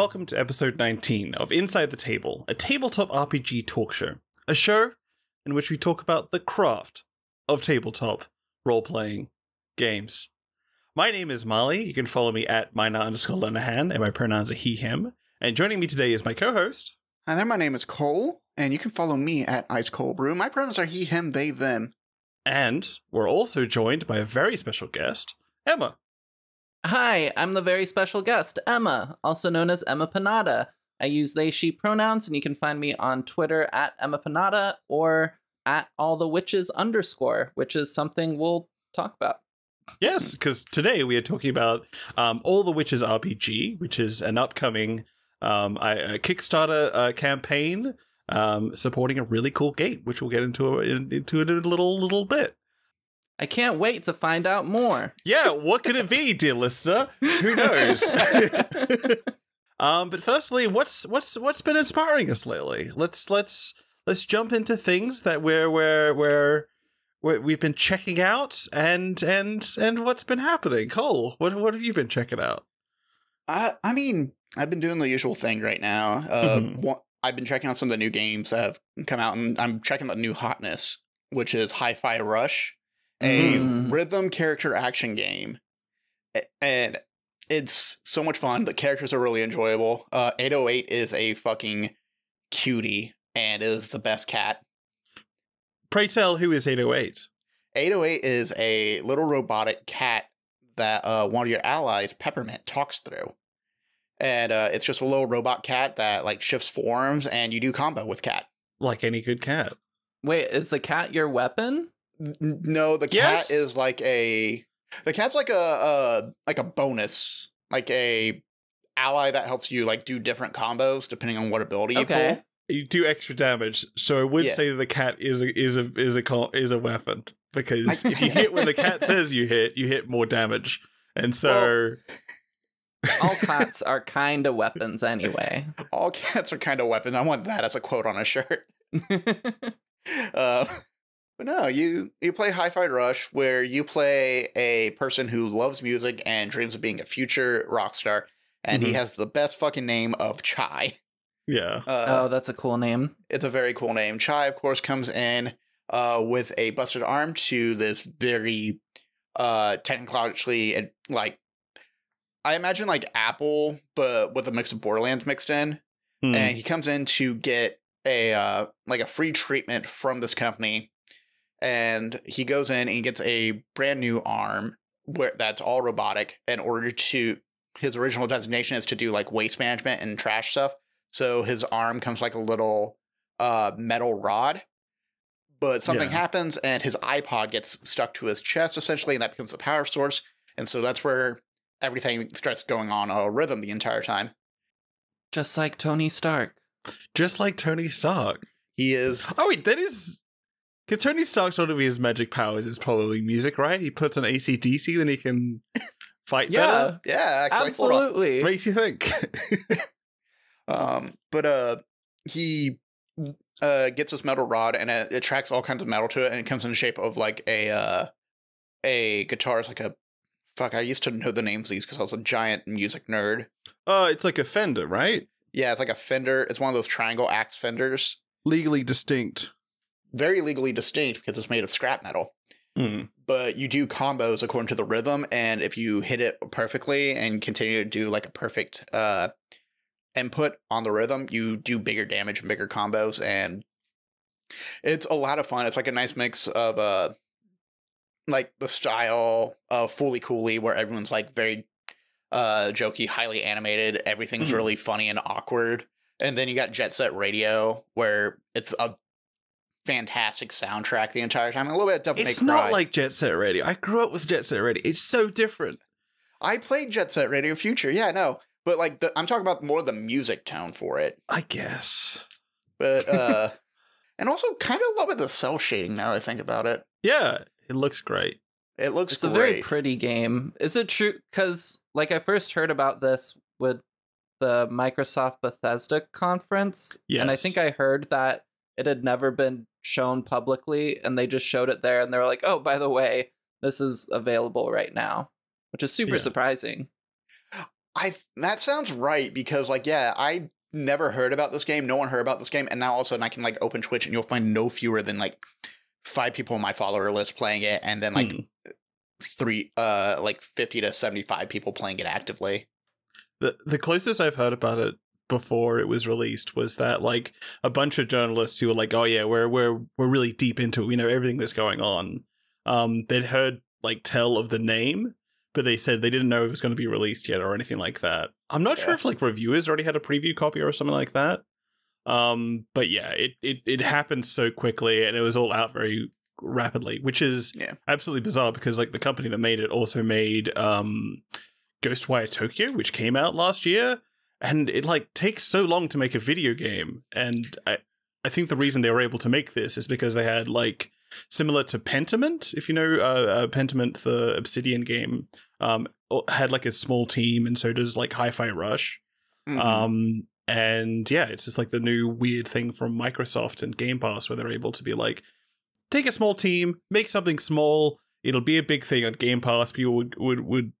welcome to episode 19 of Inside the Table, a tabletop RPG talk show. A show in which we talk about the craft of tabletop role playing games. My name is Marley. You can follow me at minor underscore Lenahan, and my pronouns are he, him. And joining me today is my co host. Hi there, my name is Cole, and you can follow me at Ice Cold Brew. My pronouns are he, him, they, them. And we're also joined by a very special guest, Emma. Hi, I'm the very special guest, Emma, also known as Emma Panada. I use they, she pronouns, and you can find me on Twitter at Emma Panada or at all the witches underscore, which is something we'll talk about. Yes, because today we are talking about um, All the Witches RPG, which is an upcoming um, a, a Kickstarter uh, campaign um, supporting a really cool game, which we'll get into in, into in a little little bit. I can't wait to find out more. Yeah, what could it be, dear listener? Who knows? um, but firstly, what's what's what's been inspiring us lately? Let's let's let's jump into things that we're we're we're, we're we've been checking out and and and what's been happening. Cole, what what have you been checking out? I, I mean, I've been doing the usual thing right now. Uh, Mhm. one, I've been checking out some of the new games that have come out, and I'm checking the new hotness, which is Hi-Fi Rush, a Mm. rhythm character action game, and it's so much fun. The characters are really enjoyable. Uh, 808 is a fucking cutie and is the best cat. Pray tell, who is 808? 808 is a little robotic cat that uh, one of your allies, Peppermint, talks through. And uh, it's just a little robot cat that like shifts forms, and you do combo with cat. Like any good cat. Wait, is the cat your weapon? N- n- no, the Yes. cat is like a the cat's like a, a like a bonus, like a ally that helps you like do different combos depending on what ability you Okay. pull. You do extra damage, so I would Yeah. say the cat is a is a is a co- is a weapon because if you hit when the cat says you hit, you hit more damage, and so All cats are kind of weapons anyway. All cats are kind of weapons. I want that as a quote on a shirt. Uh, but no, you you play Hi-Fi Rush, where you play a person who loves music and dreams of being a future rock star, and he Mhm. has the best fucking name of Chai. yeah, oh, Uh, that's a cool name. It's a very cool name. Chai, of course, comes in uh, with a busted arm to this very uh, technologically like I imagine like Apple, but with a mix of Borderlands mixed in Hmm. and he comes in to get a uh, like a free treatment from this company and he goes in and he gets a brand new arm where that's all robotic in order to his original designation is to do like waste management and trash stuff so his arm comes like a little uh metal rod but something Yeah. happens and his ipod gets stuck to his chest essentially and that becomes the power source and so that's where everything starts going on a rhythm the entire time Just like Tony Stark. just like Tony Stark. he is Oh wait, that is because Tony Stark's one of his magic powers is probably music, right? He puts on ACDC, then he can fight Yeah. better. yeah actually. Absolutely. What makes you think? Um, but uh, he uh gets this metal rod and it attracts all kinds of metal to it, and it comes in the shape of like a uh a guitar. It's like a fuck. I used to know the names of these because I was a giant music nerd. Oh, it's like a Fender, right? Yeah, it's like a Fender. It's one of those triangle axe Fenders. Legally distinct. Very legally distinct because it's made of scrap metal. Hmm. But you do combos according to the rhythm, and if you hit it perfectly and continue to do like a perfect uh input on the rhythm, you do bigger damage and bigger combos, and it's a lot of fun. It's like a nice mix of uh like the style of Fooly Cooly, where everyone's like very uh jokey, highly animated, everything's Mhm. really funny and awkward. And then you got Jet Set Radio, where it's a fantastic soundtrack the entire time. A little bit of Devil May It's not Cry. like Jet Set Radio. I grew up with Jet Set Radio. It's so different. I played Jet Set Radio Future. Yeah, no, but like the, I'm talking about more the music tone for it. I guess. But uh, and also kind of a love it the cell shading. Now that I think about it, Yeah, it looks great. it looks It's a very pretty game. Is it true? Because like I first heard about this with the Microsoft Bethesda conference, and I think I heard that it had never been shown publicly, and they just showed it there, and they were like, "Oh, by the way, this is available right now," which is super Yeah. surprising. I that sounds right because like yeah, I never heard about this game. No one heard about this game, and now all of a sudden I can like open Twitch and you'll find no fewer than like five people on my follower list playing it, and then like Hmm. three, uh, like fifty to seventy five people playing it actively. the the closest I've heard about it before it was released was that like a bunch of journalists who were like, "Oh yeah, we're we're we're really deep into it. We know everything that's going on." Um, they'd heard like tell of the name, but they said they didn't know it was going to be released yet or anything like that. I'm not sure if like reviewers already had a preview copy or something like that. Um, but yeah, it it it happened so quickly and it was all out very rapidly, which is Yeah. absolutely bizarre because like the company that made it also made um Ghostwire Tokyo, which came out last year, and it like takes so long to make a video game. And I, I think the reason they were able to make this is because they had like similar to Pentiment, if you know uh, uh, Pentiment, the Obsidian game, um, had like a small team, and so does like Hi-Fi Rush. Mhm. Um, and yeah, it's just like the new weird thing from Microsoft and Game Pass where they're able to be like, take a small team, make something small. It'll be a big thing on Game Pass. People would would would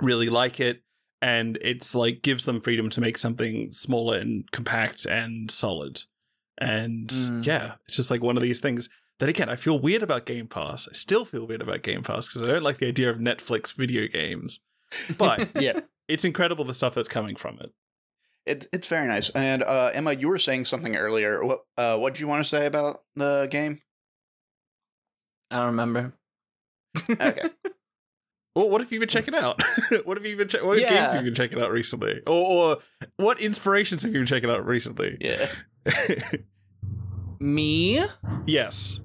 really like it, and it's like gives them freedom to make something smaller and compact and solid. And Mm. yeah, it's just like one of these things that again I feel weird about Game Pass. I still feel weird about Game Pass because I don't like the idea of Netflix video games. But yeah, it's incredible the stuff that's coming from it. it, it's very nice. And uh, Emma, you were saying something earlier. What uh, what did you want to say about the game? I don't remember. Okay. Well, what have you been checking out? what have you been? Che- what games have you been checking out recently? Or, or what inspirations have you been checking out recently? yeah. Me? yes.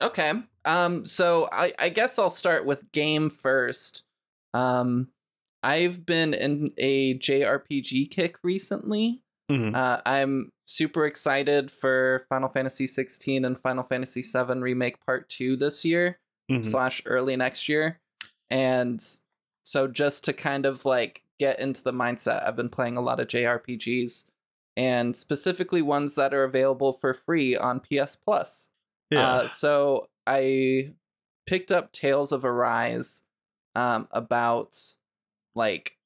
Okay. Um, so I, I guess I'll start with game first. Um, I've been in a JRPG kick recently. Mhm. Uh, I'm super excited for Final Fantasy 16 and Final Fantasy 7 Remake Part 2 this year Mhm. slash early next year. And so just to kind of like get into the mindset, I've been playing a lot of JRPGs and specifically ones that are available for free on PS Plus. Yeah. Uh, so I picked up Tales of Arise um, about like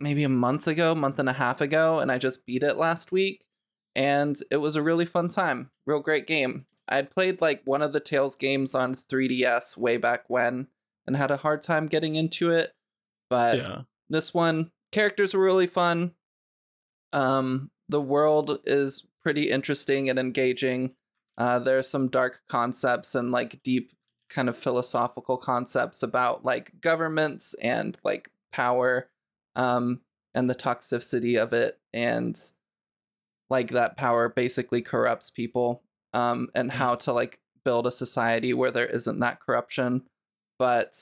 maybe a month ago, month and a half ago, and I just beat it last week. And it was a really fun time. Real great game. I'd played like one of the Tales games on 3DS way back when and had a hard time getting into it. But yeah. this one characters were really fun um the world is pretty interesting and engaging uh there are some dark concepts and like deep kind of philosophical concepts about like governments and like power um and the toxicity of it and like that power basically corrupts people um and how to like build a society where there isn't that corruption but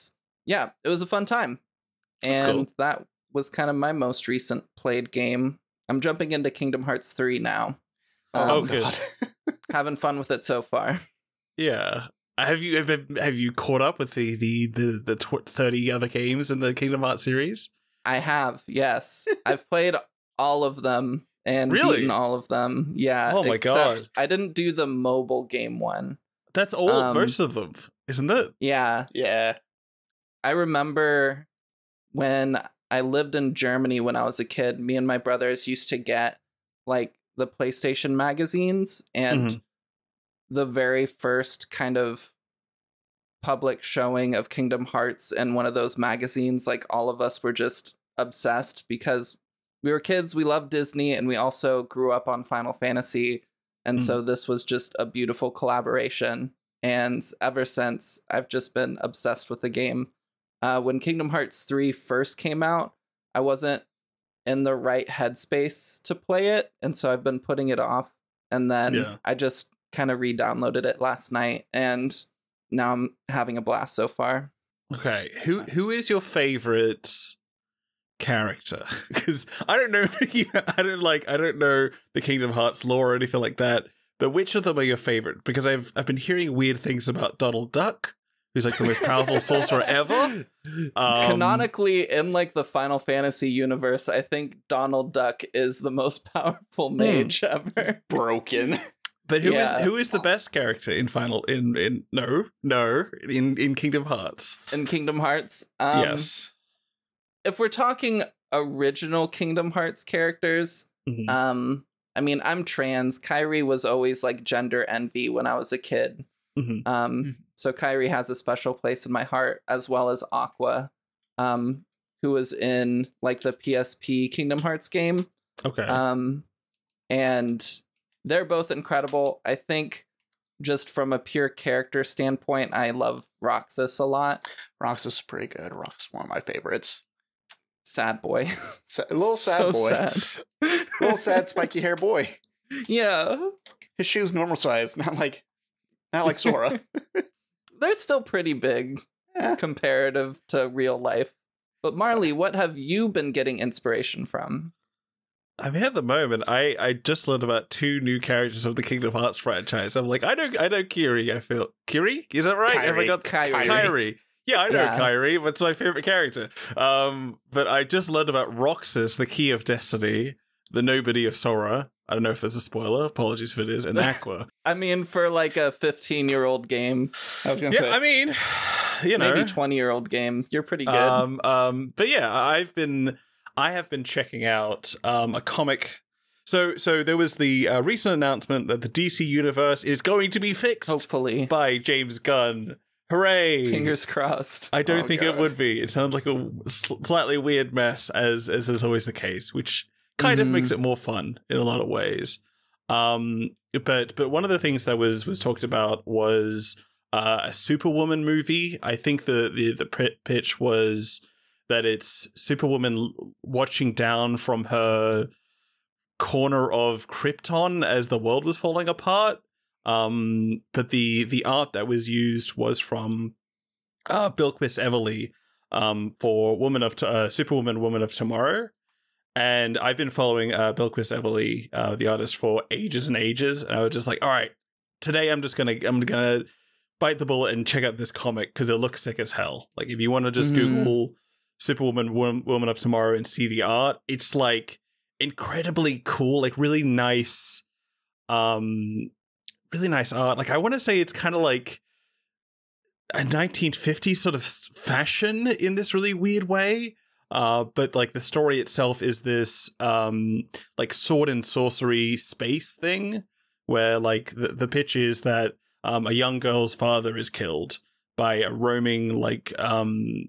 yeah it was a fun time That's cool. and that was kind of my most recent played game. I'm jumping into Kingdom Hearts 3 now. Oh, Um, good. having fun with it so far. Yeah. Have you have, been- have you caught up with the the the, the tw- thirty other games in the Kingdom Hearts series? I have, yes. I've played all of them and Really? beaten all of them. Yeah. Oh my God. I didn't do the mobile game one. That's all Um, most of them, isn't it? Yeah. Yeah. I remember when I lived in Germany when I was a kid, me and my brothers used to get like the PlayStation magazines and Mhm. the very first kind of public showing of Kingdom Hearts in one of those magazines, like all of us were just obsessed because we were kids, we loved Disney, and we also grew up on Final Fantasy. And Mm. so this was just a beautiful collaboration. And ever since, I've just been obsessed with the game. Uh, when Kingdom Hearts 3 first came out, I wasn't in the right headspace to play it. And so I've been putting it off. And then Yeah. I just kind of re downloaded it last night. And now I'm having a blast so far. Okay, who who is your favorite character? Because I don't know, I don't like, I don't know the Kingdom Hearts lore or anything like that. But which of them are your favorite? Because I've I've been hearing weird things about Donald Duck, who's like the most powerful sorcerer ever. Um, Canonically, in like the Final Fantasy universe, I think Donald Duck is the most powerful mage ever. Broken. but who is yeah. who is the best character in Final in in no no in in Kingdom Hearts? in Kingdom Hearts. Um, yes. If we're talking original Kingdom Hearts characters. Mhm. Um, I mean, I'm trans. Kairi was always like gender envy when I was a kid. Mhm. Um, Mhm. so Kairi has a special place in my heart, as well as Aqua, um, who was in like the PSP Kingdom Hearts game. okay. Um, and they're both incredible. I think just from a pure character standpoint, I love Roxas a lot. Roxas is pretty good. Roxas is one of my favorites. Sad boy. Sa- a little sad so boy. sad. A little sad spiky hair boy. yeah. His shoes normal size, not like not like Sora. They're still pretty big Eh. comparative to real life. But Marley, what have you been getting inspiration from? I mean, at the moment, I I just learned about two new characters of the Kingdom Hearts franchise. I'm like, I know, I know Kiri. I feel Kiri. Is that right? Have I got Kairi. Kairi. Yeah, I know Yeah. Kairi. That's my favorite character. Um, but I just learned about Roxas, the Key of Destiny, the Nobody of Sora. I don't know if there's a spoiler. Apologies if it is. And Aqua. I mean, for like a 15 year old game, I was gonna yeah, say I mean, you know, maybe 20 year old game, you're pretty good. Um, um, but yeah, I've been, I have been checking out um, a comic. So, so there was the uh, recent announcement that the DC universe is going to be fixed Hopefully. by James Gunn. Hooray! Fingers crossed. I don't Oh, think it would be. It sounds like a slightly weird mess, as as is always the case, which kind of Mhm. makes it more fun in a lot of ways. Um, but but one of the things that was was talked about was uh, a Superwoman movie. I think the the the pitch was that it's Superwoman watching down from her corner of Krypton as the world was falling apart. Um, but the the art that was used was from uh, Bilquis Evely um, for Woman of T- uh, Superwoman, Woman of Tomorrow. And I've been following uh, Bilquis Evely, uh, the artist, for ages and ages. And I was just like, all right, today I'm just gonna I'm gonna bite the bullet and check out this comic because it looks sick as hell. Like if you want to just Mhm. Google Superwoman, Wom- Woman of Tomorrow, and see the art, it's like incredibly cool, like really nice, um, really nice art. Like I want to say it's kind of like a 1950s sort of fashion in this really weird way. Uh, but like the story itself is this um like sword and sorcery space thing where like the, the pitch is that um a young girl's father is killed by a roaming like um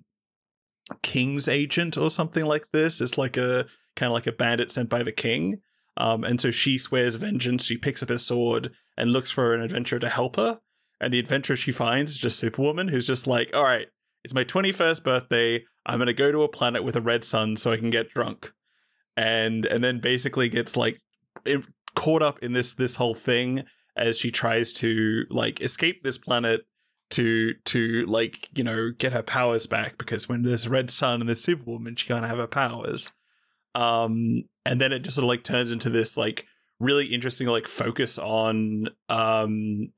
king's agent or something like this. It's like a kind of like a bandit sent by the king. Um, and so she swears vengeance. She picks up her sword and looks for an adventurer to help her. And the adventurer she finds is just Superwoman, who's just like, all right, it's my 21st birthday. I'm going to go to a planet with a red sun so I can get drunk. And and then basically gets like caught up in this this whole thing as she tries to like escape this planet to to like, you know, get her powers back because when there's a red sun and there's Superwoman, she can't have her powers. Um and then it just sort of like turns into this like really interesting like focus on um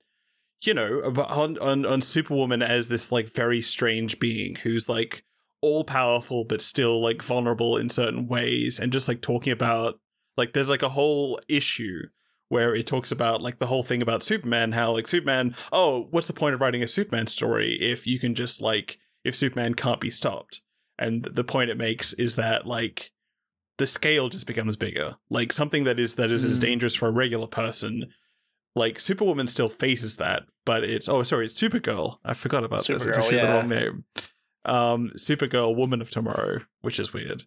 you know on, on on superwoman as this like very strange being who's like all powerful but still like vulnerable in certain ways and just like talking about like there's like a whole issue where it talks about like the whole thing about superman how like superman oh what's the point of writing a superman story if you can just like if superman can't be stopped? And the point it makes is that like the scale just becomes bigger. Like something that is that is as Mm. dangerous for a regular person. Like superwoman still faces that but it's oh sorry it's supergirl. I forgot about this. It's Supergirl, actually the wrong name. Um supergirl woman of tomorrow which is weird.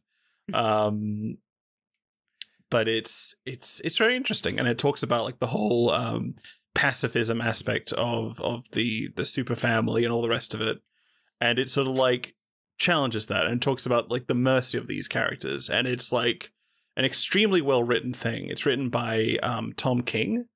Um but it's it's it's very interesting and it talks about like the whole um pacifism aspect of of the the super family and all the rest of it. And it's sort of like challenges that and talks about like the mercy of these characters and it's like an extremely well written thing it's written by um tom king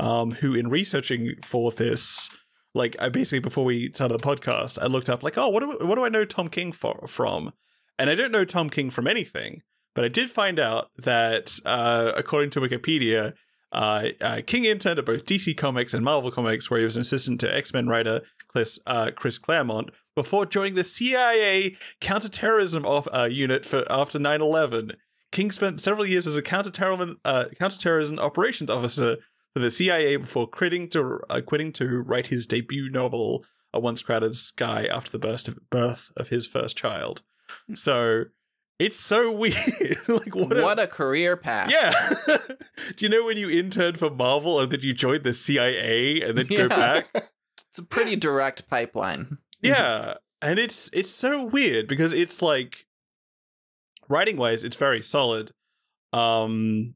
um who in researching for this like I basically before we started the podcast, I looked up like, oh, what do what do I know Tom King for, from? And I don't know Tom King from anything, but I did find out that uh, according to Wikipedia, uh, uh, King interned at both DC Comics and Marvel Comics, where he was an assistant to X Men writer Chris, uh, Chris Claremont before joining the CIA counterterrorism of, uh, unit for after 9/11. King spent several years as a counterterrorism uh, counterterrorism operations officer for the CIA before quitting to uh, quitting to write his debut novel, A Once Crowded Sky, after the burst of birth of his first child. So It's so weird. like what? What, a, a career path. yeah. Do you know when you interned for Marvel and then you joined the CIA and then Yeah. go back? It's a pretty direct pipeline. Yeah, and it's it's so weird because it's like writing wise, it's very solid, um,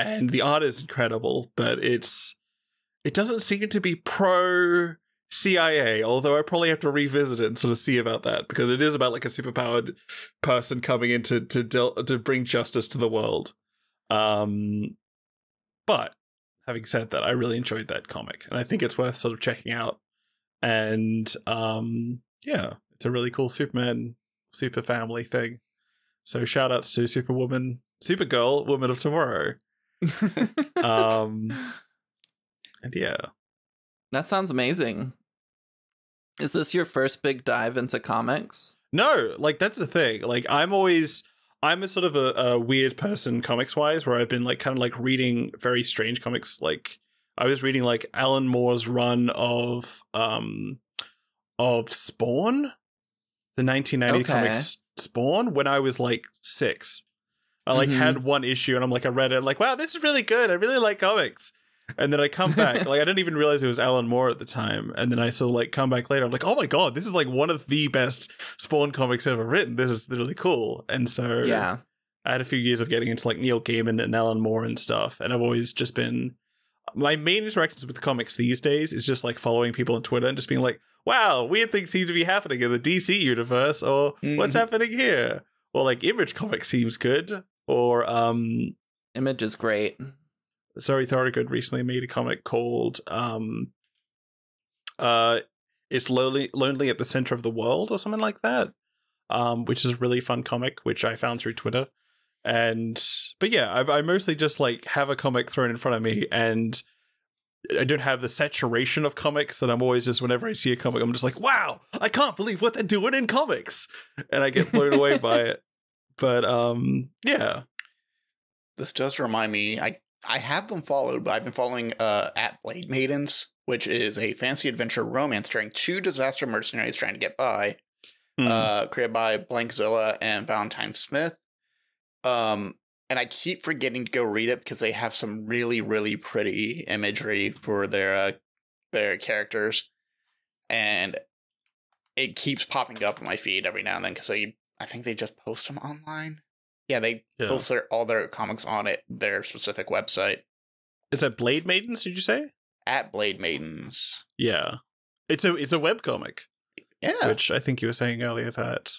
and the art is incredible, but it's it doesn't seem to be pro CIA. Although I probably have to revisit it and sort of see about that because it is about like a superpowered person coming in to to del- to bring justice to the world. Um, but having said that, I really enjoyed that comic, and I think it's worth sort of checking out. And um yeah it's a really cool superman super family thing. So shout outs to superwoman supergirl woman of tomorrow. Um and yeah. That sounds amazing. Is this your first big dive into comics? no like that's the thing. Like i'm always i'm a sort of a, a weird person comics wise where i've been like kind of like reading very strange comics like i was reading like alan moore's run of um of spawn the 1990 Okay. comics spawn when i was like six i like Mhm. had one issue and i'm like i read it like wow this is really good i really like comics and then I come back, like I didn't even realize it was Alan Moore at the time. And then I sort of like come back later. I'm like, oh my god, this is like one of the best Spawn comics ever written. This is really cool. And so Yeah. I had a few years of getting into like Neil Gaiman and Alan Moore and stuff, and I've always just been my main interactions with comics these days is just like following people on Twitter and just being like, "Wow, weird things seem to be happening in the DC universe," or "What's Mhm. happening here?" Or like Image Comics seems good, or um, Image is great. Zoe Thorogood recently made a comic called um, uh, "It's lonely lonely at the center of the world" or something like that, um, which is a really fun comic, which I found through Twitter. And but yeah, I, I mostly just like have a comic thrown in front of me, and I don't have the saturation of comics that I'm always just whenever I see a comic, I'm just like, wow, I can't believe what they're doing in comics, and I get blown away by it. But um, yeah, This does remind me. I I have them followed, but I've been following uh at Blade Maidens, which is a fancy adventure romance starring two disaster mercenaries trying to get by. Hmm. Uh, created by Blankzilla and Valentine Smith. Um, and I keep forgetting to go read it because they have some really really pretty imagery for their uh, their characters, and it keeps popping up on my feed every now and then because I I think they just post them online. Yeah, they Yeah. post their, all their comics on it their specific website is that Blade Maidens? Did you say? at Blade Maidens. Yeah, it's a it's a web comic, Yeah, which I think you were saying earlier that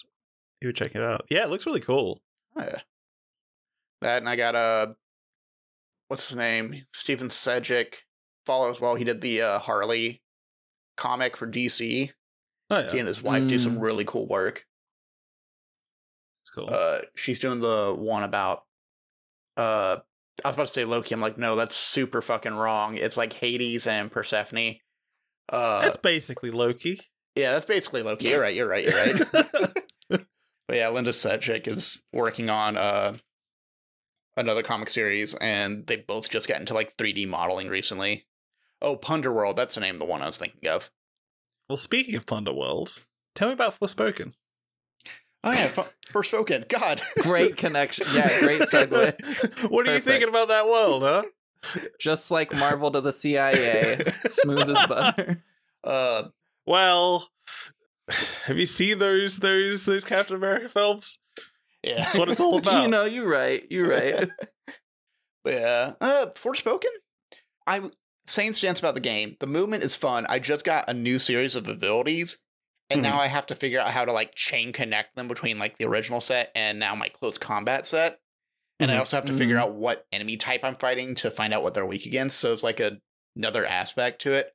you were checking it out. Yeah, it looks really cool. yeah. that and I got uh, what's his name? Steven Sejic follow as well. He did the uh, Harley comic for DC. Oh He and his wife do some Mm. really cool work. It's cool. Uh, she's doing the one about uh. I was about to say Loki. I'm like, no, that's super fucking wrong. It's like Hades and Persephone. Uh, That's basically Loki. Yeah, that's basically Loki. You're right. You're right. You're right. but yeah, Linda Sejic is working on uh another comic series, and they both just got into like 3D modeling recently. Oh, Punderworld. That's the name of the one I was thinking of. well, speaking of Thunderworld, tell me about Forspoken. Oh yeah, Fu- Forspoken. God. Great connection. Yeah, great segue. what are you thinking about that world, huh? Just like Marvel to the CIA. Smooth as butter. uh, Well, have you seen those those those Captain America films? yeah. That's what it's all about. you know, you're right. You're right. But yeah, uh, Forspoken. I saying stance about the game. The movement is fun. I just got a new series of abilities, and now I have to figure out how to like chain connect them between like the original set and now my close combat set. And I Mhm. also have to figure Mhm. out what enemy type I'm fighting to find out what they're weak against. So it's like a, another aspect to it.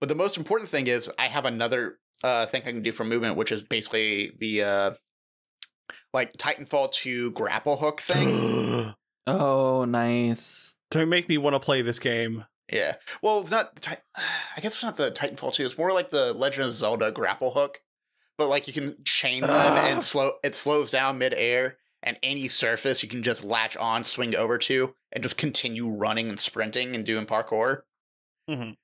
But the most important thing is I have another uh, thing I can do for movement, which is basically the uh, like Titanfall 2 grapple hook thing. Oh, nice. Don't make me want to play this game. Yeah. Well, it's not. I guess it's not the Titanfall two. It's more like the Legend of Zelda grapple hook, but like you can chain them Ah. and slow. It slows down midair, and any surface you can just latch on, swing over to, and just continue running and sprinting and doing parkour. Mhm.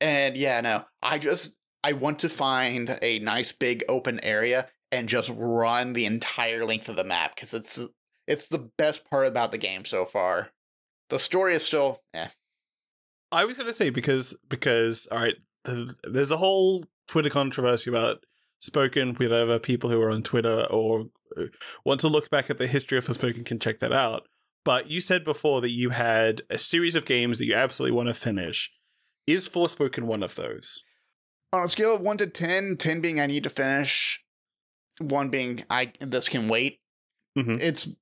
And yeah, no, I just I want to find a nice big open area and just run the entire length of the map because it's it's the best part about the game so far. The story is still, eh. I was going to say because because all right, th- there's a whole Twitter controversy about Spoken. Whatever people who are on Twitter or uh, want to look back at the history of Spoken can check that out. But you said before that you had a series of games that you absolutely want to finish. Is Forspoken one of those? On a scale of one to 10, 10 being I need to finish, one being I this can wait. Mhm. It's it's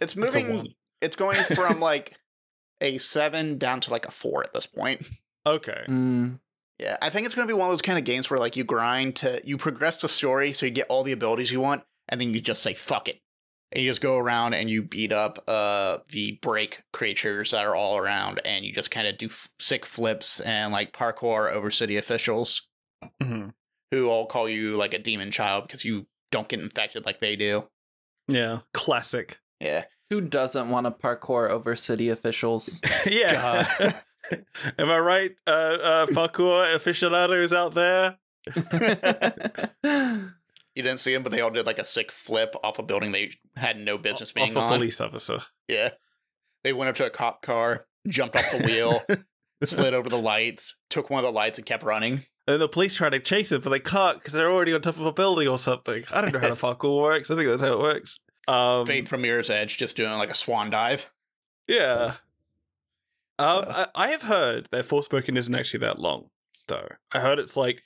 It's moving. one. It's going from like a seven down to like a four at this point. Okay. Mm. Yeah, I think it's going to be one of those kind of games where like you grind to you progress the story so you get all the abilities you want, and then you just say fuck it, and you just go around and you beat up uh the break creatures that are all around, and you just kind of do f- sick flips and like parkour over city officials hmm who all call you like a demon child because you don't get infected like they do. Yeah. Classic. Yeah, Who doesn't want to parkour over city officials? yeah. Am I right? Uh, uh, parkour aficionados out there. you didn't see them, but they all did like a sick flip off a building they had no business being Off a on. police officer. Yeah. They went up to a cop car, jumped off the wheel, slid over the lights, took one of the lights, and kept running. And the police try to chase it, but they can't because they're already on top of a building or something. I don't know how the parkour works. I think that's how it works. Um, Faith from Mirror's Edge just doing like a swan dive. Yeah. Um, I, I have heard that Forspoken isn't actually that long, though. I heard it's like,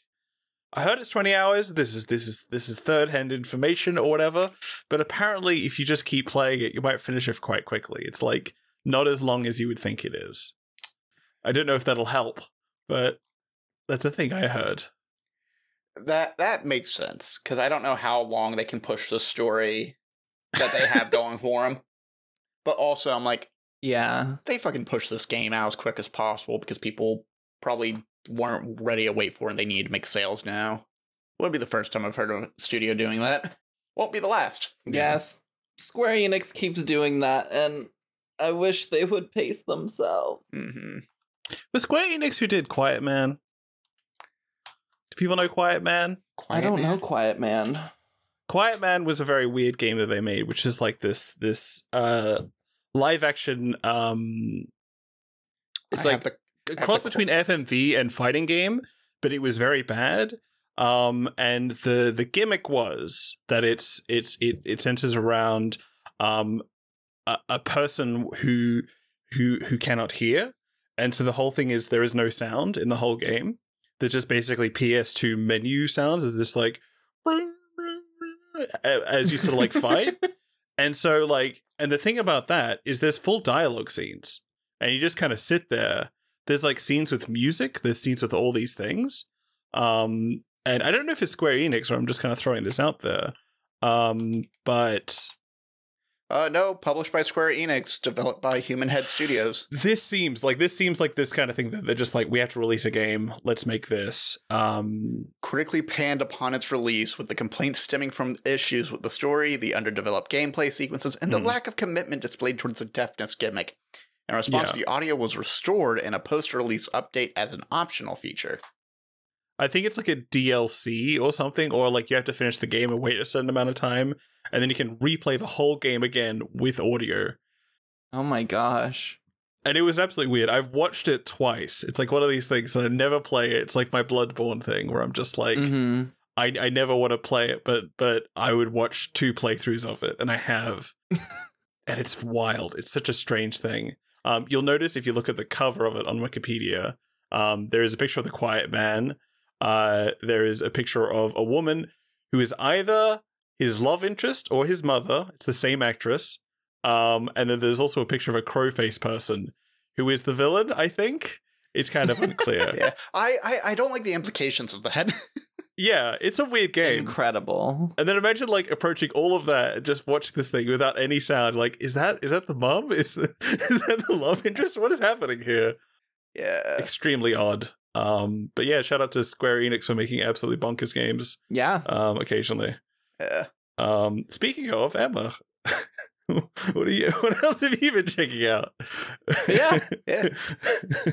I heard it's twenty hours. This is this is this is third hand information or whatever. But apparently, if you just keep playing it, you might finish it quite quickly. It's like not as long as you would think it is. I don't know if that'll help, but that's a thing I heard. That that makes sense because I don't know how long they can push the story that they have going for them. But also, I'm like, yeah. they fucking push this game out as quick as possible because people probably weren't ready to wait for it and they need to make sales now. Wouldn't be the first time I've heard of a studio doing that. Won't be the last. Yes. Square Enix keeps doing that, and I wish they would pace themselves. hmm Was Square Enix who did Quiet Man? Do people know Quiet Man? I don't know, Quiet Man. Quiet Man was a very weird game that they made, which is like this this uh live action um it's I like the a cross the- between FMV and fighting game, but it was very bad. Um and the the gimmick was that it's it's it it centers around um a, a person who who who cannot hear. And so the whole thing is there is no sound in the whole game. There's just basically PS2 menu sounds is this like as you sort of like fight. And so like and the thing about that is there's full dialogue scenes. And you just kind of sit there. There's like scenes with music, there's scenes with all these things. Um and I don't know if it's Square Enix or I'm just kind of throwing this out there. Um but Uh, no, published by Square Enix, developed by Human Head Studios. this seems like this seems like this kind of thing that they're just like we have to release a game, let's make this. Um Critically panned upon its release, with the complaints stemming from issues with the story, the underdeveloped gameplay sequences, and the Hmm. lack of commitment displayed towards the deafness gimmick. In response, the audio was restored in a post-release update as an optional feature. I think it's like a DLC or something, or like you have to finish the game and wait a certain amount of time, and then you can replay the whole game again with audio. Oh my gosh. And it was absolutely weird. I've watched it twice. It's like one of these things, and I never play it. It's like my Bloodborne thing, where I'm just like, hmm I I never want to play it, but but I would watch two playthroughs of it, and I have, and it's wild. It's such a strange thing. Um, you'll notice if you look at the cover of it on Wikipedia, um, there is a picture of the Quiet Man. Uh, there is a picture of a woman who is either his love interest or his mother. It's the same actress. Um, and then there's also a picture of a crow face person who is the villain. I think it's kind of unclear. Yeah, I, I I don't like the implications of that. yeah, it's a weird game. Incredible. And then imagine like approaching all of that and just watching this thing without any sound. Like, is that is that the mum? Is is that the love interest? What is happening here? yeah, Extremely odd. Um, but yeah, shout out to Square Enix for making absolutely bonkers games. Yeah. Um, occasionally. yeah. Um, speaking of Emma, what are you? What else have you been checking out? Yeah, yeah.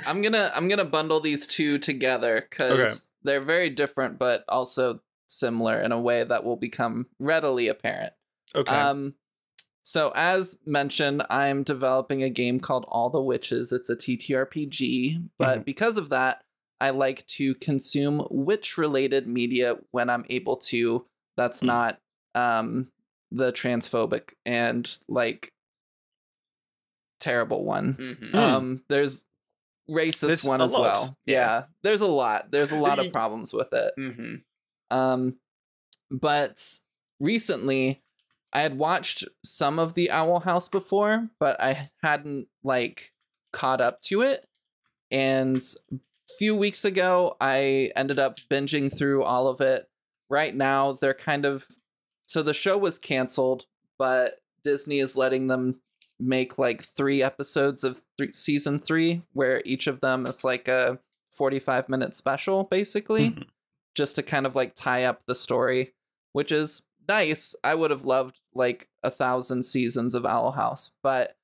I'm gonna I'm gonna bundle these two together because Okay. they're very different, but also similar in a way that will become readily apparent. Okay. Um, so as mentioned, I'm developing a game called All the Witches. It's a TTRPG, but because of that, I like to consume witch-related media when I'm able to. That's Mm. not um the transphobic and like terrible one. Mhm. Mm. Um, there's racist There's one as lot. well. Yeah. Yeah. there's a lot. There's a lot of problems with it. Mm-hmm. Um, but recently, I had watched some of the Owl House before, but I hadn't like caught up to it. And a few weeks ago, I ended up binging through all of it. Right now, they're kind of so the show was canceled, but Disney is letting them make like three episodes of th- season three, where each of them is like a 45 minute special, basically Mhm. just to kind of like tie up the story, which is nice. I would have loved like a thousand seasons of Owl House, but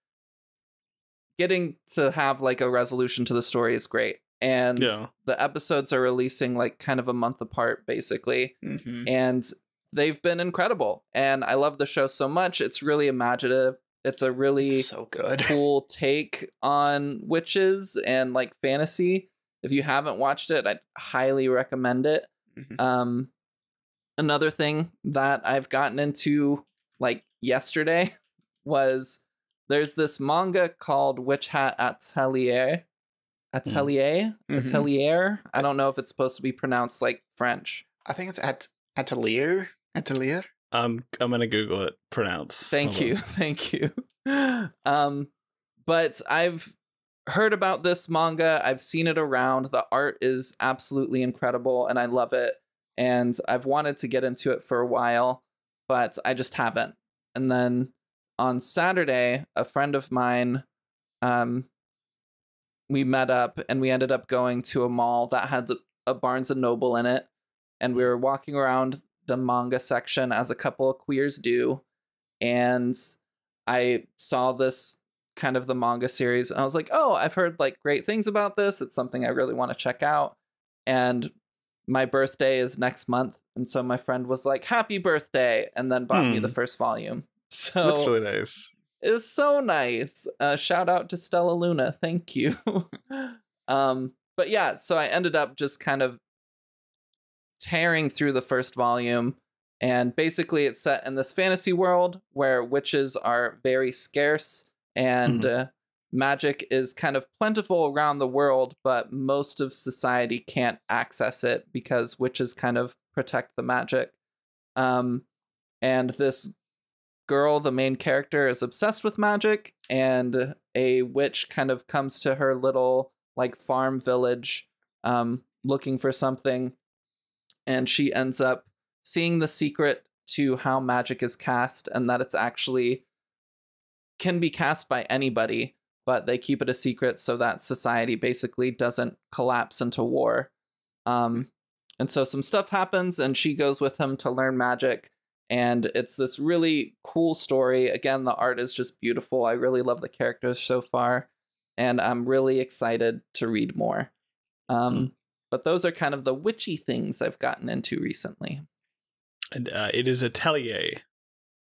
getting to have like a resolution to the story is great. And Yeah. the episodes are releasing like kind of a month apart, basically. Mm-hmm. And they've been incredible. And I love the show so much. It's really imaginative. It's a really So good. cool take on witches and like fantasy. If you haven't watched it, I'd highly recommend it. Mhm. Um, another thing that I've gotten into like yesterday was there's this manga called Witch Hat Atelier. Atelier? Mhm. Atelier? I don't know if it's supposed to be pronounced like French. I think it's at Atelier. Atelier. Um, I'm gonna Google it. Pronounce. Thank Hold you. on. Thank you. Um but I've heard about this manga. I've seen it around. The art is absolutely incredible and I love it. And I've wanted to get into it for a while, but I just haven't. And then on Saturday, a friend of mine um we met up and we ended up going to a mall that had a Barnes and Noble in it and we were walking around the manga section as a couple of queers do and I saw this kind of the manga series and I was like, "Oh, I've heard like great things about this. It's something I really want to check out." And my birthday is next month, and so my friend was like, "Happy birthday!" and then bought me Hmm. the first volume. So That's really nice. It's so nice. Uh, shout out to Stella Luna. Thank you. um, but yeah, so I ended up just kind of tearing through the first volume. And basically, it's set in this fantasy world where witches are very scarce and uh, magic is kind of plentiful around the world, but most of society can't access it because witches kind of protect the magic. Um, and this girl, the main character, is obsessed with magic, and a witch kind of comes to her little like farm village um, looking for something, and she ends up seeing the secret to how magic is cast and that it's actually can be cast by anybody, but they keep it a secret so that society basically doesn't collapse into war. Um, and so some stuff happens, and she goes with him to learn magic and it's this really cool story. Again, the art is just beautiful. I really love the characters so far, and I'm really excited to read more. Um, Hmm. But those are kind of the witchy things I've gotten into recently. And uh, it is Atelier.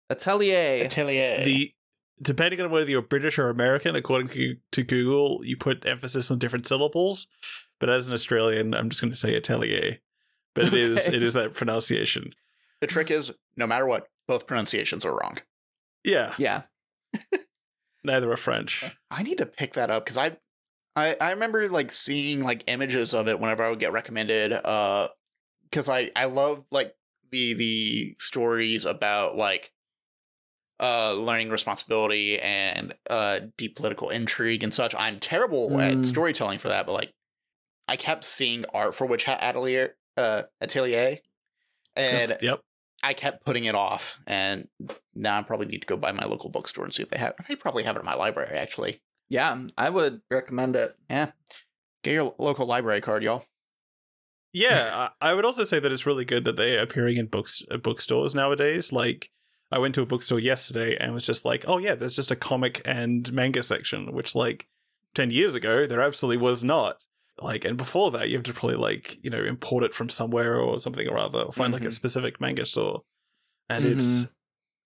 Atelier. Atelier. The depending on whether you're British or American, according to, to Google, you put emphasis on different syllables. But as an Australian, I'm just going to say Atelier. But it is Okay. it is that pronunciation. The trick is, no matter what, both pronunciations are wrong. Yeah, yeah. neither are French. I need to pick that up because I, I, I remember like seeing like images of it whenever I would get recommended. Uh, because I I love like the the stories about like uh learning responsibility and uh deep political intrigue and such. I'm terrible Mm. at storytelling for that, but like I kept seeing art for Witch Hat Atelier, uh, Atelier, and That's- yep. I kept putting it off, and now I probably need to go by my local bookstore and see if they have. They probably have it in my library, actually. Yeah, I would recommend it. Yeah, get your local library card, y'all. Yeah, I I would also say that it's really good that they're appearing in books uh, bookstores nowadays. Like, I went to a bookstore yesterday and was just like, "Oh yeah, there's just a comic and manga section," which like ten years ago there absolutely was not. Like, and before that, you have to probably like you know import it from somewhere or something or other, or find like a Mhm. specific manga store, and it's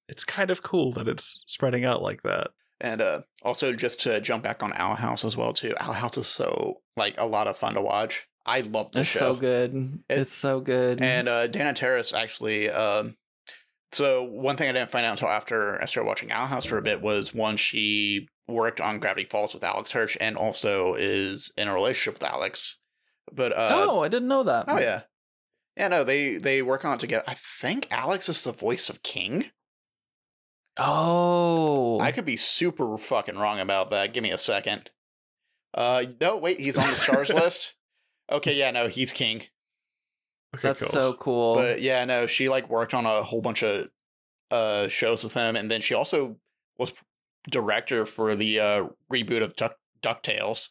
it's kind of cool that it's spreading out like that. And uh, also, just to jump back on Owl House as well too. Owl House is so like a lot of fun to watch. I love this show. It's show. so good. It- it's so good. And uh, Dana Terrace actually. Um, so one thing I didn't find out until after I started watching Owl House for a bit was one she worked on Gravity Falls with Alex Hirsch and also is in a relationship with Alex. But uh, oh, I didn't know that. oh yeah, yeah. No, they they work on it together. I think Alex is the voice of King. Oh, I could be super fucking wrong about that. Give me a second. Uh, no, wait, he's on the stars list. Okay, yeah, no, he's King. Okay, that's cool. so cool. But yeah, no, she like worked on a whole bunch of uh shows with him, and then she also was director for the uh reboot of Duck Ducktales.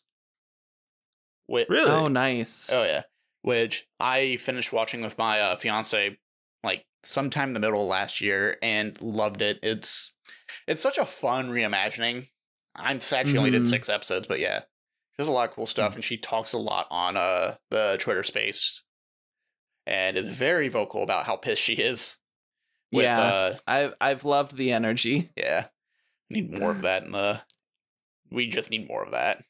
Wait, really. oh, nice. oh yeah, which I finished watching with my uh, fiance like sometime in the middle of last year and loved it. It's it's such a fun reimagining. I'm sad she only did Mhm. six episodes, but yeah, she does a lot of cool stuff, and she talks a lot on uh the Twitter space, and is very vocal about how pissed she is. With, yeah, uh, I've I've loved the energy. yeah, need more of that in the. We just need more of that.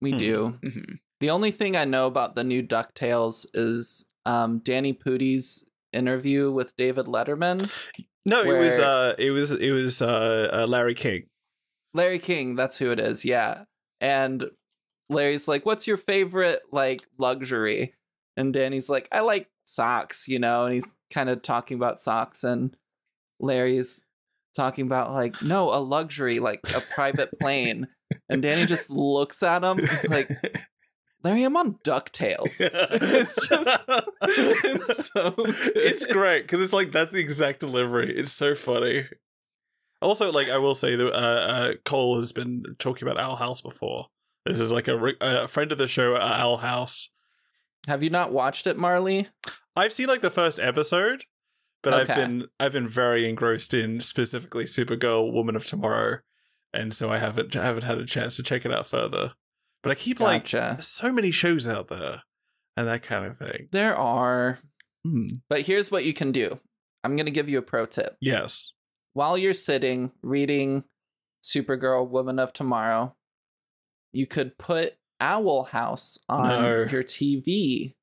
We Hmm. do. Mhm. The only thing I know about the new Ducktales is um, Danny Pudi's interview with David Letterman. no, it was uh, it was it was uh, uh Larry King. Larry King, that's who it is. Yeah, and Larry's like, "What's your favorite like luxury?" And Danny's like, "I like socks," you know, and he's kind of talking about socks, and Larry's talking about like, "No, a luxury, like a private plane." And Danny just looks at him. He's like, "Larry, I'm on Ducktales." it's just, it's so. Good. it's great because it's like that's the exact delivery. It's so funny. Also, like I will say that uh, uh, Cole has been talking about Owl House before. This is like a, a friend of the show, uh, Owl House. Have you not watched it, Marley? I've seen like the first episode, but I've been I've been very engrossed in specifically Supergirl, Woman of Tomorrow, and so I haven't I haven't had a chance to check it out further. But I keep like there's so many shows out there and that kind of thing. There are, Hmm. but here's what you can do. I'm gonna give you a pro tip. Yes. while you're sitting reading Supergirl Woman of Tomorrow, you could put Owl House on No. your TV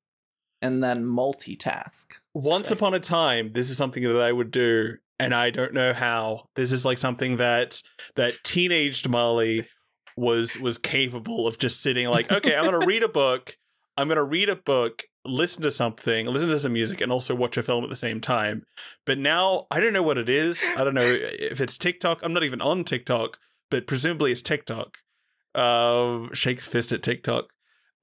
and then multitask. Once Sick. upon a time, this is something that I would do, and I don't know how. This is like something that that teenaged Molly was was capable of just sitting like, okay, I'm gonna read a book. I'm gonna read a book, listen to something, listen to some music, and also watch a film at the same time. But now I don't know what it is. I don't know if it's TikTok. I'm not even on TikTok, but presumably it's TikTok. Uh, shakes fist at TikTok.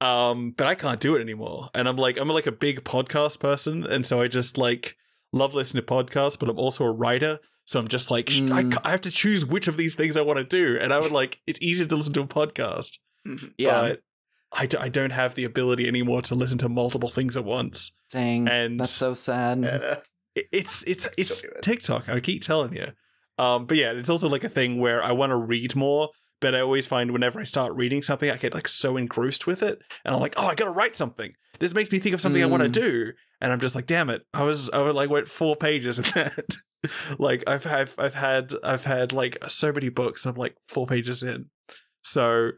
Um, but I can't do it anymore. And I'm like, I'm like a big podcast person, and so I just like love listening to podcasts. But I'm also a writer, so I'm just like, sh- I, Mm. I have to choose which of these things I want to do. And I would like, it's easy to listen to a podcast, Mhm. Yeah, but I, d- I don't have the ability anymore to listen to multiple things at once. dang, and- that's so sad. And, uh, It- It's it's it's Still. TikTok. I keep telling you. Um, but yeah, it's also like a thing where I want to read more, but I always find whenever I start reading something, I get like so engrossed with it, and I'm like, oh, I gotta write something. This makes me think of something I want to Mm. do, and I'm just like, damn it, I was I was like went four pages in that. like I've I've I've had I've had like so many books, and I'm like four pages in. So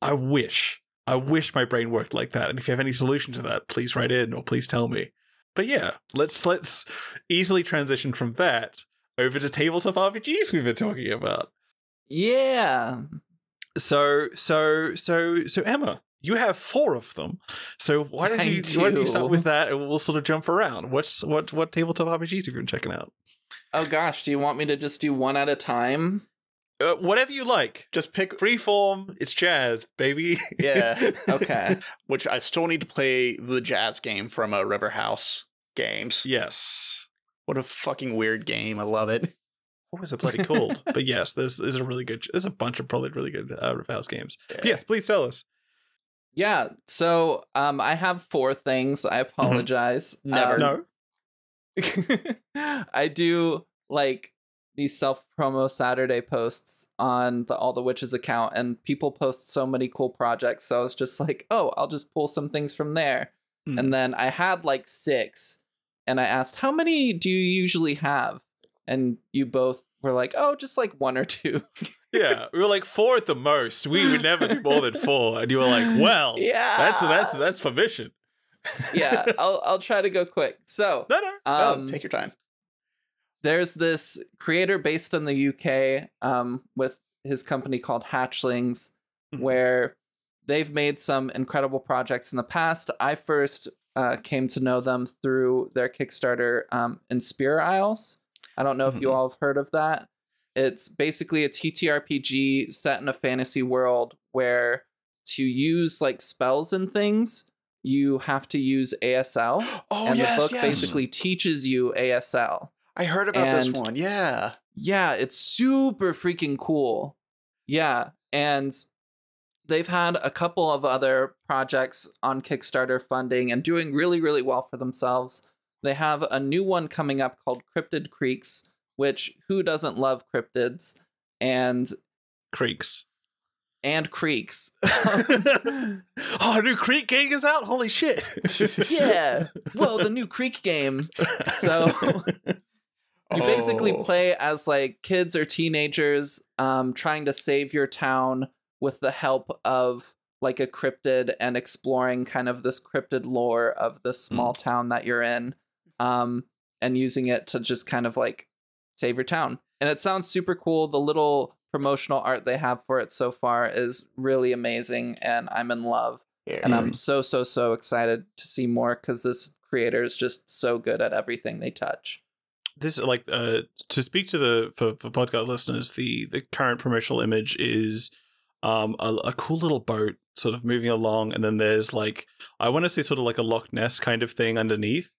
I wish I wish my brain worked like that. And if you have any solution to that, please write in or please tell me. But yeah, let's let's easily transition from that over to tabletop RPGs we've been talking about. Yeah, So so so so Emma, you have four of them. So why don't I you why don't you start with that and we'll sort of jump around. What's what what tabletop RPGs have you been checking out? Oh gosh, do you want me to just do one at a time? Uh, whatever you like. just pick Freeform, it's jazz, baby. Yeah. Okay. which I still need to play the jazz game from uh, River House Games. yes. What a fucking weird game. I love it. What was it bloody called? but yes, there's there's a really good there's a bunch of probably really good uh, River House games. But yes, please tell us. Yeah. So um I have four things. I apologize. Never. Um, No. I do like these self promo Saturday posts on the All the Witches account, and people post so many cool projects. So I was just like, oh, I'll just pull some things from there. Hmm. And then I had like six, and I asked, how many do you usually have? And you both were like, oh, just like one or two. yeah, we were like four at the most. We would never do more than four, and you were like, "Well, yeah, that's that's that's permission." yeah, I'll I'll try to go quick. So, no, no. oh, um, take your time. there's this creator based in the UK um, with his company called Hatchlings, Mhm. where they've made some incredible projects in the past. I first uh, came to know them through their Kickstarter, um, Inspire Isles. I don't know if you Mhm. all have heard of that. It's basically a TTRPG set in a fantasy world where to use like spells and things, you have to use ASL. Oh and yes, the book yes. basically teaches you ASL. I heard about this one. Yeah. Yeah, it's super freaking cool. Yeah, and they've had a couple of other projects on Kickstarter funding and doing really, really well for themselves. They have a new one coming up called Cryptid Creeks, which who doesn't love cryptids and Creeks. and creeks. oh, a new Creek game is out. Holy shit! yeah. Well, the new Creek game. So you basically Oh. play as like kids or teenagers um trying to save your town with the help of like a cryptid and exploring kind of this cryptid lore of the small town that you're in um and using it to just kind of like save your town. And it sounds super cool. The little promotional art they have for it so far is really amazing and i'm in love. And i'm so so so excited to see more because this creator is just so good at everything they touch. This like uh to speak to the for, for podcast listeners the the current promotional image is um a, a cool little boat sort of moving along and then there's like i want to say sort of like a loch ness kind of thing underneath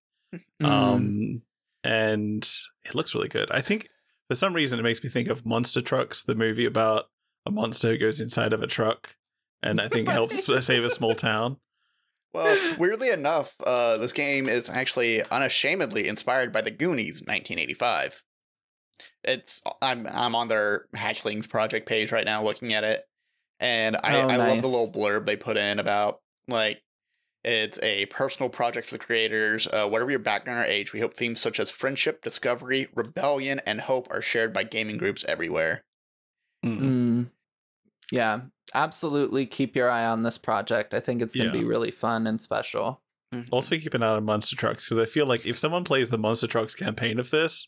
Mm. um and it looks really good i think for some reason it makes me think of monster trucks the movie about a monster who goes inside of a truck and i think helps save a small town Well, weirdly enough, uh, this game is actually unashamedly inspired by the Goonies, 1985. It's I'm I'm on their Hatchlings project page right now, looking at it, and I, Oh, I love the little blurb they put in about like it's a personal project for the creators. Uh, whatever your background or age, we hope themes such as friendship, discovery, rebellion, and hope are shared by gaming groups everywhere. Mm. Mm. Yeah, absolutely keep your eye on this project. I think it's going to Yeah. be really fun and special. Also, keep an eye on Monster Trucks because I feel like if someone plays the Monster Trucks campaign of this,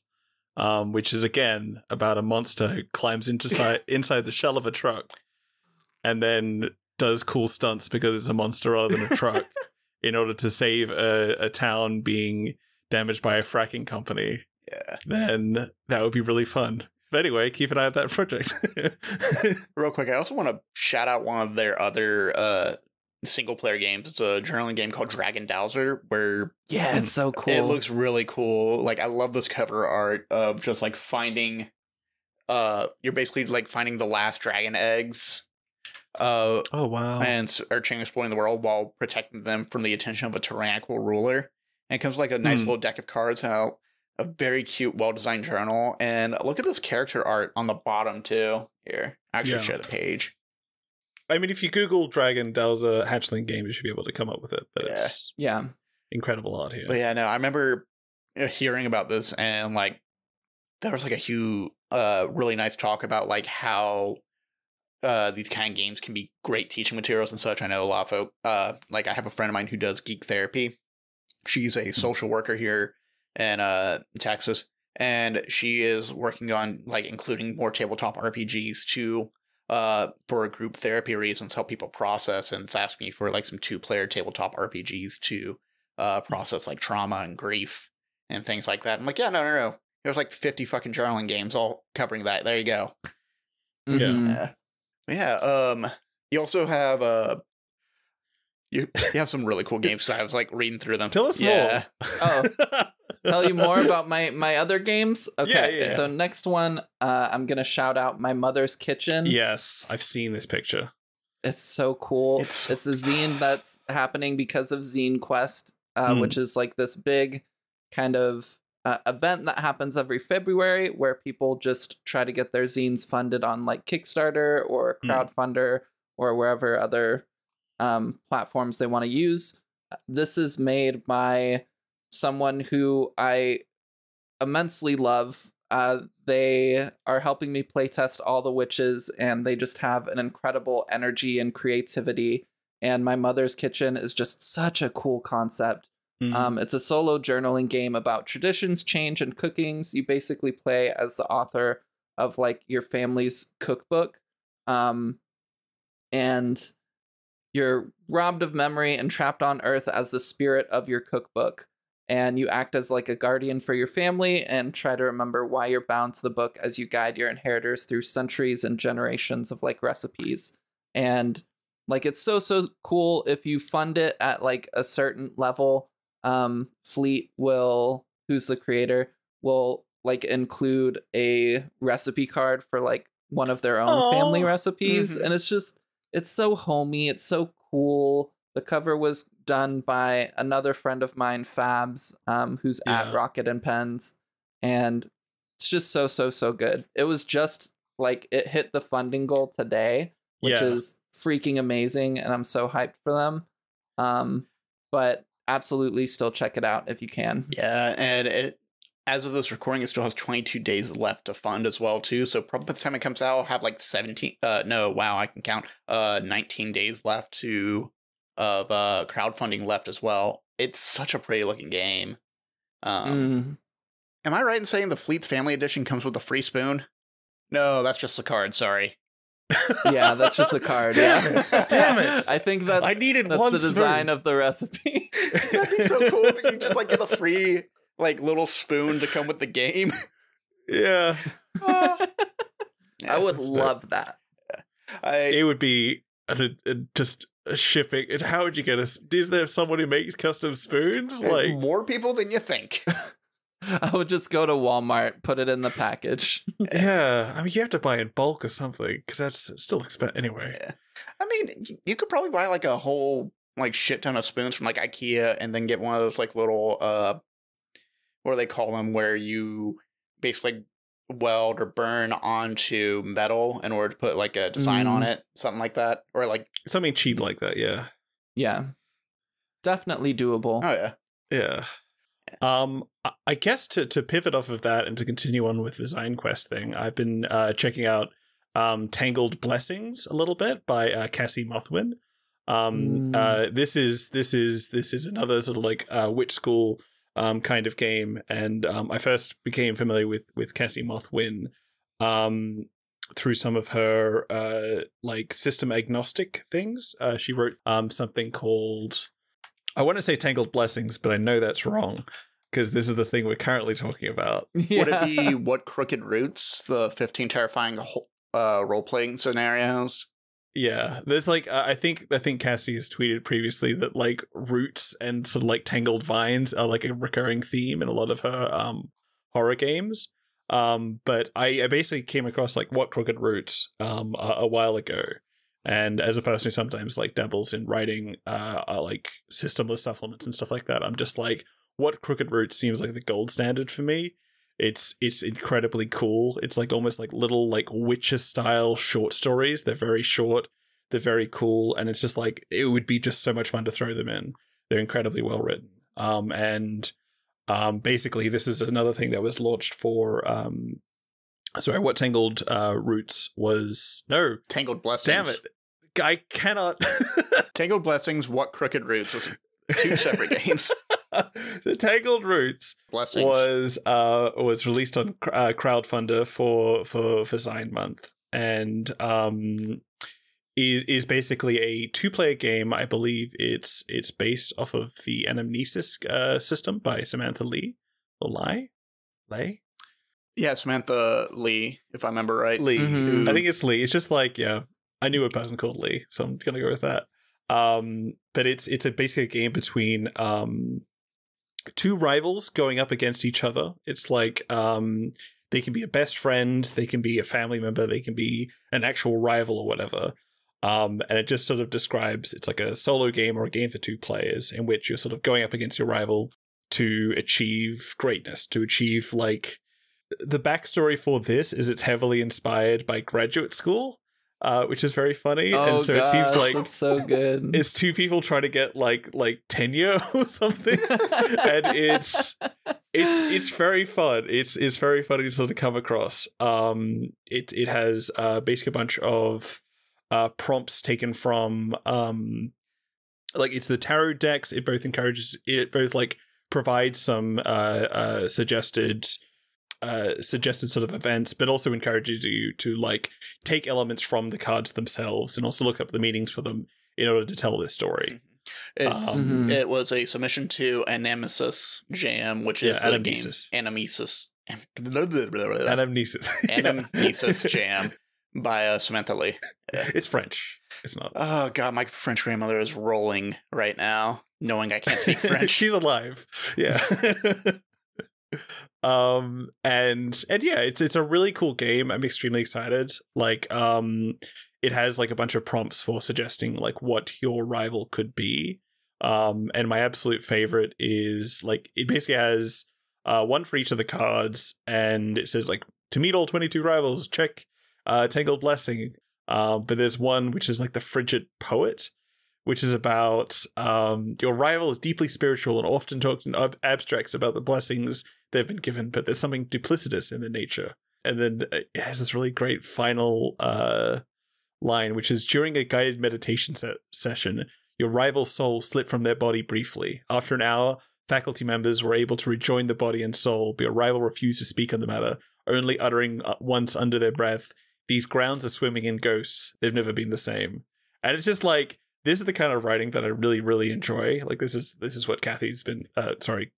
um, which is again about a monster who climbs into si- inside the shell of a truck and then does cool stunts because it's a monster rather than a truck in order to save a, a town being damaged by a fracking company, Yeah. then that would be really fun. But anyway, keep an eye on that project. Real quick, I also want to shout out one of their other uh, single player games. It's a journaling game called Dragon Dowser, where Yeah, it's so cool. it looks really cool. Like I love this cover art of just like finding uh you're basically like finding the last dragon eggs uh oh wow! and searching exploring the world while protecting them from the attention of a tyrannical ruler. And it comes with like a nice Hmm. little deck of cards and a, a very cute, well designed journal. And look at this character art on the bottom too. Here, I actually Yeah. share the page. I mean, if you Google Dragon Dowser Hatchling game, you should be able to come up with it. But Yeah. it's yeah. incredible art here. But yeah, no, I remember uh, hearing about this and like there was like a huge, uh, really nice talk about like how uh these kind of games can be great teaching materials and such. I know a lot of folk. Uh, like I have a friend of mine who does geek therapy. She's a social worker here in uh Texas, and she is working on like including more tabletop RPGs to uh for group therapy reasons help people process and it's asked me for like some two player tabletop RPGs to uh process like trauma and grief and things like that. I'm like, yeah, no, no, no. There's like 50 fucking journaling games all covering that. There you go. Yeah. Mhm. Yeah. Yeah. Um you also have uh you, you have some really cool games. So I was like reading through them. Tell us yeah. more. Oh. Tell you more about my my other games. Okay, yeah. so next one, uh, I'm gonna shout out my mother's kitchen. yes, I've seen this picture. It's so cool. It's It's, a zine that's happening because of Zine Quest, uh, Hmm. which is like this big kind of uh, event that happens every February where people just try to get their zines funded on like Kickstarter or Hmm. crowdfunder or wherever other um, platforms they want to use. This is made by someone who I immensely love. Uh, they are helping me playtest all the witches, and they just have an incredible energy and creativity. And my mother's kitchen is just such a cool concept. Mm. Um, it's a solo journaling game about traditions, change, and cookings. You basically play as the author of like your family's cookbook, um, and you're robbed of memory and trapped on Earth as the spirit of your cookbook. And you act as like a guardian for your family and try to remember why you're bound to the book as you guide your inheritors through centuries and generations of like recipes. And like it's so so cool if you fund it at like a certain level um fleet will who's the creator will like include a recipe card for like one of their own family Aw. recipes Mhm. and it's just it's so homey it's so cool the cover was done by another friend of mine fabs um who's at rocket and pens and it's just so so so good it was just like it hit the funding goal today which Yeah. is freaking amazing and i'm so hyped for them um but absolutely still check it out if you can Yeah, and it, as of this recording, it still has 22 days left to fund as well too. So probably by the time it comes out, I'll have like 17. Uh, no, wow, I can count. Uh, 19 days left to of uh crowdfunding left as well. It's such a pretty looking game. Um, Mm. am I right in saying the Fleet's Family Edition comes with a free spoon? No, that's just the card. Sorry. Yeah that's just a card Damn yeah it, damn it. i think that's I needed that's one the design spoon. of the recipe That'd be so cool if you just like get a free like little spoon to come with the game. yeah, Ah. i would that's love that I, it would be a, a- just a shipping. And how would you get a? s- Is there someone who makes custom spoons? Like, more people than you think. i would just go to walmart put it in the package yeah, I mean, you have to buy in bulk or something because that's still expensive anyway. I mean, you could probably buy like a whole like shit ton of spoons from like IKEA and then get one of those like little uh what do they call them where you basically weld or burn onto metal in order to put like a design on Mm. it, something like that. Or like Something cheap like that. Yeah, yeah definitely doable oh yeah. yeah. Um, I- guess to to pivot off of that and to continue on with the Design Quest thing, I've been uh, checking out um, Tangled Blessings a little bit by uh, Cassi Mothwin. Um, Mm. uh, this is this is this is another sort of like uh, witch school um, kind of game, and um, I first became familiar with with Cassi Mothwin um, through some of her uh, like system agnostic things. Uh, she wrote um, something called I want to say Tangled Blessings, but I know that's wrong because this is the thing we're currently talking about. yeah. Would it be what crooked roots? The fifteen terrifying uh, role playing scenarios. Yeah, there's like uh, I think I think Cassi has tweeted previously that like roots and sort of like tangled vines are like a recurring theme in a lot of her um horror games. Um, but I, I basically came across like what crooked roots um a, a while ago, and as a person who sometimes like dabbles in writing uh, uh like systemless supplements and stuff like that, I'm just like what crooked roots seems like the gold standard for me. It's it's incredibly cool. It's like almost like little like Witcher style short stories. They're very short. They're very cool, and it's just like it would be just so much fun to throw them in. They're incredibly well written. Um, and um, basically, this is another thing that was launched for. Um, sorry, what Tangled uh, Roots was? No, Tangled blessings. damn it, I cannot. Tangled blessings. What crooked roots? Is two separate games. the Tangled Roots Blessings. was uh was released on uh, crowdfunder for for for Zine Month and um is is basically a two player game. I believe it's it's based off of the Anamnesis uh, system by Samantha Lee or Lai Lay yeah, Samantha Lee, if I remember right. Lee. Mhm. I think it's Lee. It's just like yeah, I knew a person called Lee, so I'm gonna go with that. Um, but it's it's a basically a game between um two rivals going up against each other. It's like um they can be a best friend, they can be a family member, they can be an actual rival or whatever. Um, and it just sort of describes it's like a solo game or a game for two players in which you're sort of going up against your rival to achieve greatness, to achieve like the backstory for this is it's heavily inspired by graduate school, uh, which is very funny. Oh, and so it seems like that's so good. it's two people trying to get like like tenure or something. and it's it's it's very fun. It's it's very funny to sort of come across. Um, it it has uh basically a bunch of uh prompts taken from um like it's the tarot decks. It both encourages it both like provides some uh uh suggested uh suggested sort of events, but also encourages you to like take elements from the cards themselves and also look up the meanings for them in order to tell this story. It's, Um, Mhm. It was a submission to Anamnesis Jam, which is Yeah, the game Anamnesis. Anamnesis. Anamnesis. Anamnesis Jam by uh, Samantha Lee. It's French. It's not. Oh god, my French grandmother is rolling right now, knowing I can't speak French. She's alive. Yeah. Um and and yeah, it's it's a really cool game. I'm extremely excited. Like um it has like a bunch of prompts for suggesting like what your rival could be. Um and my absolute favorite is like it basically has uh one for each of the cards and it says like to meet all 22 rivals, check uh Tangled Blessing. Um but there's one which is like the frigid poet which is about um, your rival is deeply spiritual and often talks in ab- abstracts about the blessings they've been given, but there's something duplicitous in the nature. And then uh, it has this really great final uh, line, which is during a guided meditation se- session, your rival soul slipped from their body briefly. After an hour, faculty members were able to rejoin the body and soul, but your rival refused to speak on the matter, only uttering uh, once under their breath, These grounds are swimming in ghosts. They've never been the same. And it's just like, this is the kind of writing that I really, really enjoy. Like this is this is what Kathy's been uh sorry,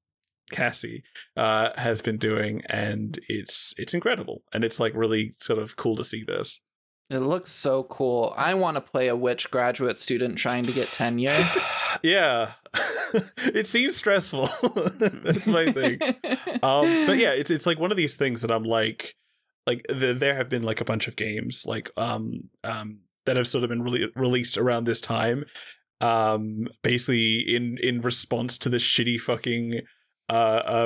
Cassi uh has been doing, and it's it's incredible. And it's like really sort of cool to see this. It looks so cool. I want to play a witch graduate student trying to get tenure. yeah. it seems stressful. That's my thing. um but yeah it's it's like one of these things that i'm like like the, there have been like a bunch of games like um um that have sort of been really released around this time um basically in in response to the shitty fucking uh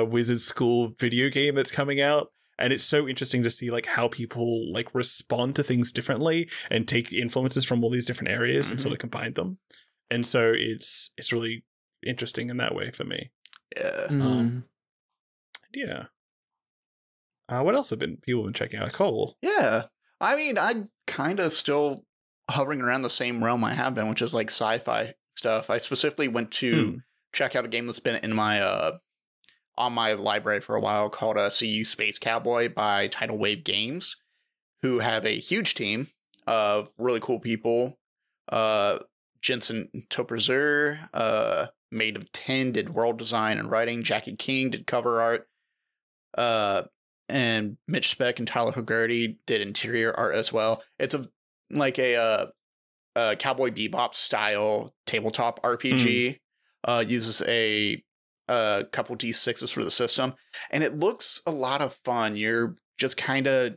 uh wizard school video game that's coming out and it's so interesting to see like how people like respond to things differently and take influences from all these different areas and sort of combine them and so it's it's really interesting in that way for me Yeah. Mm. Um, yeah. Uh, what else have been people been checking out? Cole. Yeah. I mean, I'm kind of still hovering around the same realm I have been, which is like sci-fi stuff. I specifically went to Hmm. check out a game that's been in my uh on my library for a while called uh, See You, Space Cowboy by Tidal Wave Games, who have a huge team of really cool people. Uh, Jensen Toperzer, uh, Made of Tin did world design and writing. Jackie King did cover art. Uh, and Mitch Speck and Tyler Hogarty did interior art as well. It's a like a uh, uh Cowboy Bebop style tabletop RPG. Uh, uses a a couple d6s for the system, and it looks a lot of fun. You're just kind of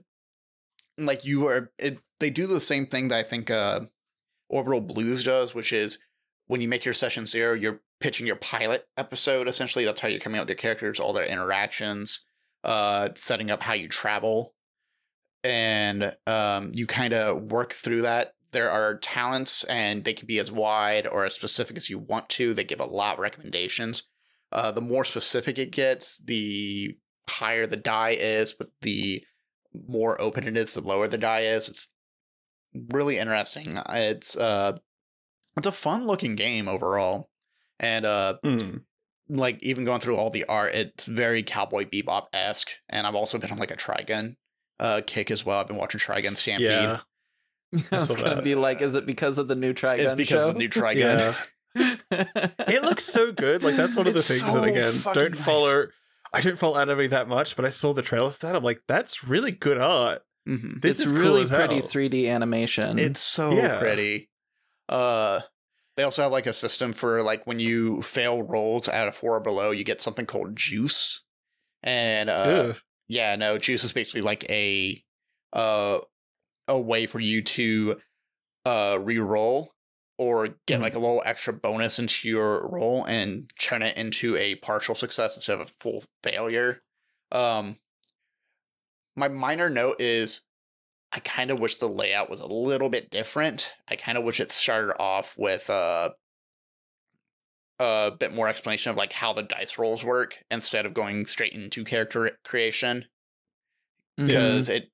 like you are. It, they do the same thing that I think uh, Orbital Blues does, which is when you make your session zero, you're pitching your pilot episode. Essentially, that's how you're coming out with your characters, all their interactions, uh, setting up how you travel, and um, you kind of work through that. There are talents, and they can be as wide or as specific as you want to. They give a lot of recommendations. Uh, the more specific it gets, the higher the die is, but the more open it is, the lower the die is. It's really interesting. It's uh, it's a fun looking game overall, and uh, Hmm. like even going through all the art, it's very Cowboy Bebop esque. And I've also been on like a Trigun uh kick as well. I've been watching Trigun Stampede. Yeah. I was gonna that. be like, is it because of the new Trigun It's because show? of the new Trigun. Yeah. It looks so good. Like that's one of the It's things so that again don't nice. follow. I don't follow anime that much, but I saw the trailer for that. I'm like, that's really good art. Mhm. This it's is really as pretty hell. 3D animation. It's so Yeah. pretty. Uh they also have like a system for like when you fail rolls out of four or below, you get something called juice. And uh yeah, no, juice is basically like a uh a way for you to uh re-roll or get Mhm. like a little extra bonus into your roll and turn it into a partial success instead of a full failure. Um, my minor note is I kind of wish the layout was a little bit different. I kind of wish it started off with uh, a bit more explanation of like how the dice rolls work instead of going straight into character creation because it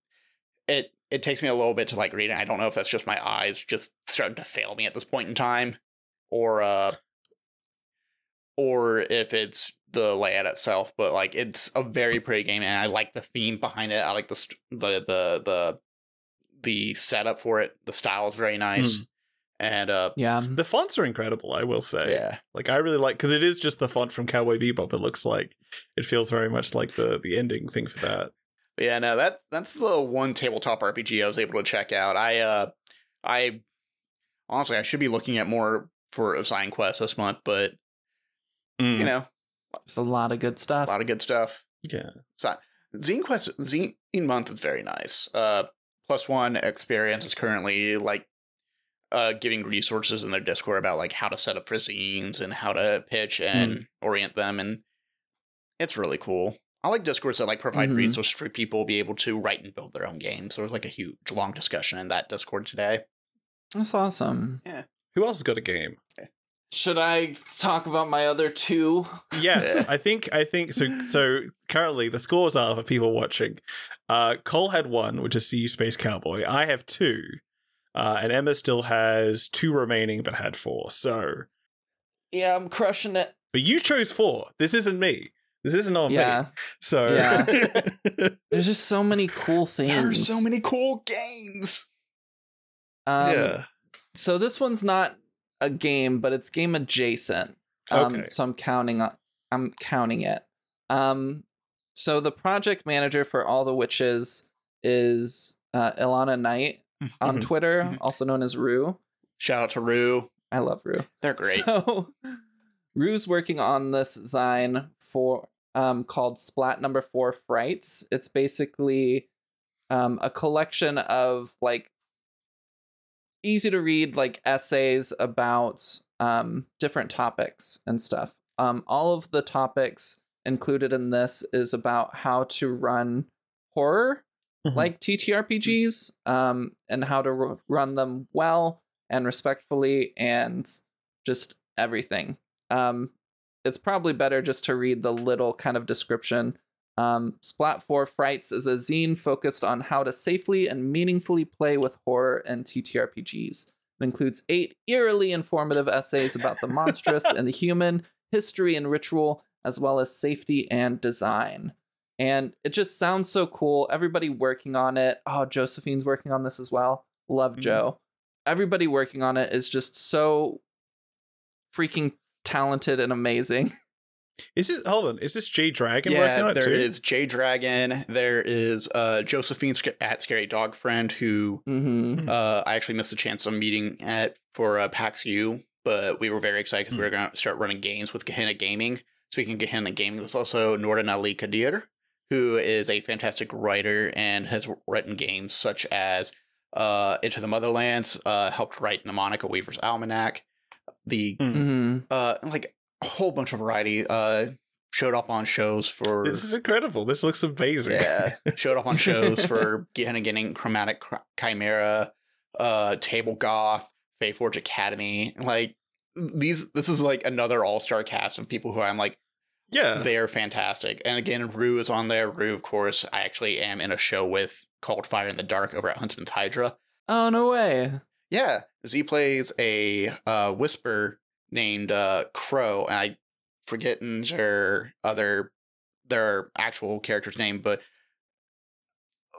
it it takes me a little bit to like read it. I don't know if that's just my eyes just starting to fail me at this point in time, or uh, or if it's the layout itself. But like, it's a very pretty game, and I like the theme behind it. I like the st- the the the the setup for it. The style is very nice, and uh, Yeah. The fonts are incredible, I will say. yeah, Like I really like because it is just the font from Cowboy Bebop. It looks like it feels very much like the the ending thing for that. But yeah, no, that that's the one tabletop RPG I was able to check out. I uh I honestly I should be looking at more for Assign Quest this month, but Mm, you know, It's a lot of good stuff. a lot of good stuff. yeah. So Zine Quest Zine month is very nice. Uh plus one experience is currently like uh giving resources in their Discord about like how to set up for zines and how to pitch and orient them and it's really cool. I like discords that like provide Mhm. resources for people to be able to write and build their own games. There was like a huge long discussion in that Discord today. That's awesome. Yeah. Who else has got a game? Should I talk about my other two? Yes, I think I think so. So currently, the scores are for people watching. Uh, Cole had one, which is Sea Space Cowboy. I have two, uh, and Emma still has two remaining, but had four. So, Yeah, I'm crushing it. but you chose four. This isn't me. This isn't on me. Yeah. So, There's just so many cool things. There are so many cool games. Um, yeah. So this one's not a game, but it's game adjacent. Um, Okay. So I'm counting on. I'm counting it. Um, so the project manager for all the witches is uh, Ilana Knight on Mhm. Twitter, Mhm. also known as Rue. Shout out to Rue. I love Rue. They're great. So Rue's working on this design for um called Splat Number Four Frights. It's basically um a collection of like easy to read like essays about um different topics and stuff. Um all of the topics included in this is about how to run horror Mhm. like TTRPGs um and how to r- run them well and respectfully and just everything. Um, it's probably better just to read the little kind of description. Um, Splat 4 Frights is a zine focused on how to safely and meaningfully play with horror and TTRPGs. It includes eight eerily informative essays about the monstrous and the human, history and ritual, as well as safety and design. And it just sounds so cool. Everybody working on it. Oh, Josephine's working on this as well. Love Mhm. Joe. Everybody working on it is just so freaking talented and amazing. Is it? Hold on. Is this J Dragon working yeah, on it too? is J Dragon. There is uh, Josephine Sc- at Scary Dog Friend, who Mm-hmm. uh, I actually missed the chance of meeting at for uh, PAX U, but we were very excited because we were going to start running games with Gehenna Gaming. Speaking of Gehenna Gaming, there's also Norden Ali Kadir, who is a fantastic writer and has written games such as uh, Into the Motherlands, uh, helped write Mnemonica Weaver's Almanac, the Mm-hmm. uh, like a whole bunch of variety. Uh, showed up on shows for This is incredible. This looks amazing. yeah, showed up on shows for Gehenna Getting Chromatic Chimera, uh, Table Goth, Forge Academy. Like these, this is like another all star cast of people who I'm like, yeah. they are fantastic. And again, Rue is on there. Rue, of course, I actually am in a show with called Fire in the Dark over at Huntsman's Hydra. Oh no way. Yeah, Z plays a uh, whisper named uh, Crow, and I forgetting their other their actual character's name, but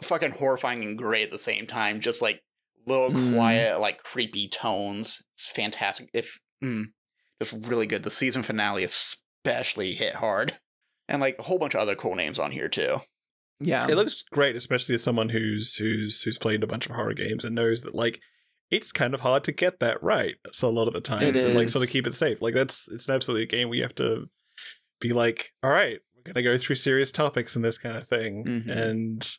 fucking horrifying and great at the same time. Just like little Mm. quiet, like creepy tones. It's fantastic. If mm, just really good. The season finale especially hit hard, and like a whole bunch of other cool names on here too. Yeah. it looks great, especially as someone who's who's who's played a bunch of horror games and knows that like it's kind of hard to get that right. So a lot of the times, It and like sort of keep it safe. Like that's it's an absolutely a game where you have to be like, all right, we're gonna go through serious topics and this kind of thing, Mhm. and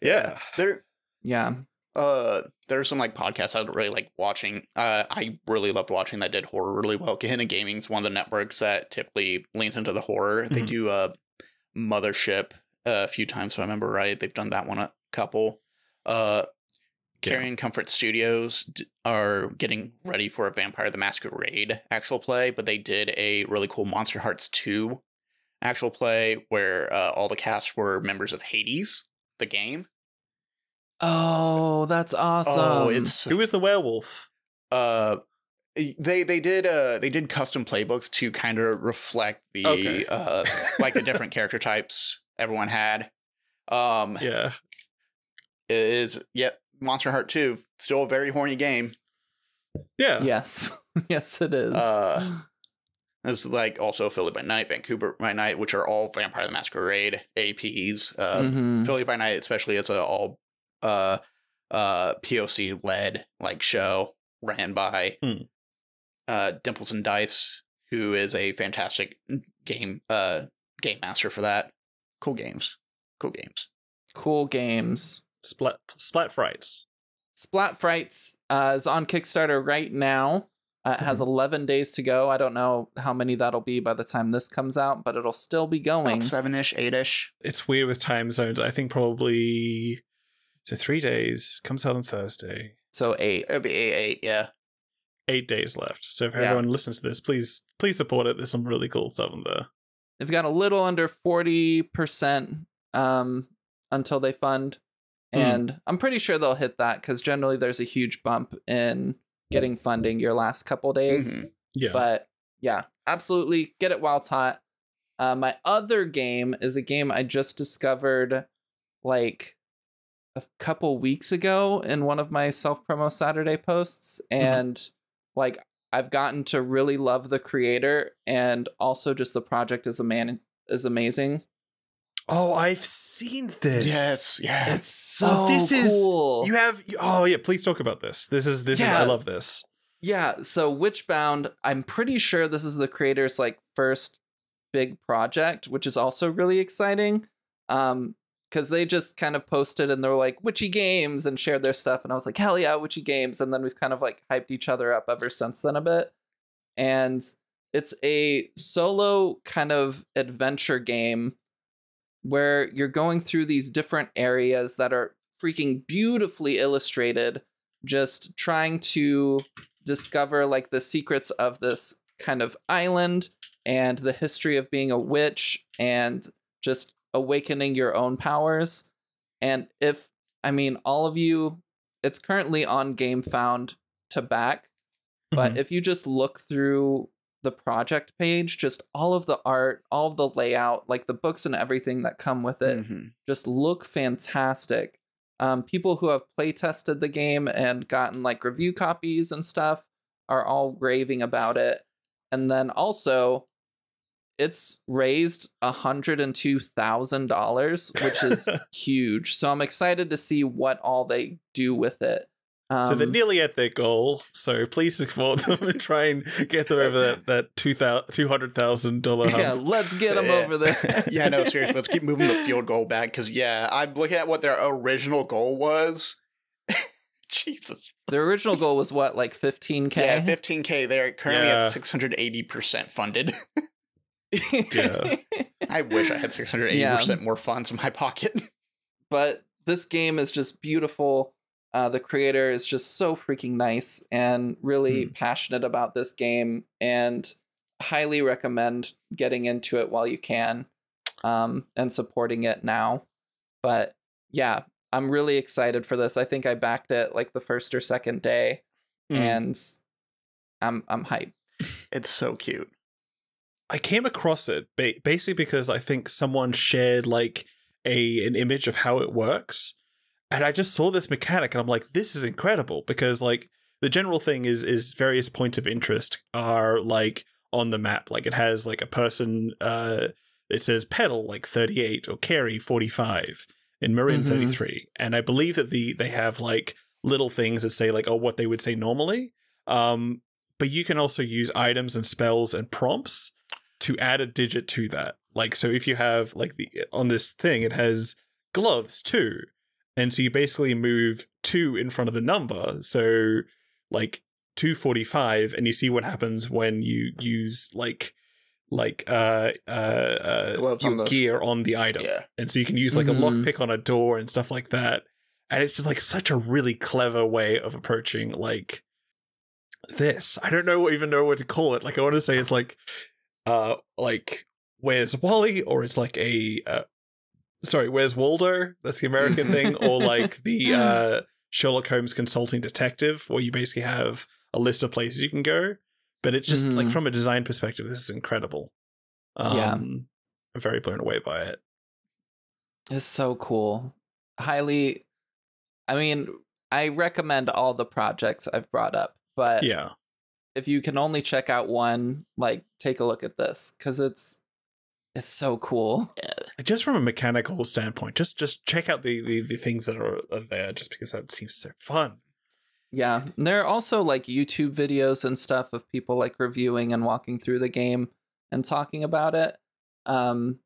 yeah, There, yeah. Uh, there's some like podcasts I don't really like watching. Uh, I really loved watching that did horror really well. Gehenna Gaming's one of the networks that typically leans into the horror. They Mhm. do a Mothership uh, a few times, if I remember right. They've done that one a couple. Uh, Yeah. Comfort Studios are getting ready for a Vampire the Masquerade actual play, but they did a really cool Monster Hearts 2 actual play where uh, all the cast were members of Hades, the game. Oh, that's awesome. Oh, it's Who is the werewolf? uh they they did uh they did custom playbooks to kind of reflect the Okay. uh like the different character types everyone had. Um Yeah. it is yep, Monster Heart 2, still a very horny game. Yeah. yes. yes, it is. Uh, It's like also Philly by Night, Vancouver by Night, which are all Vampire the Masquerade APs. Uh, Mhm. Philly by Night, especially, it's a all uh uh POC led like show ran by Hmm. uh Dimples and Dice, who is a fantastic game uh game master for that. Cool games. Cool games. Cool games. Splat Splat Frights. Splat Frights uh, is on Kickstarter right now. Uh, it has 11 days to go. I don't know how many that'll be by the time this comes out, but it'll still be going. Seven ish, eight ish. It's weird with time zones. I think probably so three days comes out on Thursday. So eight. It'll be eight, eight, yeah. Eight days left. So if Yeah. everyone listens to this, please please support it. There's some really cool stuff in there. They've got a little under 40% um, until they fund. Hmm. And I'm pretty sure they'll hit that because generally there's a huge bump in getting funding your last couple days. Mhm. Yeah. But yeah, absolutely get it while it's hot. Uh, my other game is a game I just discovered like a couple weeks ago in one of my self promo Saturday posts. And like I've gotten to really love the creator and also just the project as a man is amazing. Oh, I've seen this. Yes, yeah. It's so Oh, this is- cool. You have. Oh yeah. Please talk about this. This is this is. I love this. Yeah, so Witchbound, I'm pretty sure this is the creator's like first big project, which is also really exciting. Um because they just kind of posted and they were like witchy games and shared their stuff and i was like hell yeah witchy games and then we've kind of like hyped each other up ever since then a bit and it's a solo kind of adventure game where you're going through these different areas that are freaking beautifully illustrated just trying to discover like the secrets of this kind of island and the history of being a witch and just awakening your own powers and if i mean all of you it's currently on Gamefound to back but Mhm. if you just look through the project page just all of the art all of the layout like the books and everything that come with it Mhm. just look fantastic. Um, people who have play tested the game and gotten like review copies and stuff are all raving about it. And then also, it's raised hundred and two thousand dollars, which is huge. So I'm excited to see what all they do with it. Um, so they're nearly at their goal. So please support them and try and get them over that that two thousand two hundred thousand dollar yeah, let's get them Yeah. over there. yeah, no, seriously, let's keep moving the field goal back because yeah, I'm looking at what their original goal was. Jesus. Their original goal was what, like 15k? Yeah, 15k. They're currently Yeah. at 680% funded. Yeah. I wish I had 680% Yeah. more funds in my pocket. but this game is just beautiful. Uh, the creator is just so freaking nice and really Hmm. passionate about this game, and highly recommend getting into it while you can, um, and supporting it now. But yeah, I'm really excited for this. I think I backed it like the first or second day, Mm. and I'm I'm hyped. It's so cute. I came across it ba- basically because I think someone shared like a an image of how it works, and I just saw this mechanic, and I'm like, this is incredible because like the general thing is is various points of interest are like on the map, like it has like a person, uh, it says pedal like 38 or carry 45 and Marin Mhm. 33, and I believe that the they have like little things that say like oh what they would say normally, um, but you can also use items and spells and prompts to add a digit to that. Like so if you have like the on this thing it has gloves too. And so you basically move two in front of the number. So like 245 and you see what happens when you use like like uh uh, uh your on the- gear on the item Yeah. and so you can use like a Mhm. lockpick on a door and stuff like that and it's just like such a really clever way of approaching like this i don't know even know what to call it like i want to say it's like uh like where's wally or it's like a uh, sorry where's waldo that's the american thing or like the uh sherlock holmes consulting detective where you basically have a list of places you can go but it's just like Mhm. from a design perspective this is incredible um Yeah. i'm very blown away by it It's so cool. Highly I mean, I recommend all the projects I've brought up, but yeah if you can only check out one, like take a look at this cuz it's it's so cool. just from a mechanical standpoint just just check out the the, the things that are, are there just because that seems so fun Yeah. And there are also like YouTube videos and stuff of people like reviewing and walking through the game and talking about it. Um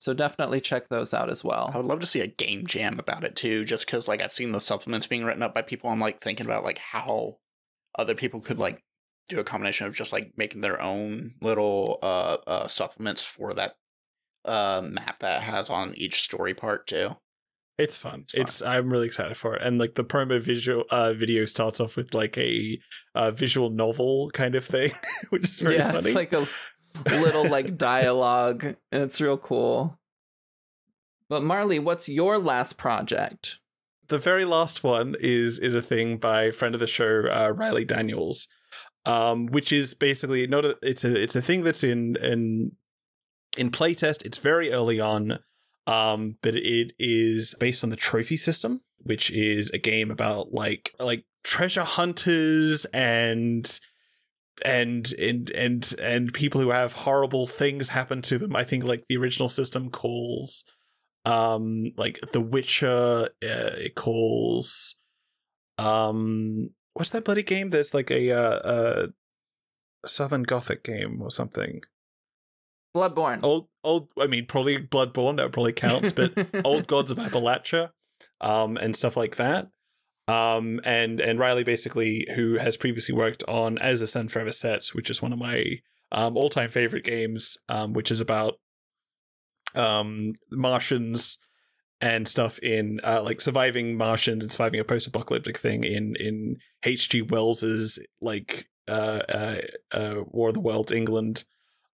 so definitely check those out as well. I would love to see a game jam about it too, just because like I've seen the supplements being written up by people. I'm like thinking about like how other people could like do a combination of just like making their own little uh, uh supplements for that uh map that has on each story part too. it's fun It's fun. it's, i'm really excited for it and like the promo visual uh video starts off with like a uh visual novel kind of thing which is very yeah, funny it's like a little like dialogue and it's real cool. But Marley, what's your last project? the very last one is is a thing by friend of the show uh, Riley Daniels, um, which is basically not a it's a it's a thing that's in in in playtest. It's very early on, um, but it is based on the trophy system, which is a game about like like treasure hunters and and and and and people who have horrible things happen to them. I think like the original system calls um like The Witcher uh, it calls um what's that bloody game? There's like a uh, a Southern Gothic game or something. Bloodborne. Old old I mean probably Bloodborne that probably counts, but Old Gods of Appalachia, um, and stuff like that. Um, and and Riley basically, who has previously worked on As the Sun Forever Sets, which is one of my um all time favorite games, um, which is about um Martians and stuff in uh, like surviving Martians and surviving a post-apocalyptic thing in in H.G. Wells's like uh, uh, uh, War of the Worlds England.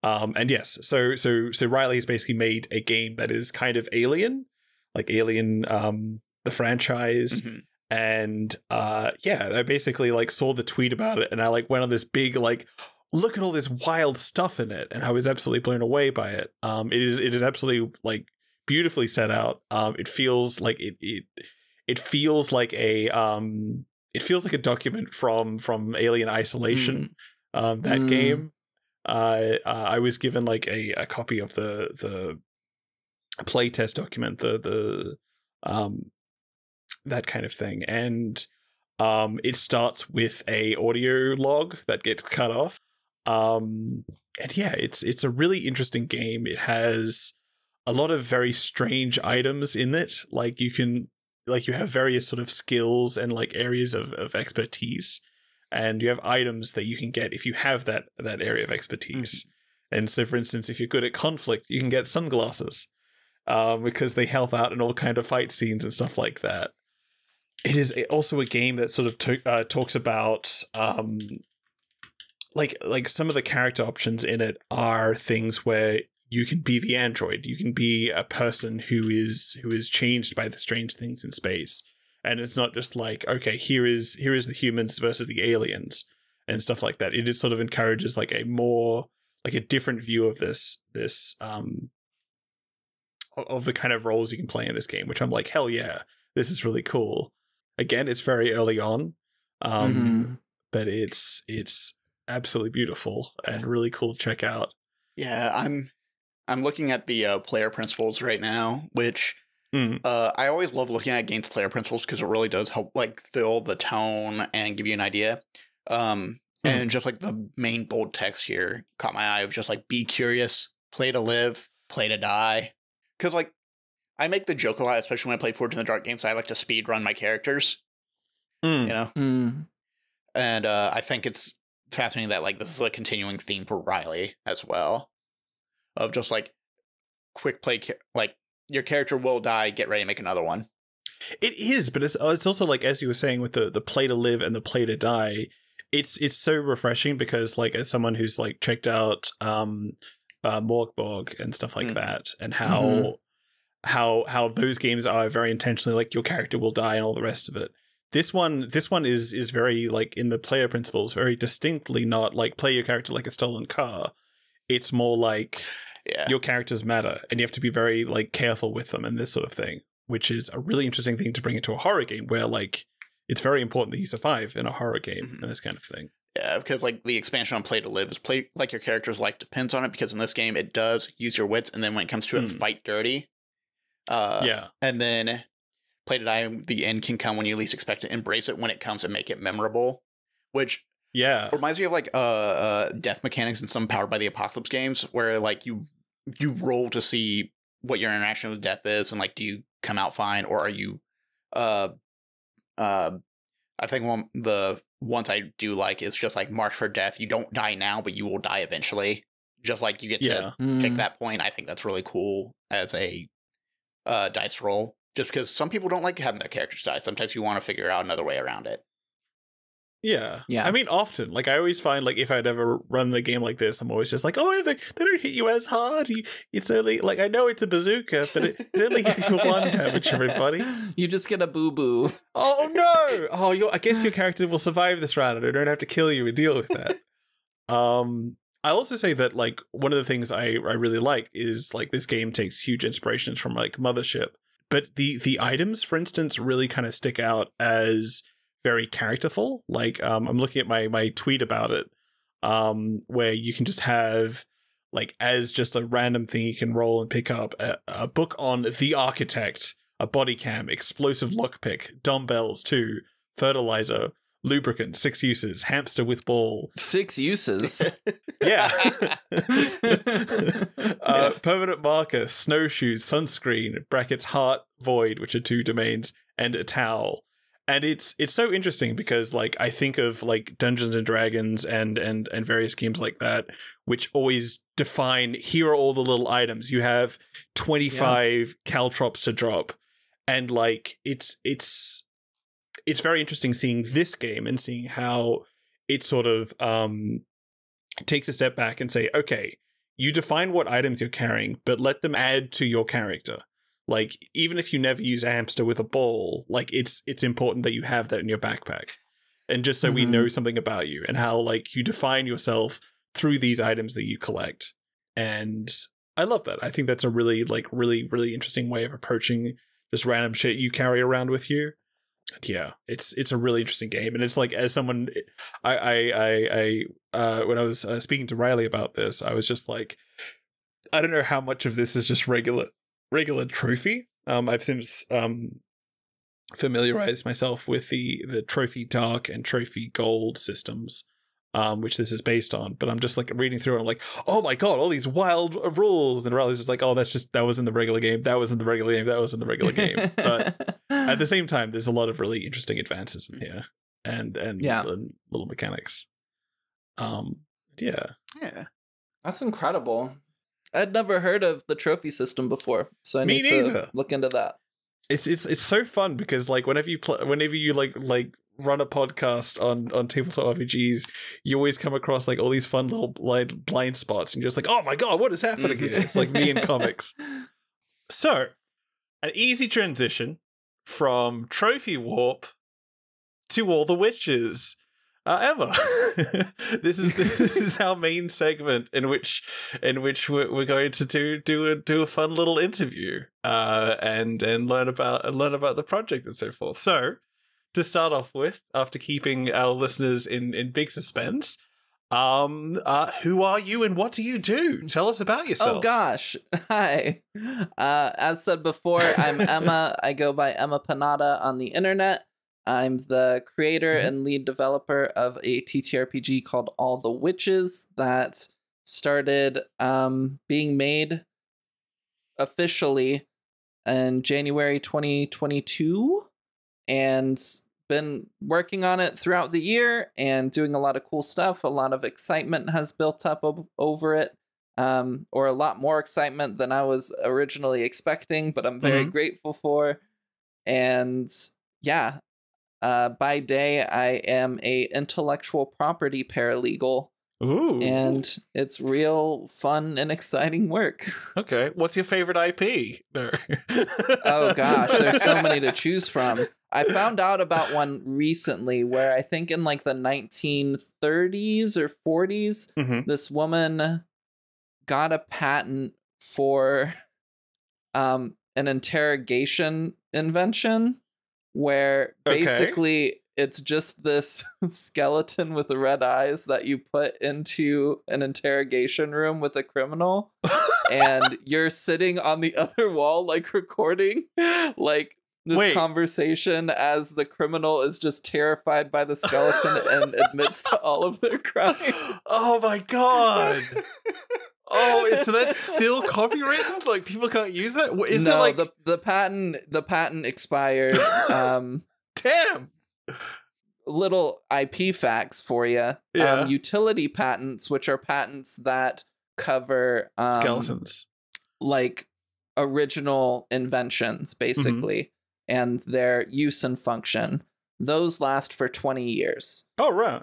Um, and yes, so so so Riley's basically made a game that is kind of Alien, like Alien, um, the franchise, Mhm. and uh, yeah, I basically like saw the tweet about it, and I like went on this big like, look at all this wild stuff in it, and I was absolutely blown away by it. Um, it is it is absolutely like beautifully set out. Um, it feels like it it it feels like a um it feels like a document from from Alien Isolation. Um, that Mm. game. Uh, uh, I was given like a, a copy of the the playtest document, the the um that kind of thing, and um it starts with a audio log that gets cut off. Um, and yeah, it's it's a really interesting game. It has a lot of very strange items in it. Like you can like you have various sort of skills and like areas of, of expertise. And you have items that you can get if you have that that area of expertise. And so for instance, if you're good at conflict, you can get sunglasses. Um, because they help out in all kind of fight scenes and stuff like that. It is also a game that sort of to- uh, talks about um, like like some of the character options in it are things where you can be the android you can be a person who is who is changed by the strange things in space and it's not just like okay here is here is the humans versus the aliens and stuff like that it is sort of encourages like a more like a different view of this this um of the kind of roles you can play in this game which i'm like hell yeah this is really cool again it's very early on um Mhm. but it's it's absolutely beautiful and really cool to check out. Yeah, I'm I'm looking at the uh, player principles right now, which Mm. uh, I always love looking at games player principles because it really does help like fill the tone and give you an idea. Um, Mhm. And just like the main bold text here caught my eye of just like be curious, play to live, play to die. Because like I make the joke a lot, especially when I play Forged in the Dark games. I like to speed run my characters, Mm. you know, Hmm. and uh, I think it's fascinating that like this is a continuing theme for Riley as well, of just like quick play, like your character will die, get ready to make another one. It is, but it's uh, it's also like as you were saying with the the play to live and the play to die. It's it's so refreshing because like as someone who's like checked out um uh Mörk Borg and stuff like Mhm. that and how Mhm. how how those games are very intentionally like your character will die and all the rest of it. This one this one is is very like in the player principles very distinctly not like play your character like a stolen car. It's more like Yeah, your characters matter and you have to be very like careful with them and this sort of thing which is a really interesting thing to bring into a horror game where like it's very important that you survive in a horror game Mhm. and this kind of thing yeah, because like the expansion on play to live is play like your character's life depends on it. Because in this game, it does use your wits, and then when it comes to it, Hmm. fight dirty. Uh, yeah and then play to die the end can come when you least expect it embrace it when it comes and make it memorable which yeah it reminds me of like uh, uh death mechanics in some powered by the apocalypse games where like you you roll to see what your interaction with death is and like do you come out fine or are you uh uh i think one the ones i do like is just like march for death you don't die now but you will die eventually just like you get to yeah pick that point. I think that's really cool as a uh, dice roll. Just because some people don't like having their characters die. Sometimes you want to figure out another way around it. Yeah Yeah. i mean often like i always find like if i'd ever run the game like this i'm always just like oh they, they don't hit you as hard you, it's only like i know it's a bazooka but it, it only hits you for one damage everybody You just get a boo boo. Oh no! Oh, your I guess your character will survive this round, and I don't have to kill you and deal with that. um, I also say that like one of the things I I really like is like this game takes huge inspirations from like Mothership, but the the items, for instance, really kind of stick out as very characterful. Like um, I'm looking at my my tweet about it, um, where you can just have like as just a random thing you can roll and pick up a, a book on the architect a body cam, explosive lockpick, dumbbells, two, fertilizer, lubricant, six uses, hamster with ball. Six uses. Yeah. uh, permanent marker, snowshoes, sunscreen, brackets, heart, void, which are two domains, and a towel. And it's it's so interesting because like I think of like Dungeons and Dragons and and and various games like that, which always define here are all the little items. You have twenty five caltrops to drop, and like it's it's it's very interesting seeing this game and seeing how it sort of um takes a step back and say, okay, you define what items you're carrying, but let them add to your character. Like even if you never use a hamster with a ball, like it's it's important that you have that in your backpack. And just so we Mhm. know something about you and how like you define yourself through these items that you collect. And I love that. I think that's a really like really really interesting way of approaching just random shit you carry around with you. Yeah, it's it's a really interesting game, and it's like as someone, I I I, I uh, when I was uh, speaking to Riley about this, I was just like, I don't know how much of this is just regular regular trophy. Um, I've since um familiarized myself with the the trophy dark and trophy gold systems, um, which this is based on. But I'm just like reading through, and I'm like, oh my god, all these wild rules, and Riley's just like, oh, that's just that was in the regular game, that was in the regular game, that was in the regular game. But at the same time, there's a lot of really interesting advances in here, and and, Yeah. and little mechanics. Um, yeah, yeah. That's incredible. I'd never heard of the trophy system before, so I Me need to look into that. it's it's it's so fun because like whenever you play, whenever you like like run a podcast on on tabletop RPGs, you always come across like all these fun little blind blind spots, and you're just like, oh my god, what is happening here? It's like me in mm-hmm. comics. So, an easy transition from Trophy Warp to All the Witches. Uh, Emma, this is this is our main segment in which in which we're, we're going to do do a, do a fun little interview uh, and and learn about and learn about the project and so forth. So, to start off with, after keeping our listeners in in big suspense, um, uh, who are you and what do you do? Tell us about yourself. Oh gosh. Hi. Uh, as said before, I'm Emma. I go by Emmapanada on the internet. I'm the creator Mhm. and lead developer of a TTRPG called All the Witches that started um, being made officially in January 2022 and been working on it throughout the year and doing a lot of cool stuff. A lot of excitement has built up o- over it, um, or a lot more excitement than I was originally expecting, but I'm very Mhm. grateful for. And yeah, uh, by day, I am a intellectual property paralegal, Ooh. and it's real fun and exciting work. okay. What's your favorite IP? Oh gosh, there's so many to choose from. I found out about one recently where I think in like the 1930s or 40s, Mhm. this woman got a patent for um an interrogation invention where Okay. basically it's just this skeleton with red eyes that you put into an interrogation room with a criminal and you're sitting on the other wall like recording like this Wait. conversation as the criminal is just terrified by the skeleton and admits to all of their crimes. oh my god. Oh, so that's still copywritten? Like people can't use that? Wh- no, there like the the patent the patent expired. um damn? little IP facts for you. Yeah. Um, utility patents, which are patents that cover um, Skeletons. like original inventions, basically, and their use and function. Those last for 20 years. Oh right.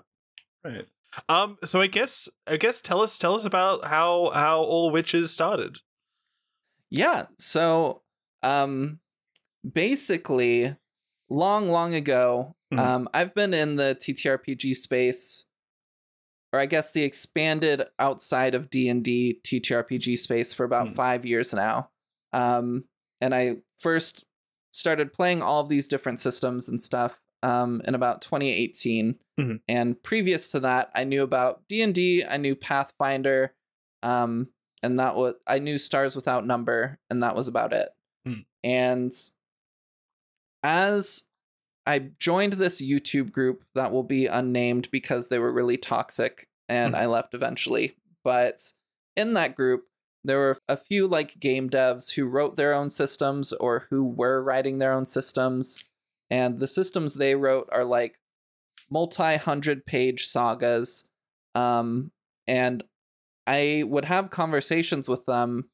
Right. Um so I guess I guess tell us tell us about how how all witches started. Yeah. So, um, basically, long, long ago, Mhm. um, I've been in the TTRPG space, or I guess the expanded outside of D and D TTRPG space for about Mhm. five years now. Um, and I first started playing all of these different systems and stuff um, in about 2018. Mhm. And previous to that, I knew about D and D. I knew Pathfinder. Um, and that was I knew Stars Without Number, and that was about it. Hmm. And as I joined this YouTube group that will be unnamed because they were really toxic, and Hmm. I left eventually. But in that group, there were a few like game devs who wrote their own systems or who were writing their own systems, and the systems they wrote are like multi hundred page sagas. Um, and I would have conversations with them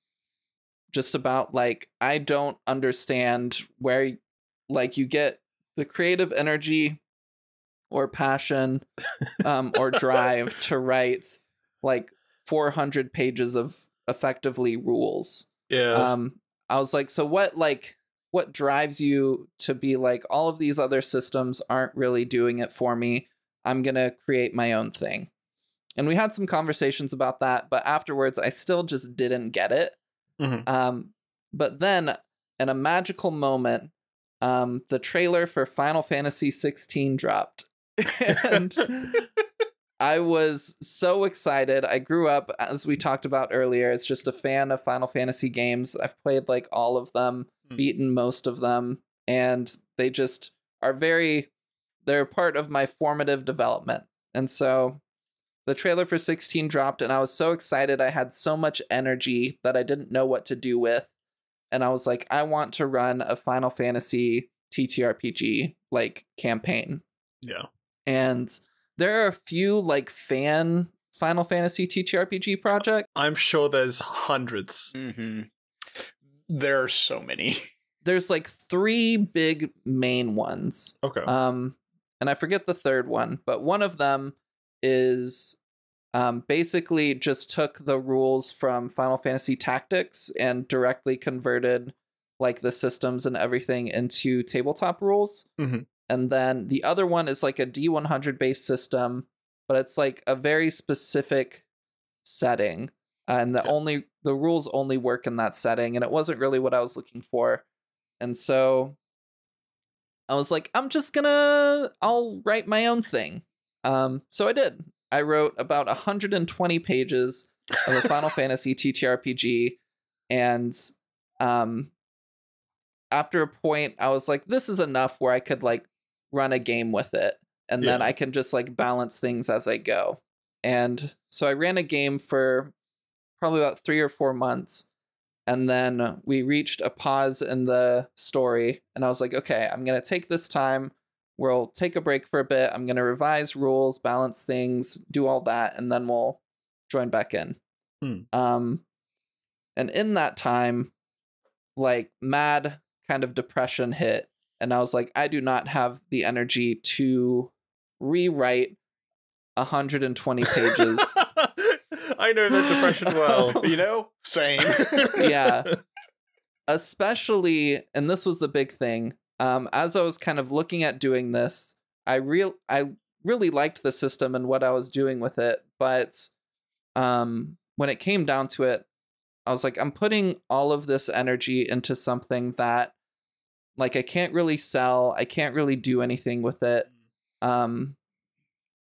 just about like I don't understand where like you get the creative energy or passion um or drive to write like 400 pages of effectively rules. Yeah. Um I was like so what like what drives you to be like all of these other systems aren't really doing it for me. I'm going to create my own thing. And we had some conversations about that, but afterwards I still just didn't get it. Mhm. Um, but then, in a magical moment, um, the trailer for Final Fantasy 16 dropped, and I was so excited. I grew up, as we talked about earlier, as just a fan of Final Fantasy games. I've played like all of them, Hmm. beaten most of them, and they just are very. They're part of my formative development, and so the trailer for 16 dropped and I was so excited. I had so much energy that I didn't know what to do with. And I was like, I want to run a Final Fantasy TTRPG like campaign. yeah. And there are a few like fan Final Fantasy TTRPG project. I'm sure there's hundreds. hmm There are so many. There's like three big main ones. Okay. Um, and I forget the third one, but one of them is um, basically just took the rules from Final Fantasy Tactics and directly converted like the systems and everything into tabletop rules. Mhm. And then the other one is like a D100 based system, but it's like a very specific setting. And the Yeah. only the rules only work in that setting, and it wasn't really what I was looking for. And so I was like, I'm just gonna I'll write my own thing. Um, so I did. I wrote about 120 pages of a Final Fantasy TTRPG, and um, after a point, I was like, this is enough where I could like run a game with it, and then I can just like balance things as I go. And so I ran a game for probably about three or four months, and then we reached a pause in the story and i was like okay i'm going to take this time. We'll take a break for a bit. I'm going to revise rules balance things do all that and then we'll join back in. Hmm. um and in that time like mad kind of depression hit and i was like i do not have the energy to rewrite 120 pages I know that depression well. You know, same. yeah especially and this was the big thing um as i was kind of looking at doing this i real i really liked the system and what i was doing with it but um when it came down to it i was like i'm putting all of this energy into something that like i can't really sell i can't really do anything with it um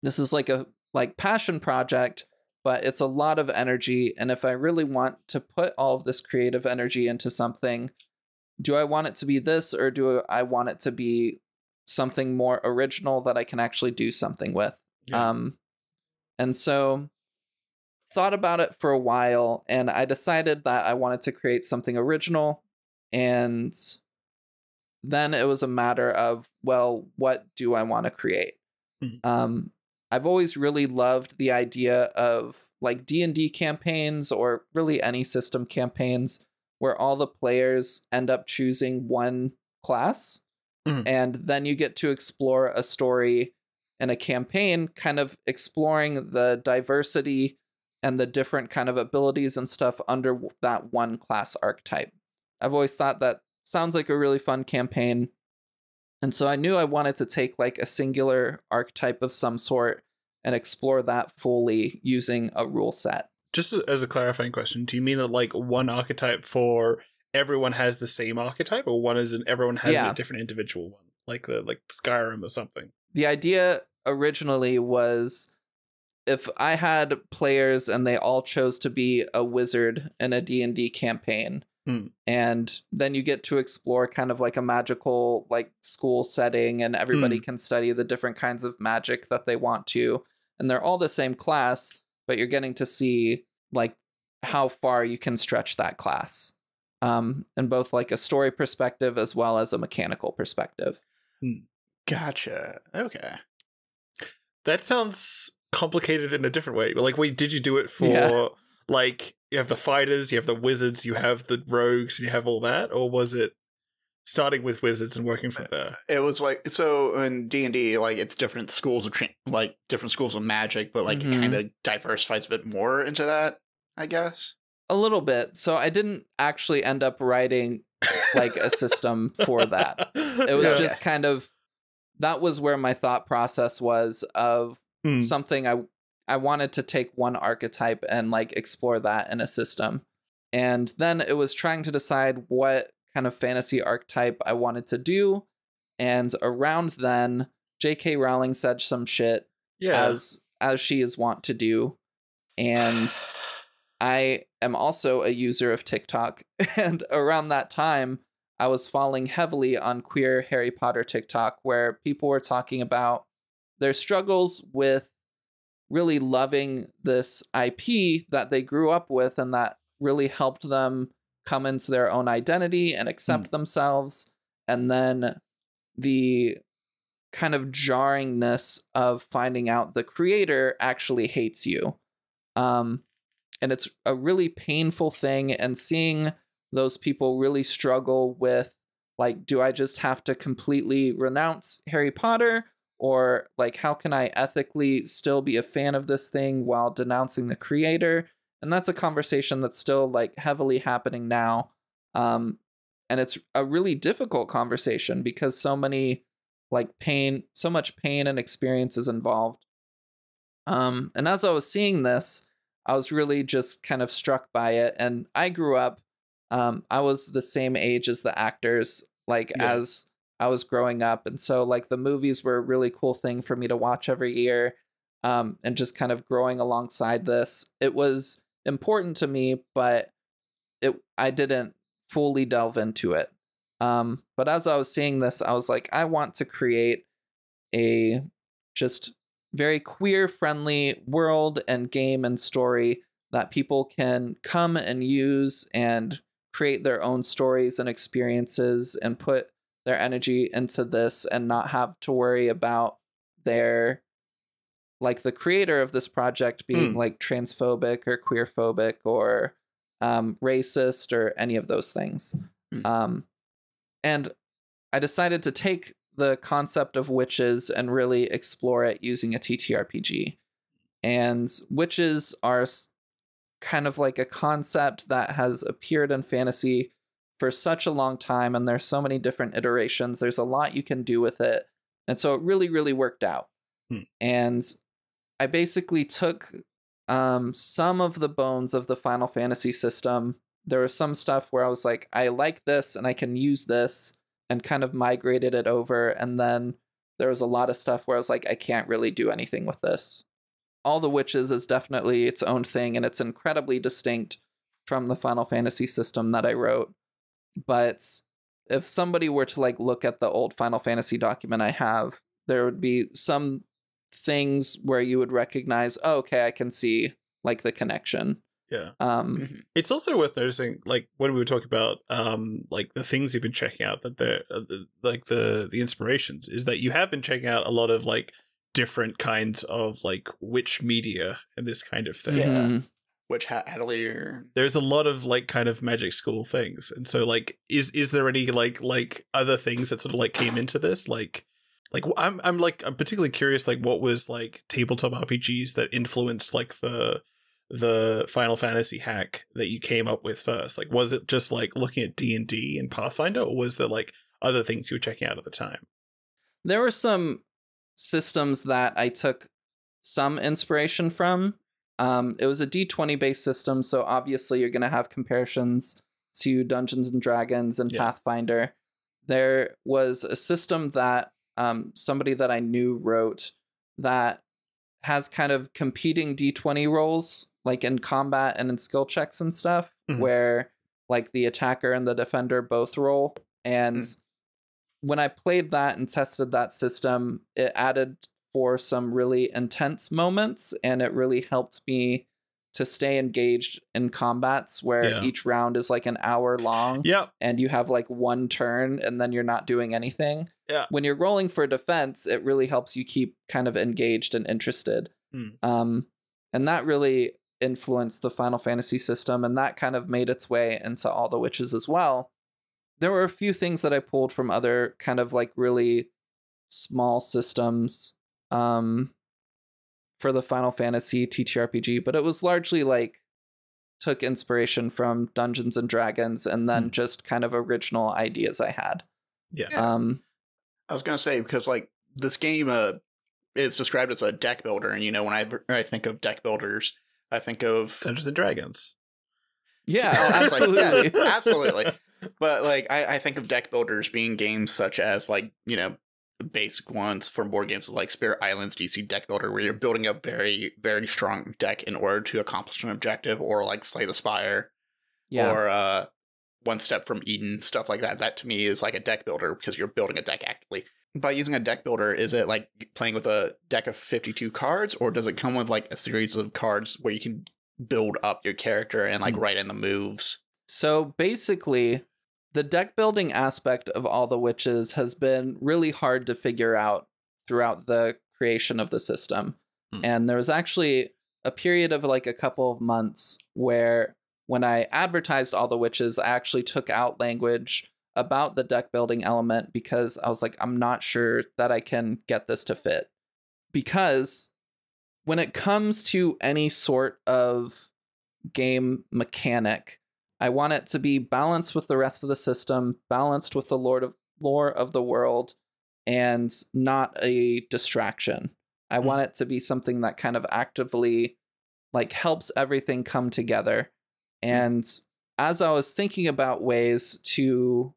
this is like a like passion project but it's a lot of energy and if i really want to put all of this creative energy into something do i want it to be this or do i want it to be something more original that i can actually do something with Yeah. um and so thought about it for a while and i decided that i wanted to create something original and then it was a matter of well what do i want to create Mhm. um i've always really loved the idea of like d&d campaigns or really any system campaigns where all the players end up choosing one class Mhm. and then you get to explore a story and a campaign kind of exploring the diversity and the different kind of abilities and stuff under that one class archetype. I've always thought that sounds like a really fun campaign. And so I knew I wanted to take like a singular archetype of some sort and explore that fully using a rule set. Just as a clarifying question, do you mean that like one archetype for everyone has the same archetype, or one is an everyone has Yeah. a different individual one, like the like Skyrim or something? the idea originally was if i had players and they all chose to be a wizard in a d&d campaign Hmm. and then you get to explore kind of like a magical like school setting and everybody can study the different kinds of magic that they want to and they're all the same class but you're getting to see like how far you can stretch that class um in both like a story perspective as well as a mechanical perspective gotcha. Okay. That sounds complicated in a different way. Like, wait, did you do it for Yeah. Like you have the fighters, you have the wizards, you have the rogues, and you have all that, or was it starting with wizards and working from there? It was like so in D and D, like it's different schools of tra- like different schools of magic, but like Mhm. it kind of diversifies a bit more into that, I guess. A little bit. So I didn't actually end up writing like a system for that. It was Yeah. just kind of that was where my thought process was of Hmm. something I I wanted to take one archetype and like explore that in a system. And then it was trying to decide what kind of fantasy archetype I wanted to do. And around then, J.K. Rowling said some shit yeah. as as she is wont to do. And I am also a user of TikTok. And around that time, I was falling heavily on queer Harry Potter TikTok, where people were talking about their struggles with really loving this IP that they grew up with and that really helped them come into their own identity and accept themselves. And then the kind of jarringness of finding out the creator actually hates you. Um, and it's a really painful thing, and seeing those people really struggle with like, do I just have to completely renounce Harry Potter? Or like, how can I ethically still be a fan of this thing while denouncing the creator? And that's a conversation that's still like heavily happening now. Um, and it's a really difficult conversation because so many like pain so much pain and experience is involved um and as i was seeing this i was really just kind of struck by it and i grew up um i was the same age as the actors like Yeah. as i was growing up and so like the movies were a really cool thing for me to watch every year um and just kind of growing alongside this. It was important to me but it i didn't fully delve into it. Um, but as I was seeing this, I was like, I want to create a just very queer friendly world and game and story that people can come and use and create their own stories and experiences and put their energy into this and not have to worry about their like the creator of this project being Hmm. like transphobic or queerphobic or um, racist or any of those things. Hmm. Um, and I decided to take the concept of witches and really explore it using a TTRPG. And witches are kind of like a concept that has appeared in fantasy for such a long time, and there's so many different iterations. There's a lot you can do with it. And so it really, really worked out. Hmm. And I basically took um, some of the bones of the Final Fantasy system. There was some stuff where I was like, I like this and I can use this, and kind of migrated it over. And then there was a lot of stuff where I was like, I can't really do anything with this. All the Witches is definitely its own thing, and it's incredibly distinct from the Final Fantasy system that I wrote. But if somebody were to like look at the old Final Fantasy document I have, there would be some things where you would recognize, oh, okay, I can see like the connection. Yeah. Um, Mhm. It's also worth noticing, like when we were talking about, um, like the things you've been checking out, that they're uh, the, like the the inspirations is that you have been checking out a lot of like different kinds of like witch media and this kind of thing. Yeah. Which ha- Hadley There's a lot of like kind of magic school things, and so like, is is there any like like other things that sort of like came into this, like? Like I'm, I'm like I'm particularly curious. Like, what was like tabletop RPGs that influenced like the the Final Fantasy hack that you came up with first? Like, was it just like looking at D and D and Pathfinder, or was there like other things you were checking out at the time? there were some systems that I took some inspiration from. Um, it was a D20 based system, so obviously you're going to have comparisons to Dungeons and Dragons and Yeah. Pathfinder. There was a system that um, somebody that I knew wrote that has kind of competing D20 roles, like in combat and in skill checks and stuff, Mhm. where like the attacker and the defender both roll. And when I played that and tested that system, it added for some really intense moments and it really helped me to stay engaged in combats where Yeah. each round is like an hour long Yep. and you have like one turn and then you're not doing anything. Yeah. When you're rolling for defense, it really helps you keep kind of engaged and interested. Hmm. Um, and that really influenced the Final Fantasy system, and that kind of made its way into all the witches as well. There were a few things that I pulled from other kind of like really small systems um, for the Final Fantasy TTRPG, but it was largely like took inspiration from Dungeons and Dragons and then Hmm. just kind of original ideas I had. Yeah. Yeah. Um, I was gonna say because like this game uh is described as a deck builder, and you know when I I think of deck builders, I think of Dungeons and Dragons. yeah, Oh, like, absolutely. yeah, absolutely. but like I, I think of deck builders being games such as like you know basic ones from board games like Spirit Islands DC deck builder where you're building a very very strong deck in order to accomplish an objective or like Slay the Spire yeah. or uh one step from Eden stuff like that that to me is like a deck builder because you're building a deck actively by using a deck builder is it like playing with a deck of 52 cards or does it come with like a series of cards where you can build up your character and like Hmm. write in the moves So basically, the deck building aspect of all the witches has been really hard to figure out throughout the creation of the system. Hmm. And there was actually a period of like a couple of months where when I advertised all the witches, I actually took out language about the deck building element because I was like, I'm not sure that I can get this to fit. Because when it comes to any sort of game mechanic, I want it to be balanced with the rest of the system, balanced with the Lord of lore of the world, and not a distraction. I Mm. want it to be something that kind of actively like helps everything come together. And as I was thinking about ways to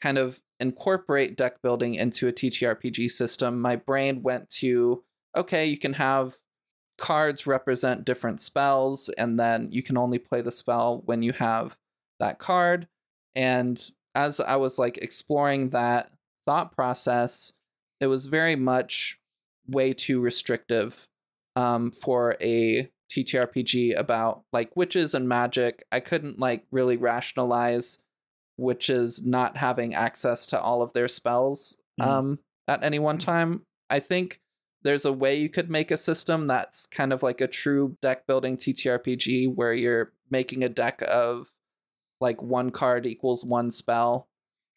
kind of incorporate deck building into a TTRPG system, my brain went to okay, you can have cards represent different spells, and then you can only play the spell when you have that card. And as I was like exploring that thought process, it was very much way too restrictive um, for a TTRPG about like witches and magic, I couldn't like really rationalize witches not having access to all of their spells Mhm. um at any one time. I think there's a way you could make a system that's kind of like a true deck building TTRPG where you're making a deck of like one card equals one spell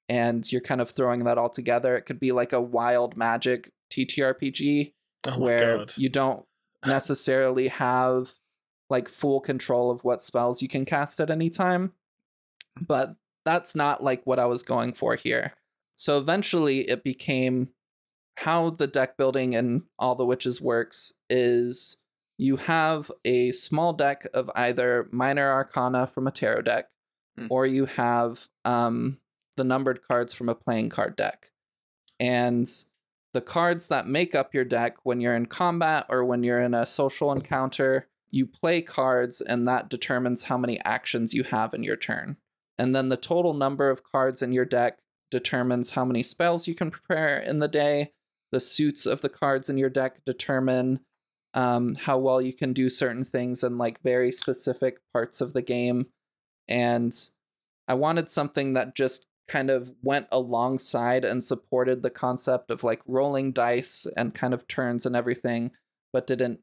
and you're kind of throwing that all together. It could be like a wild magic TTRPG Oh where god. you don't necessarily have like full control of what spells you can cast at any time. But that's not like what I was going for here. So eventually it became how the deck building and all the witches works is you have a small deck of either minor arcana from a tarot deck Hmm. or you have um, the numbered cards from a playing card deck. And the cards that make up your deck when you're in combat or when you're in a social encounter, you play cards and that determines how many actions you have in your turn. And then the total number of cards in your deck determines how many spells you can prepare in the day. The suits of the cards in your deck determine um, how well you can do certain things in like very specific parts of the game. And I wanted something that just kind of went alongside and supported the concept of like rolling dice and kind of turns and everything, but didn't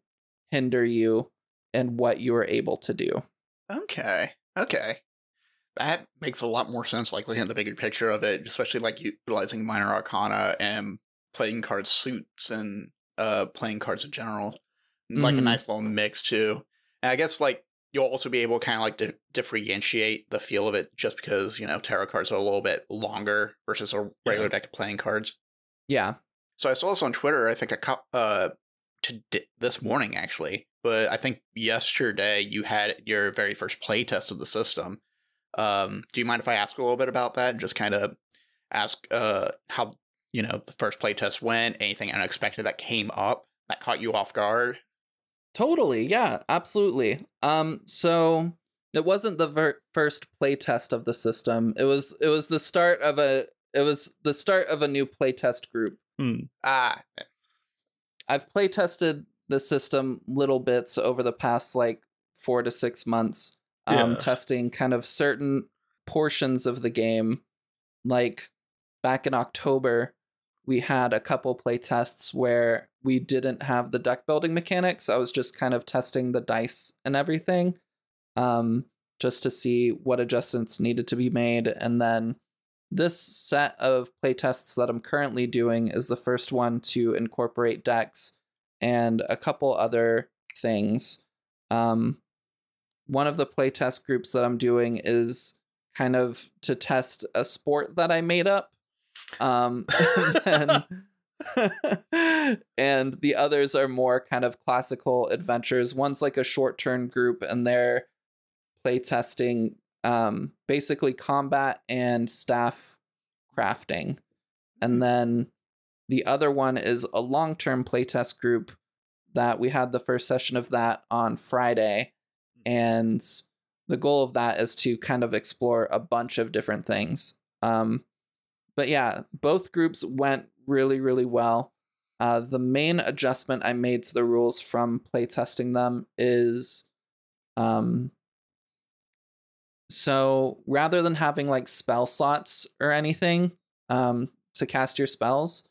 hinder you in what you were able to do. Okay. Okay. That makes a lot more sense, like looking at the bigger picture of it, especially like utilizing minor arcana and playing card suits and uh playing cards in general. Like a Mhm. nice little mix too. And I guess like you'll also be able to kind of like to differentiate the feel of it just because, you know, tarot cards are a little bit longer versus a regular deck of playing cards. Yeah. So I saw this on Twitter. I think a cou- uh to this morning actually, but I think yesterday you had your very first play test of the system. Um, do you mind if I ask a little bit about that and just kind of ask uh how you know the first playtest went? Anything unexpected that came up that caught you off guard? Totally. Yeah, absolutely. Um so it wasn't the ver- first playtest of the system. It was it was the start of a it was the start of a new playtest group. Hmm. Ah, I've playtested the system little bits over the past like 4 to 6 months. Um Yeah. testing kind of certain portions of the game like back in October we had a couple play tests where we didn't have the deck building mechanics. I was just kind of testing the dice and everything, um, just to see what adjustments needed to be made. And then this set of play tests that I'm currently doing is the first one to incorporate decks and a couple other things. Um, one of the playtest groups that I'm doing is kind of to test a sport that I made up. Um, and, then- and the others are more kind of classical adventures. One's like a short term group, and they're playtesting um, basically combat and staff crafting. And then the other one is a long term playtest group that we had the first session of that on Friday. And the goal of that is to kind of explore a bunch of different things. Um, but yeah, both groups went really, really well. Uh, the main adjustment I made to the rules from playtesting them is um, so rather than having like spell slots or anything um, to cast your spells,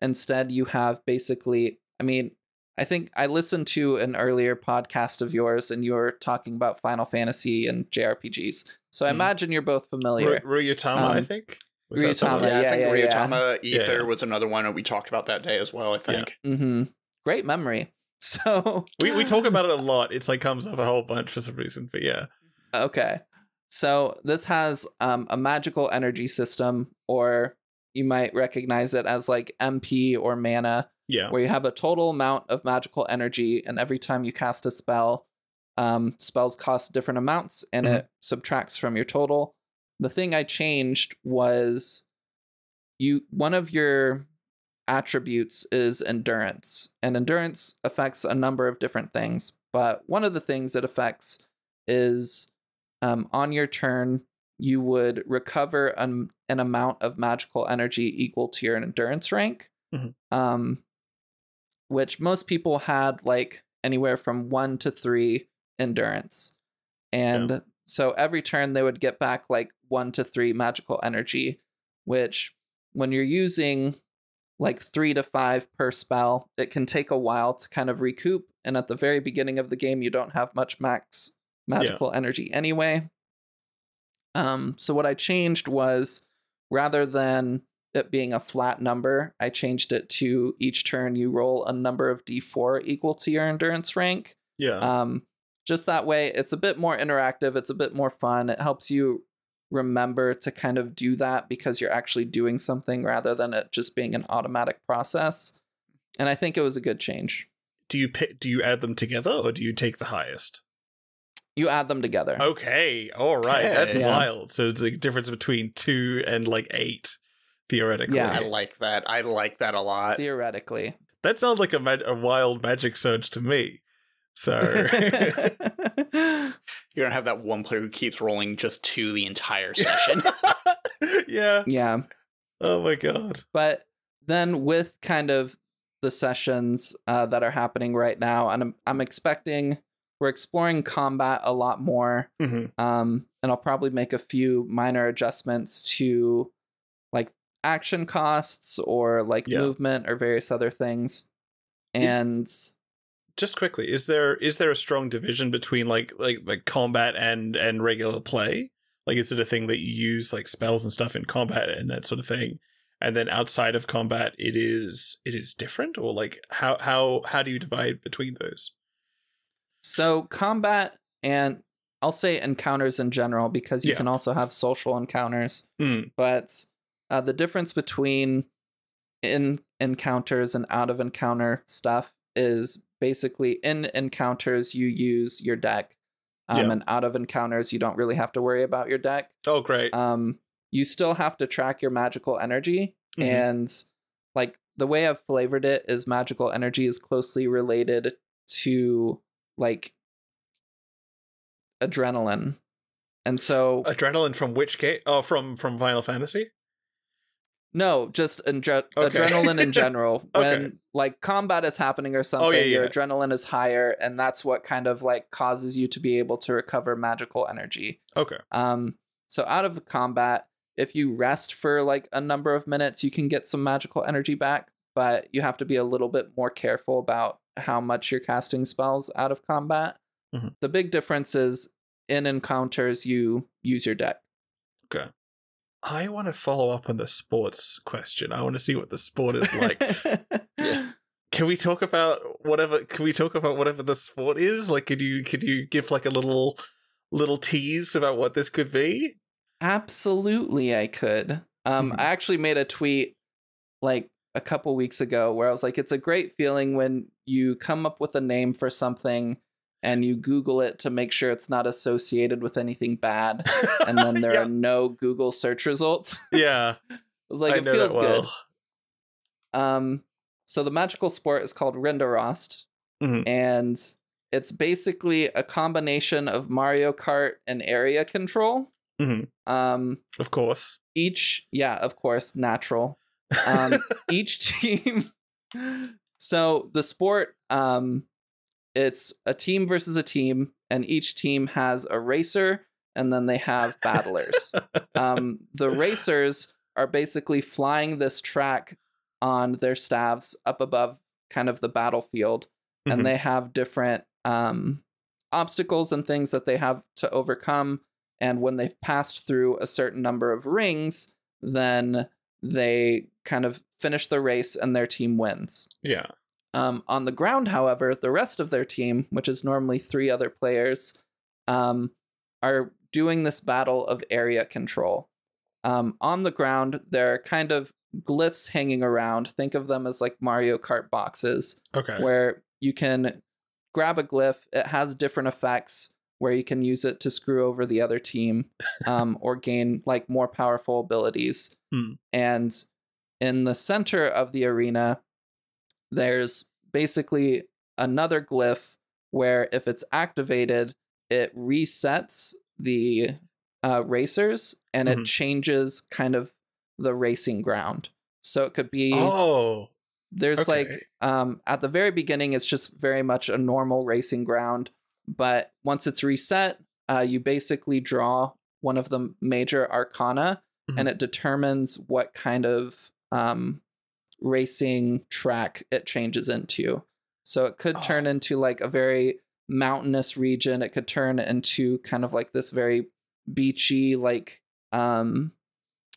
instead you have basically, I mean, I think I listened to an earlier podcast of yours and you were talking about Final Fantasy and JRPGs. So I Mhm. imagine you're both familiar. Ru- Ryutama, I Um, think. Was Ryutama, someone? yeah, yeah, I think yeah, yeah. Ryutama Ether Yeah. was another one that we talked about that day as well. I think. Mm-hmm. Great memory. So We we talk about it a lot. It's like comes up a whole bunch for some reason, but yeah. Okay. So this has um, a magical energy system, or you might recognize it as like MP or mana, Yeah. where you have a total amount of magical energy, and every time you cast a spell, um, spells cost different amounts, and Mhm. it subtracts from your total. The thing I changed was you one of your attributes is endurance, and endurance affects a number of different things. But one of the things it affects is um, on your turn, you would recover an, an amount of magical energy equal to your endurance rank, Mhm. um, which most people had like anywhere from one to three endurance. And so every turn they would get back like one to three magical energy, which when you're using like three to five per spell, it can take a while to kind of recoup. And at the very beginning of the game, you don't have much max magical energy anyway. Um, so what I changed was rather than it being a flat number, I changed it to each turn you roll a number of d4 equal to your endurance rank. Yeah. Um, just that way, it's a bit more interactive. It's a bit more fun. It helps you remember to kind of do that because you're actually doing something rather than it just being an automatic process. And I think it was a good change. do you pick, do you add them together or do you take the highest? You add them together. Okay. All right. That's Yeah. wild. So it's a difference between two and like eight, theoretically. Yeah. I like that. I like that a lot. Theoretically. That sounds like a, mag- a wild magic surge to me. So You're gonna have that one player who keeps rolling just two the entire session. yeah. yeah. Oh my god. But then with kind of the sessions uh, that are happening right now, and I'm, I'm expecting we're exploring combat a lot more. hmm um, and I'll probably make a few minor adjustments to like action costs or like Yeah. movement or various other things. And Just quickly, is there is there a strong division between like like like combat and and regular play? Like, is it a thing that you use like spells and stuff in combat and that sort of thing, and then outside of combat, it is it is different, or like how how how do you divide between those? so combat and I'll say encounters in general because you Yeah. can also have social encounters. Hmm. But uh, the difference between in encounters and out of encounter stuff is basically in encounters you use your deck. Um, Yeah. And out of encounters, you don't really have to worry about your deck. Oh, great. um you still have to track your magical energy Mhm. and like the way i've flavored it is magical energy is closely related to like adrenaline and so Adrenaline from which game? Oh, from from Final Fantasy. No just Okay. adrenaline in general when Okay. like combat is happening or something Oh, yeah, your yeah. adrenaline is higher and that's what kind of like causes you to be able to recover magical energy Okay. Um, so out of combat, if you rest for like a number of minutes, you can get some magical energy back, but you have to be a little bit more careful about how much you're casting spells out of combat. Mhm. The big difference is in encounters, you use your deck. Okay. I want to follow up on the sports question. I want to see what the sport is like. Yeah. can we talk about whatever? Can we talk about whatever the sport is? Like, could you could you give like a little little tease about what this could be? Absolutely, I could. Um, Mhm. I actually made a tweet like a couple weeks ago where I was like, it's a great feeling when you come up with a name for something and you Google it to make sure it's not associated with anything bad, and then there yeah. are no Google search results. yeah, I was like, I it feels well. good. Um, so the magical sport is called Rindarost, Mhm. and it's basically a combination of Mario Kart and area control. Mhm. Um, Of course. each yeah of course natural um each team so the sport um it's a team versus a team and each team has a racer and then they have battlers um the racers are basically flying this track on their staves up above kind of the battlefield Mhm. and they have different um obstacles and things that they have to overcome and when they've passed through a certain number of rings then they kind of finish the race and their team wins yeah. Um, on the ground however the rest of their team which is normally three other players um, are doing this battle of area control um, on the ground there are kind of glyphs hanging around think of them as like mario kart boxes Okay. where you can grab a glyph. It has different effects where you can use it to screw over the other team um, or gain like more powerful abilities. Hmm. And in the center of the arena, there's basically another glyph where if it's activated, it resets the uh, racers and Mhm. it changes kind of the racing ground. So it could be Oh, There's Okay. like um at the very beginning it's just very much a normal racing ground, but once it's reset, uh you basically draw one of the major arcana and it determines what kind of um racing track it changes into. So it could turn Oh. into like a very mountainous region. It could turn into kind of like this very beachy, like um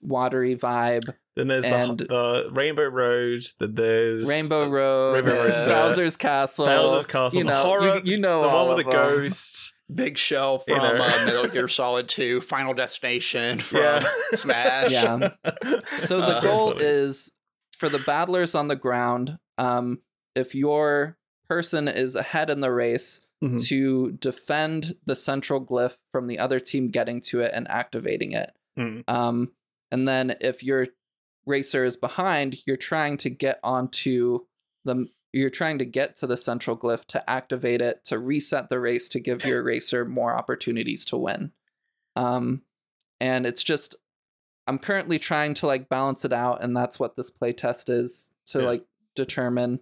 watery vibe. Then there's And- the, the Rainbow Road. Then there's Rainbow Road, Rainbow Road's there. Bowser's Castle, Bowser's Castle, you the know, horror, you, you know the all one with of the them. ghost. Big Shell You from know. uh, Metal Gear Solid 2, Final Destination from Yeah. Smash. Yeah. So the Uh, goal is for the battlers on the ground. Um, if your person is ahead in the race, Mhm. to defend the central glyph from the other team getting to it and activating it. Mm. Um, and then if your racer is behind, you're trying to get onto the you're trying to get to the central glyph to activate it to reset the race to give your racer more opportunities to win. Um, and it's just I'm currently trying to like balance it out, and that's what this playtest is to Yeah. like determine.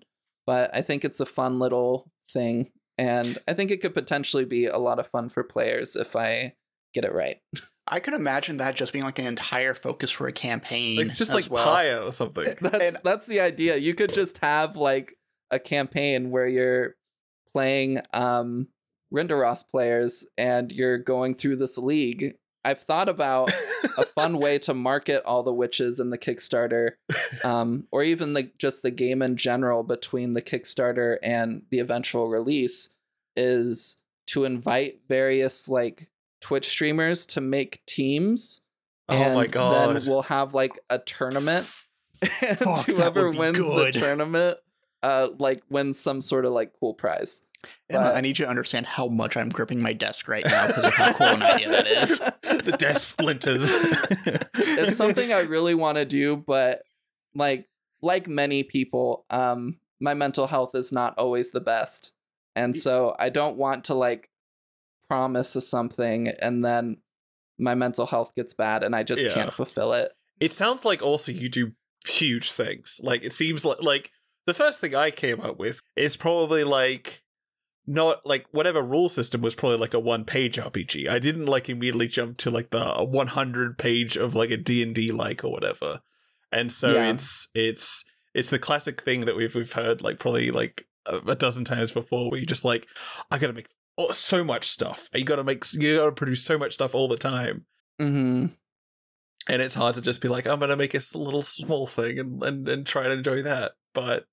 But I think it's a fun little thing, and I think it could potentially be a lot of fun for players if I get it right. I could imagine that just being like an entire focus for a campaign. It's just as like well. Paya or something. That's And- that's the idea. You could just have like a campaign where you're playing um Rindaros players and you're going through this league. I've thought about a fun way to market all the witches in the Kickstarter, um, or even the just the game in general between the Kickstarter and the eventual release is to invite various like Twitch streamers to make teams. Oh and my god. Then we'll have like a tournament. And Fuck, whoever wins good. the tournament uh like wins some sort of like cool prize. Emma, But- I need you to understand how much I'm gripping my desk right now because of how cool an idea that is. the desk splinters. it's something I really want to do, but like like many people, um, my mental health is not always the best, and so I don't want to like promise something and then my mental health gets bad and I just Yeah. can't fulfill it. it sounds like also you do huge things. Like it seems like like the first thing I came up with is probably like not like whatever rule system was probably like a one page RPG. I didn't like immediately jump to like the 100 page of like a D&D like or whatever. And so Yeah. it's it's it's the classic thing that we've we've heard like probably like a, dozen times before where you just like I got to make so much stuff. You got to make you got to produce so much stuff all the time Mm-hmm. and it's hard to just be like i'm gonna make a little small thing and, and and try to enjoy that but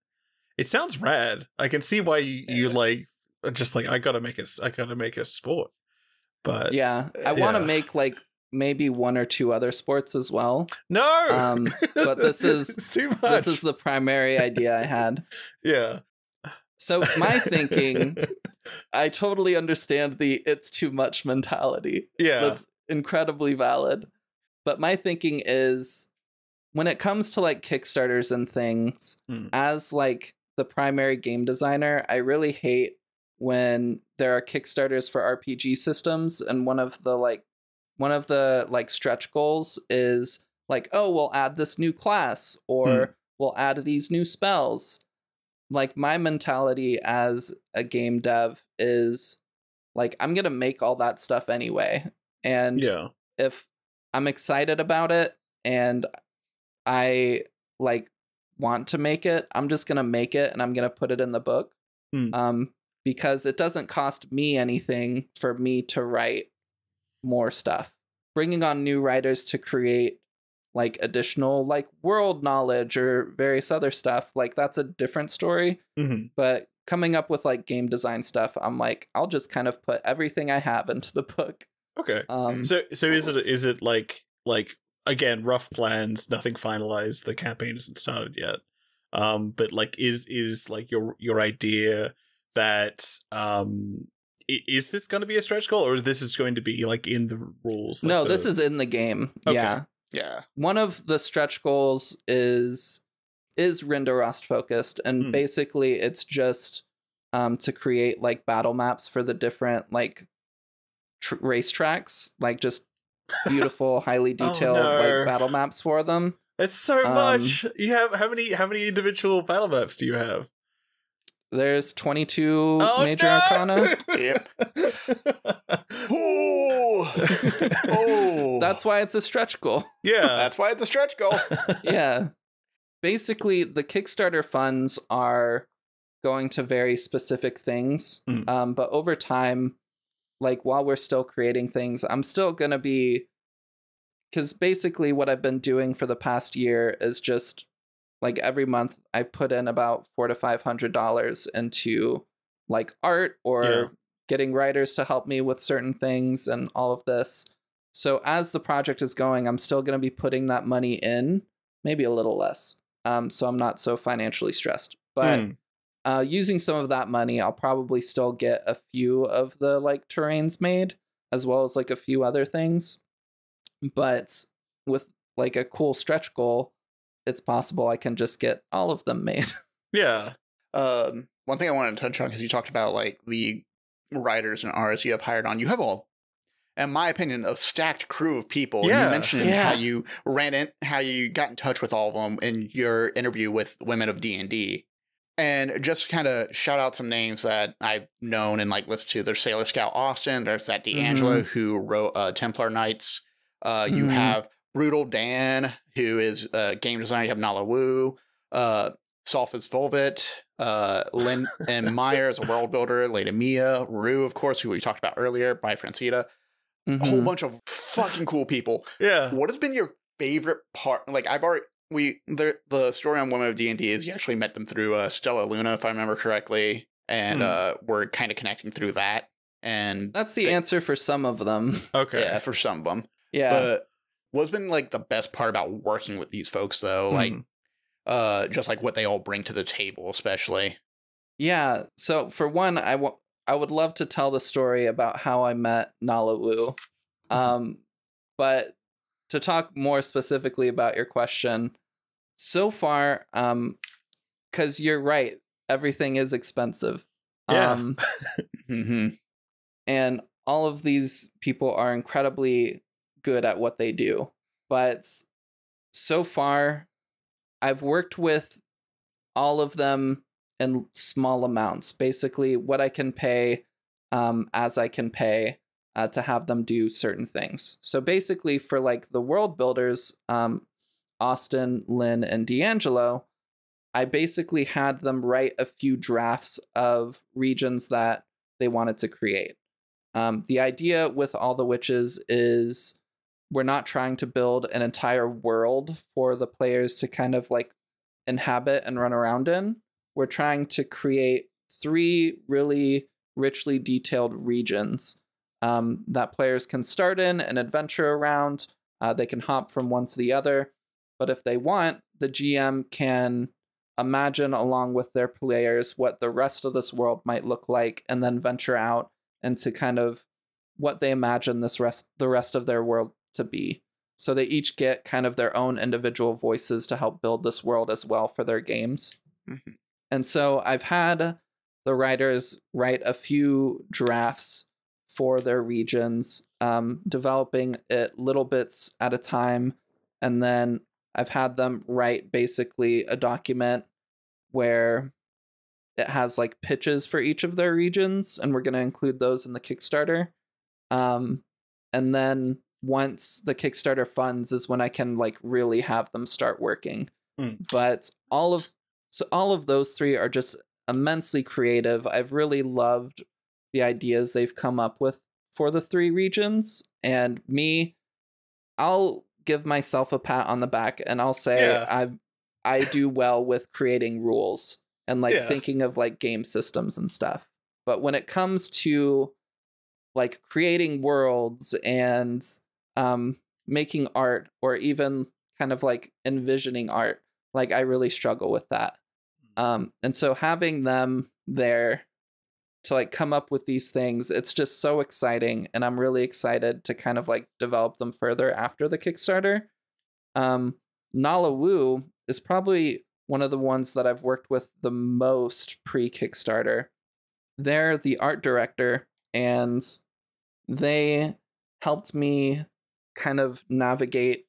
it sounds rad i can see why you, you like just like i gotta make a s- i gotta make a sport but Yeah, I want to make like maybe one or two other sports as well. no Um, but this is- too much This is the primary idea I had. yeah So my thinking, I totally understand the "it's too much" mentality. yeah that's incredibly valid. But my thinking is when it comes to like Kickstarters and things, Hmm. as like the primary game designer, I really hate when there are Kickstarters for RPG systems and one of the like one of the like stretch goals is like, oh, we'll add this new class or we'll add these new spells. Like my mentality as a game dev is like I'm going to make all that stuff anyway. And yeah if I'm excited about it and I like want to make it, I'm just gonna make it and I'm gonna put it in the book. Hmm. Um, because it doesn't cost me anything for me to write more stuff. Bringing on new writers to create like additional like world knowledge or various other stuff, like that's a different story. Mhm. But coming up with like game design stuff, I'm like, I'll just kind of put everything I have into the book. okay Um, so so is it is it like like again rough plans nothing finalized the campaign isn't started yet um but like is is like your your idea that um is this going to be a stretch goal or this is going to be like in the rules like no, the- this is in the game. Okay. Yeah. Yeah. One of the stretch goals is is Rindarost focused, and Hmm. basically it's just um to create like battle maps for the different like tr- race tracks, like just beautiful, highly Oh, detailed no. like battle maps for them. It's so Um, much. You have how many how many individual battle maps do you have? There's 22 Oh, major no! arcana. Yep. Oh, oh. That's why it's a stretch goal. yeah. that's why it's a stretch goal. yeah. Basically, the Kickstarter funds are going to very specific things. Mm. Um, but over time, like while we're still creating things, I'm still going to be. Because basically, what I've been doing for the past year is just like every month I put in about four to five hundred dollars into like art or Yeah. getting writers to help me with certain things and all of this. So as the project is going, I'm still going to be putting that money in, maybe a little less. Um, so I'm not so financially stressed. But Hmm. uh, using some of that money, I'll probably still get a few of the like terrains made, as well as like a few other things. But with like a cool stretch goal, it's possible I can just get all of them made. yeah. Um, one thing I wanted to touch on because you talked about like the writers and artists you have hired on. You have all, in my opinion, a stacked crew of people. And Yeah. you mentioned Yeah. how you ran in, how you got in touch with all of them in your interview with Women of D and D. And just kind of shout out some names that I've known and like listened to. There's Sailor Scout Austin. There's that D'Angelo who wrote uh, Templar Knights. Uh, you Mhm. have Brutal Dan, who is a game designer. You have Nala Wu, uh, Solfus Volvit, uh, Lynn and Meyer as a world builder, Lady Mia, Rue, of course, who we talked about earlier, by Francita. A whole Mhm. bunch of fucking cool people. Yeah. What has been your favorite part? Like I've already we the the story on Women of D and D is you actually met them through uh, Stella Luna, if I remember correctly, and Hmm. uh, we're kind of connecting through that. And That's the They- answer for some of them. Okay. yeah, for some of them. Yeah. But what's been like the best part about working with these folks though? Like Hmm. uh just like what they all bring to the table, especially. Yeah. So for one, I wa- I would love to tell the story about how I met Nala Wu. Um, but to talk more specifically about your question, so far, um, because you're right, everything is expensive. Yeah. Um, hmm and all of these people are incredibly good at what they do but so far i've worked with all of them in small amounts. Basically what i can pay um, as i can pay uh, to have them do certain things. So basically for like the world builders um, austin lynn and d'angelo i basically had them write a few drafts of regions that they wanted to create. Um, the idea with all the witches is we're not trying to build an entire world for the players to kind of like inhabit and run around in. We're trying to create three really richly detailed regions um, that players can start in and adventure around. Uh, they can hop from one to the other. But if they want, the GM can imagine along with their players what the rest of this world might look like and then venture out into kind of what they imagine this rest the rest of their world to be. So they each get kind of their own individual voices to help build this world as well for their games. Mhm. And so I've had the writers write a few drafts for their regions, um, developing it little bits at a time. And then I've had them write basically a document where it has like pitches for each of their regions, and we're going to include those in the Kickstarter. Um, and then once the Kickstarter funds is when I can like really have them start working. Mm. But all of so all of those three are just immensely creative. I've really loved the ideas they've come up with for the three regions, and me, I'll give myself a pat on the back and I'll say Yeah. I I do well with creating rules and like Yeah. thinking of like game systems and stuff. But when it comes to like creating worlds and um making art or even kind of like envisioning art, like I really struggle with that. Um and so having them there to like come up with these things, it's just so exciting and I'm really excited to kind of like develop them further after the Kickstarter. Um Nala Wu is probably one of the ones that I've worked with the most pre Kickstarter. They're the art director, and they helped me kind of navigate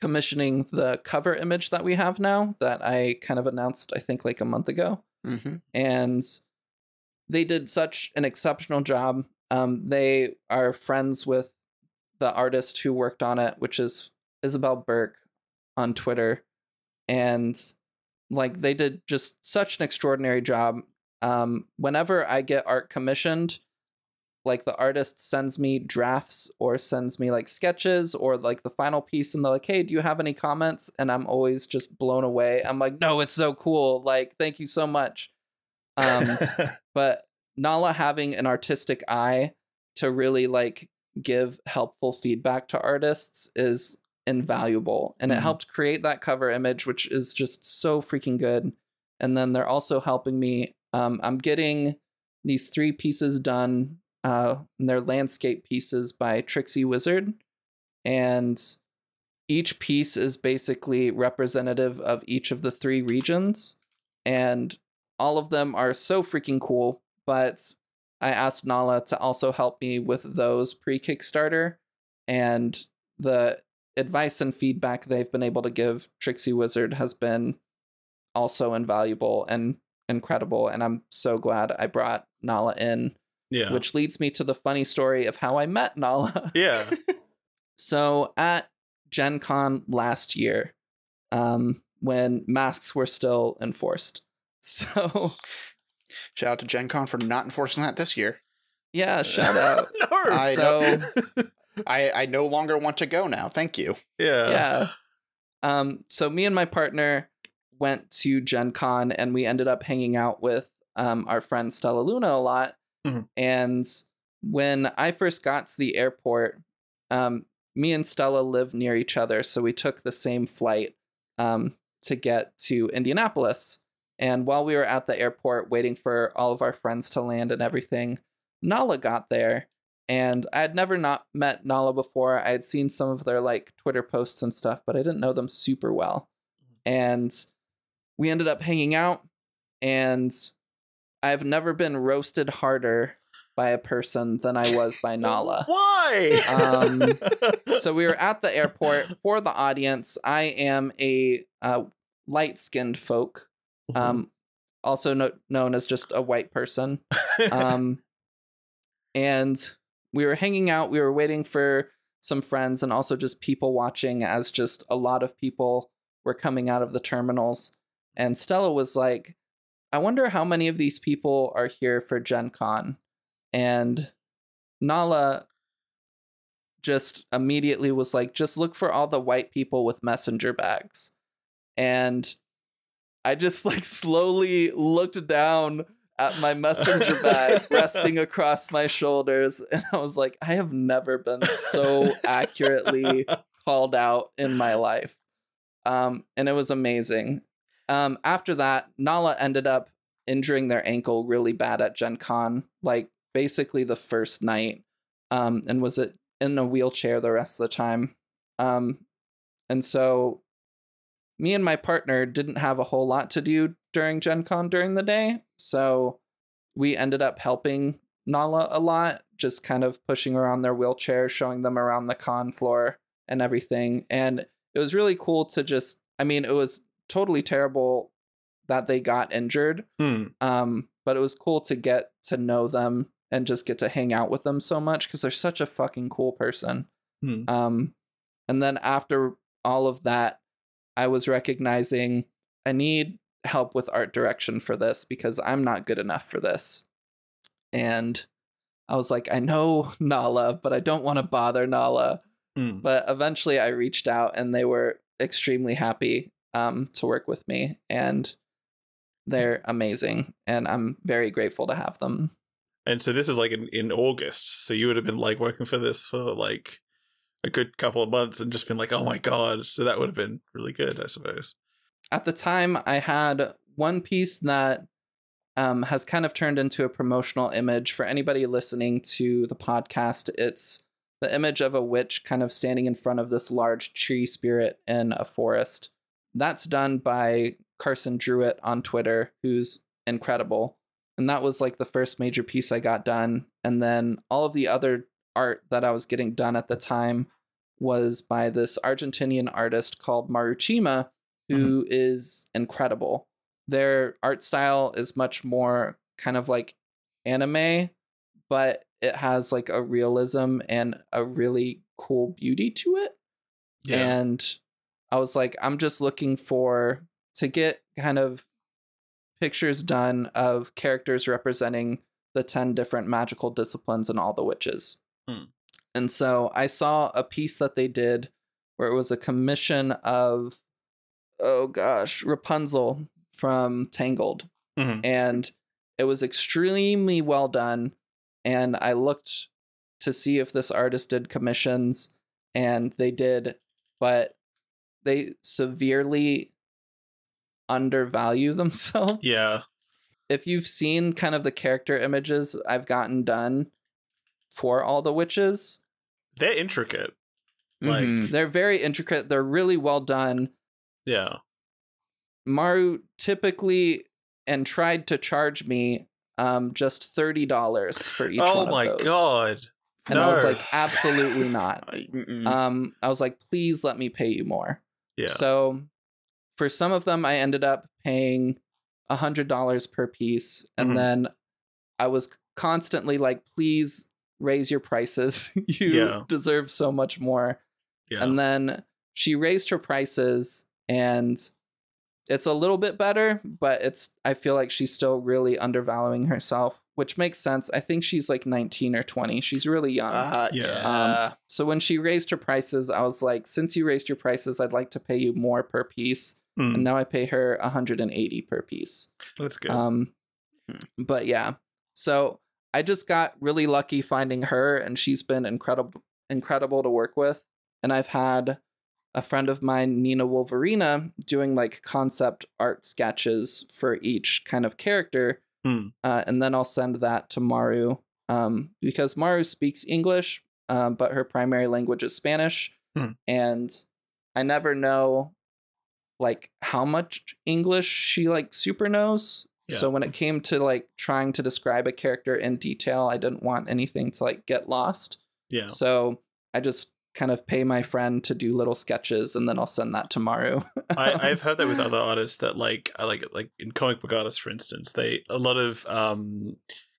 commissioning the cover image that we have now that I kind of announced, I think, like a month ago. Mm-hmm. And they did such an exceptional job. Um, they are friends with the artist who worked on it, which is Isabel Burke on Twitter. And like they did just such an extraordinary job. Um, whenever I get art commissioned, like the artist sends me drafts or sends me like sketches or like the final piece and they're like hey do you have any comments? And i'm always just blown away. I'm like no it's so cool. Like thank you so much. Um but nala having an artistic eye to really like give helpful feedback to artists is invaluable. And Mhm. it helped create that cover image which is just so freaking good. And then they're also helping me um, i'm getting these three pieces done uh, they're landscape pieces by trixie wizard. And each piece is basically representative of each of the three regions. And all of them are so freaking cool but i asked nala to also help me with those pre-kickstarter and the advice and feedback they've been able to give trixie wizard has been also invaluable and incredible and i'm so glad i brought nala in yeah. which leads me to the funny story of how i met nala yeah. so at Gen Con last year, um, when masks were still enforced. So Shout out to Gen Con for not enforcing that this year. yeah, shout out. no. I So I, I no longer want to go now. Thank you. yeah. yeah. Um, so me and my partner went to Gen Con and we ended up hanging out with um, our friend Stella Luna a lot. Mhm. And when I first got to the airport, um, me and Stella live near each other, so we took the same flight um, to get to Indianapolis. And while we were at the airport waiting for all of our friends to land and everything, Nala got there. And I had never not met Nala before. I had seen some of their like Twitter posts and stuff, but I didn't know them super well. And we ended up hanging out, and I've never been roasted harder by a person than I was by Nala. Why? Um, so we were at the airport for the audience. I am a uh, light-skinned folk, um, also no- known as just a white person. Um, and we were hanging out. We were waiting for some friends and also just people watching, as just a lot of people were coming out of the terminals. And Stella was like, "I wonder how many of these people are here for Gen Con." And Nala just immediately was like, just look for all the white people with messenger bags. And I just like slowly looked down at my messenger bag resting across my shoulders. And I was like, I have never been so accurately called out in my life. Um, and it was amazing. Um, after that, Nala ended up injuring their ankle really bad at Gen Con, like basically the first night, um, and was it in a wheelchair the rest of the time. Um, and so me and my partner didn't have a whole lot to do during Gen Con during the day. So we ended up helping Nala a lot, just kind of pushing around their wheelchair, showing them around the con floor and everything. And it was really cool to just, I mean, it was totally terrible that they got injured. Hmm. Um, but it was cool to get to know them and just get to hang out with them so much because they're such a fucking cool person. Hmm. Um, and then after all of that, I was recognizing I need help with art direction for this because I'm not good enough for this. And I was like, I know Nala, but I don't want to bother Nala. Hmm. But eventually I reached out and they were extremely happy um, to work with me. And they're amazing. And I'm very grateful to have them. And so this is like in, in August. So you would have been like working for this for like a good couple of months and just been like, oh my God. So that would have been really good, I suppose. at the time I had one piece that um, has kind of turned into a promotional image for anybody listening to the podcast. It's the image of a witch kind of standing in front of this large tree spirit in a forest. That's done by Carson Druitt on Twitter, who's incredible. And that was like the first major piece I got done. And then all of the other art that I was getting done at the time was by this Argentinian artist called Maruchima, mm-hmm. who is incredible. Their art style is much more kind of like anime, but it has like a realism and a really cool beauty to it. Yeah. And I was like, I'm just looking for to get kind of pictures done of characters representing the 10 different magical disciplines and all the witches. Hmm. And so I saw a piece that they did where it was a commission of, oh gosh, Rapunzel from Tangled. Mhm. And it was extremely well done. And I looked to see if this artist did commissions, and they did, but they severely undervalue themselves. Yeah. If you've seen kind of the character images I've gotten done for all the witches, They're intricate. Like- Mhm. they're very intricate. They're really well done. Yeah. Maru typically and tried to charge me um just thirty dollars for each oh one of my god. And I was like, absolutely not. Um, I was like, please let me pay you more. Yeah. So for some of them, I ended up paying a hundred dollars per piece, and Mhm. then I was constantly like, please raise your prices. you Yeah. deserve so much more. yeah. And then she raised her prices, and it's a little bit better, but it's I feel like she's still really undervaluing herself, which makes sense. I think she's like 19 or 20. She's really young. Uh, Yeah. yeah. So when she raised her prices, I was like, since you raised your prices, I'd like to pay you more per piece. Mm, And now I pay her 180 per piece. that's good. Um Hmm. but yeah. So I just got really lucky finding her and she's been incredible incredible to work with. And I've had a friend of mine, Nina Wolverina, doing like concept art sketches for each kind of character. Hmm. Uh, and then I'll send that to Maru um, because Maru speaks English, um, but her primary language is Spanish. Hmm. And I never know like how much English she like super knows. So when it came to like trying to describe a character in detail, I didn't want anything to like get lost. yeah. So I just kind of pay my friend to do little sketches and then I'll send that to Maru. I, I've heard that with other artists that like I like like in comic book artists, for instance, they a lot of um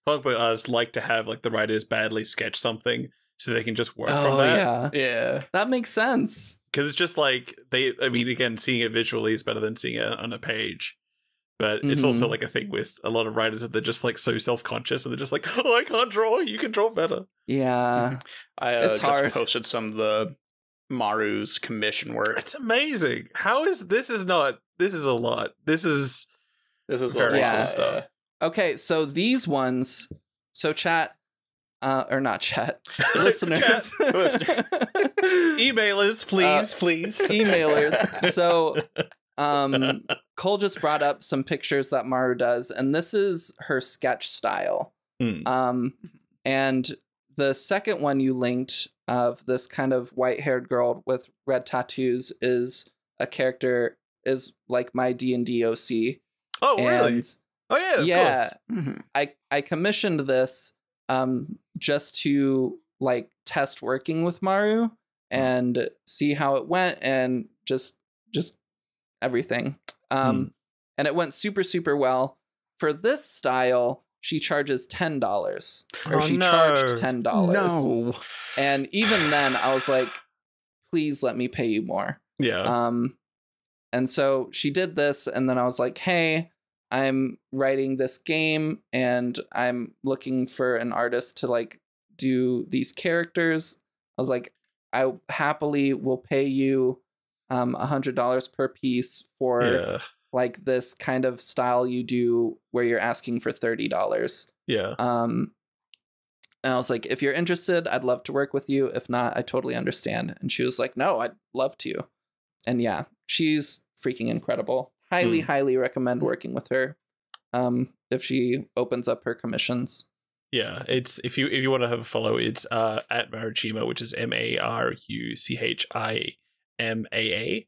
comic book artists like to have like the writers badly sketch something so they can just work from oh that. yeah. Yeah. That makes sense. Because it's just like they I mean again, seeing it visually is better than seeing it on a page. But it's also Mhm. like a thing with a lot of writers that they're just like so self conscious and they're just like, Oh, I can't draw, you can draw better. Yeah. I uh, It's just hard. posted some of the Maru's commission work. It's amazing. How is this is not this is a lot. This is This is Very a cool lot. stuff. Okay, so these ones, so chat, uh, or not chat, listeners, Listener. emailers, please, please. emailers. So, um, Cole just brought up some pictures that Maru does, and this is her sketch style. Hmm. Um, and the second one you linked of this kind of white-haired girl with red tattoos is a character is like my D and D OC, Oh, really? and Oh, yeah, of yeah, course. Mhm. I I commissioned this um just to like test working with Maru and see how it went and just just everything. Um Hmm. and it went super super well. For this style, she charges $10 or Oh, she no. charged $10. No. And even then I was like please let me pay you more. Yeah. Um, and so she did this, and then I was like, hey, I'm writing this game and I'm looking for an artist to like do these characters. I was like, I happily will pay you um a hundred dollars per piece for yeah. like this kind of style you do where you're asking for thirty dollars. Yeah. Um and I was like, if you're interested, I'd love to work with you. If not, I totally understand. And she was like, no, I'd love to. And yeah, she's freaking incredible. Highly, Hmm. highly recommend working with her. Um, if she opens up her commissions. Yeah. It's if you if you want to have a follow, it's uh at Maruchima, which is M A R U C H I M A A.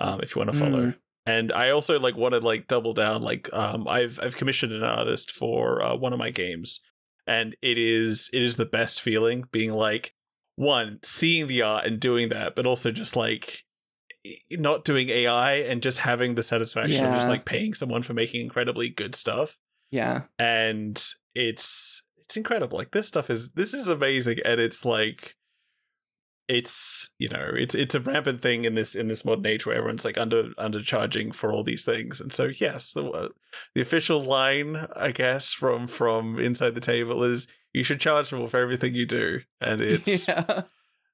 Um, if you want to follow. Mm. And I also like want to like double down. Like, um, I've I've commissioned an artist for uh, one of my games, and it is it is the best feeling being like, one seeing the art and doing that, but also just like not doing AI and just having the satisfaction of just like paying someone for making incredibly good stuff. Yeah. And it's it's incredible. Like this stuff is this is amazing, and it's like it's you know it's it's a rampant thing in this in this modern age where everyone's like under undercharging for all these things and so yes the uh, the official line i guess from from inside the table is you should charge more for everything you do and it's yeah.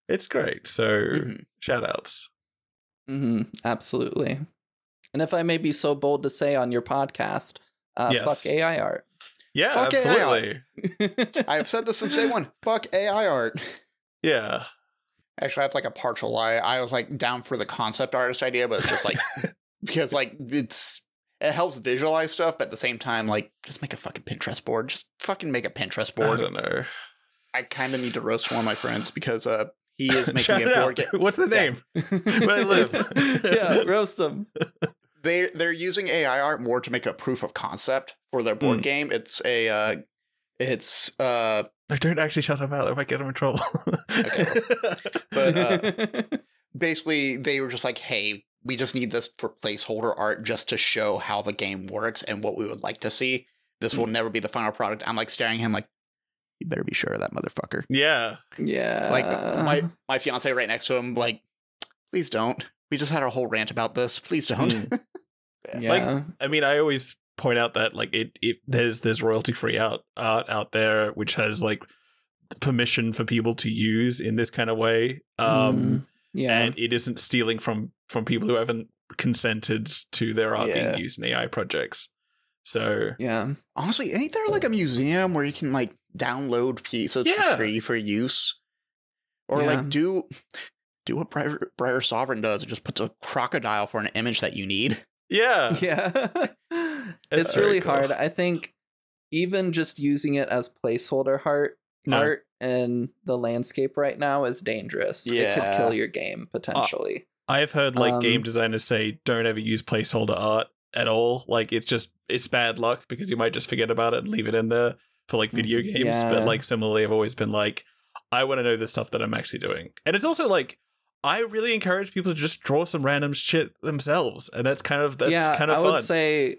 it's great so Mhm. shout outs hmm Absolutely. And if I may be so bold to say on your podcast, uh, Yes. fuck AI art. yeah Fuck AI. absolutely I've said this since day one. Fuck AI art. yeah Actually, that's like a partial lie. I was like down for the concept artist idea, but it's just like because like it's it helps visualize stuff, but at the same time, like just make a fucking Pinterest board. Just fucking make a Pinterest board. i don't know I kind of need to roast one of my friends because uh he is making Shout a board out. game. what's the Yeah. name Where I live. yeah, roast them. They they're using AI art more to make a proof of concept for their board Mm. game. It's a uh it's uh I don't actually shut him out. I might get him in trouble. Okay. But, uh, basically they were just like, hey, we just need this for placeholder art just to show how the game works and what we would like to see. This will never be the final product. I'm like staring at him like, you better be sure of that motherfucker. yeah, yeah. Like my my fiance right next to him, like, please don't. We just had a whole rant about this. Please don't. Mm. yeah. like- I mean, I always point out that like it, it there's there's royalty free out art out there which has like permission for people to use in this kind of way, um, Mm, yeah. and it isn't stealing from from people who haven't consented to their art Yeah. being used in AI projects. So yeah. Honestly, ain't there like a museum where you can like download pieces Yeah. for free for use? Or Yeah. like do do what Briar, Briar Sovereign does and just puts a crocodile for an image that you need. Yeah, Yeah. It's it's really cool. hard. I think even just using it as placeholder art No. art in the landscape right now is dangerous. Yeah. It could kill your game potentially. I've heard like Um, game designers say don't ever use placeholder art at all. Like it's just it's bad luck because you might just forget about it and leave it in there for like video Mhm. games. But like similarly, I've always been like, I want to know the stuff that I'm actually doing. And it's also like I really encourage people to just draw some random shit themselves, and that's kind of that's yeah, kind of fun. I fun. would say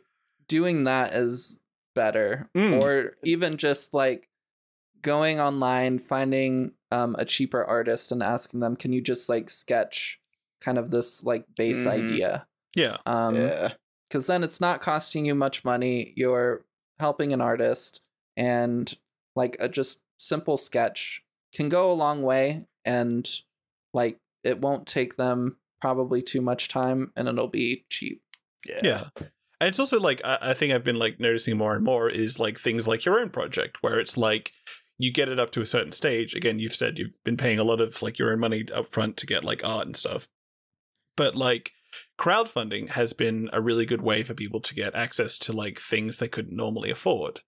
doing that is better. Mm. Or even just like going online, finding um, a cheaper artist and asking them, can you just like sketch kind of this like base Mhm. idea? yeah, Um, yeah. because then it's not costing you much money. You're helping an artist, and like a just simple sketch can go a long way, and like it won't take them probably too much time, and it'll be cheap. Yeah. yeah. And it's also like I, I think I've been like noticing more and more is like things like your own project where it's like you get it up to a certain stage. Again, you've said you've been paying a lot of like your own money up front to get like art and stuff. But like crowdfunding has been a really good way for people to get access to like things they couldn't normally afford.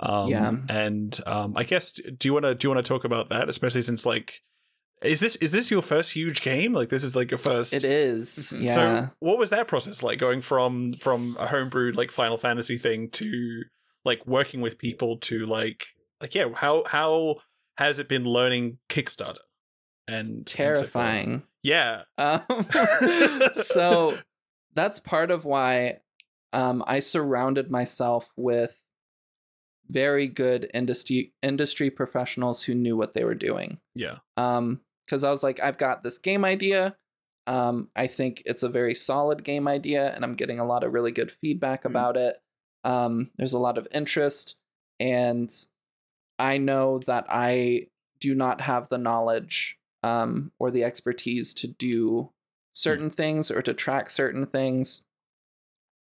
Um, Yeah. And um, I guess do you want to do you want to talk about that, especially since like is this is this your first huge game? Like this is like your first It is, Mhm. yeah. so what was that process like going from from a homebrewed like Final Fantasy thing to like working with people to like like yeah, how how has it been learning Kickstarter? And and so? Terrifying. yeah. Um, so that's part of why um, I surrounded myself with very good industry industry professionals who knew what they were doing. Yeah. Um, because I was like, I've got this game idea. Um, I think it's a very solid game idea, and I'm getting a lot of really good feedback Mm. about it. Um, there's a lot of interest, and I know that I do not have the knowledge um, or the expertise to do certain things or to track certain things.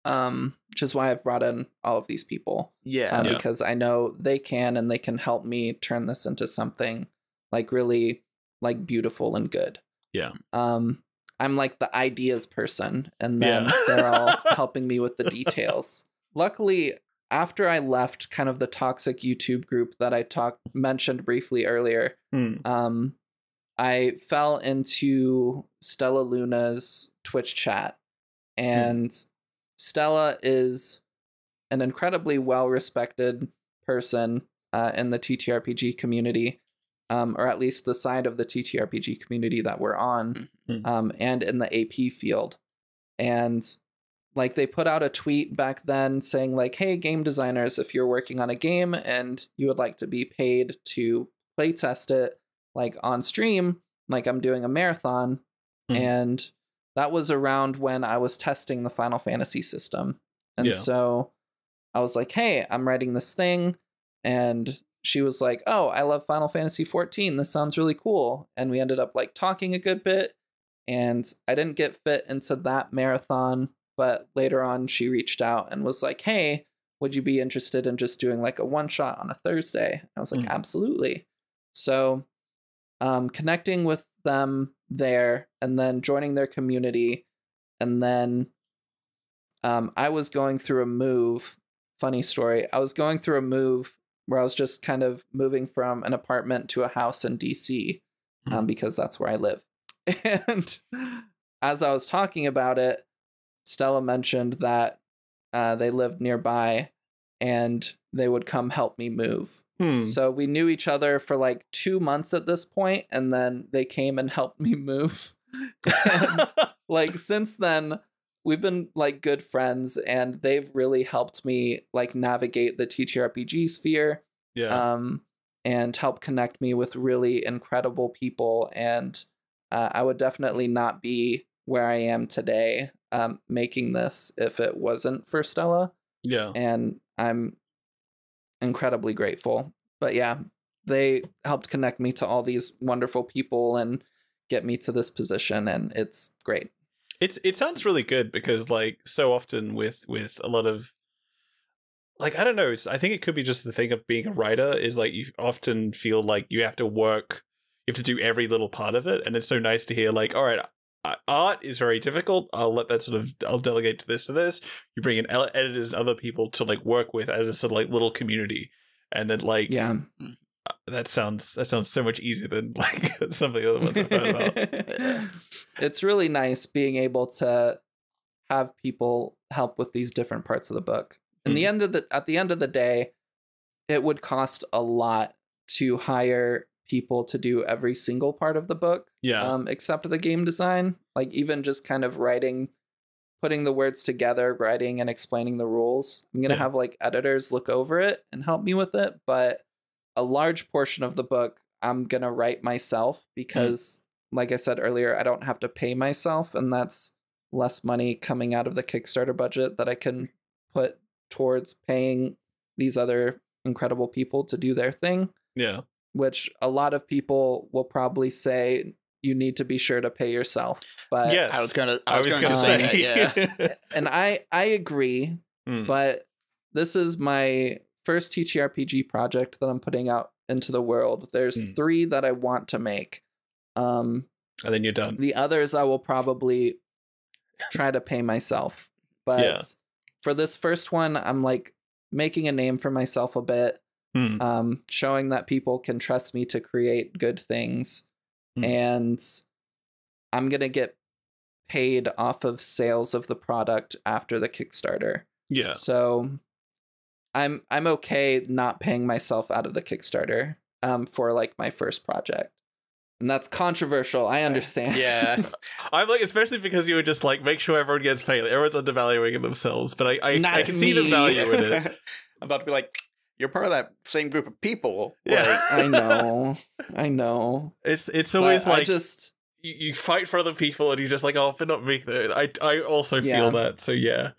Um, which is why I've brought in all of these people Yeah. uh, Yeah. because I know they can and they can help me turn this into something like really like beautiful and good. Yeah. Um, I'm like the ideas person, and then Yeah. they're all helping me with the details. Luckily, after I left kind of the toxic YouTube group that I talked mentioned briefly earlier, Hmm. um, I fell into Stella Luna's Twitch chat, and Stella is an incredibly well respected person uh, in the TTRPG community. Um, or at least the side of the TTRPG community that we're on, Mhm. um, and in the AP field. And like they put out a tweet back then saying like, "Hey, game designers, if you're working on a game and you would like to be paid to playtest it, like on stream, like I'm doing a marathon," Mhm. and that was around when I was testing the Final Fantasy system, and Yeah. so I was like, "Hey, I'm writing this thing," and she was like, "Oh, I love Final Fantasy 14. This sounds really cool." And we ended up like talking a good bit, and I didn't get fit into that marathon, but later on she reached out and was like, "Hey, would you be interested in just doing like a one shot on a Thursday?" I was like, Mm. "Absolutely." So, um, connecting with them there, and then joining their community, and then um, I was going through a move. Funny story. I was going through a move where I was just kind of moving from an apartment to a house in DC um, because that's where I live. And as I was talking about it, Stella mentioned that uh, they lived nearby and they would come help me move. Hmm. So we knew each other for like two months at this point, and then they came and helped me move. And, like since then, we've been like good friends, and they've really helped me like navigate the TTRPG sphere yeah. um, and help connect me with really incredible people. And uh, I would definitely not be where I am today um, making this if it wasn't for Stella. yeah. And I'm incredibly grateful. But yeah, they helped connect me to all these wonderful people and get me to this position, and it's great. It's it sounds really good because like so often with with a lot of like I don't know, it's I think it could be just the thing of being a writer is like you often feel like you have to work you have to do every little part of it and it's so nice to hear like all right uh, art is very difficult i'll let that sort of i'll delegate to this to this you bring in editors and other people to like work with as a sort of like little community and then like Yeah. That sounds that sounds so much easier than like some of the other ones i've heard about it's really nice being able to have people help with these different parts of the book. In the end of the at the end of the day, it would cost a lot to hire people to do every single part of the book, yeah um, except the game design. Like even just kind of writing, putting the words together, writing and explaining the rules. I'm gonna Yeah. have like editors look over it and help me with it, but a large portion of the book I'm gonna write myself because, like I said earlier, I don't have to pay myself, and that's less money coming out of the Kickstarter budget that I can put towards paying these other incredible people to do their thing. yeah Which a lot of people will probably say you need to be sure to pay yourself, but yes I was gonna. I i was, was gonna, gonna say, say that, yeah. and I I agree, Hmm. but this is my first TTRPG project that I'm putting out into the world. There's Hmm. three that I want to make. Um, and then you're done the others I will probably try to pay myself. But Yeah. for this first one, I'm like making a name for myself a bit, Hmm. um, showing that people can trust me to create good things. Hmm. And I'm gonna get paid off of sales of the product after the Kickstarter. yeah So I'm I'm okay not paying myself out of the Kickstarter um for like my first project. And that's controversial, I understand. Yeah. I'm like, especially because you would just like make sure everyone gets paid. Everyone's undervaluing themselves, but I I, I can see the value in it. I'm about to be like, you're part of that same group of people. Yeah. Like, I know. I know. It's it's But always I like just you, you fight for other people, and you're just like, oh, for not me. I I also Yeah. feel that. So yeah,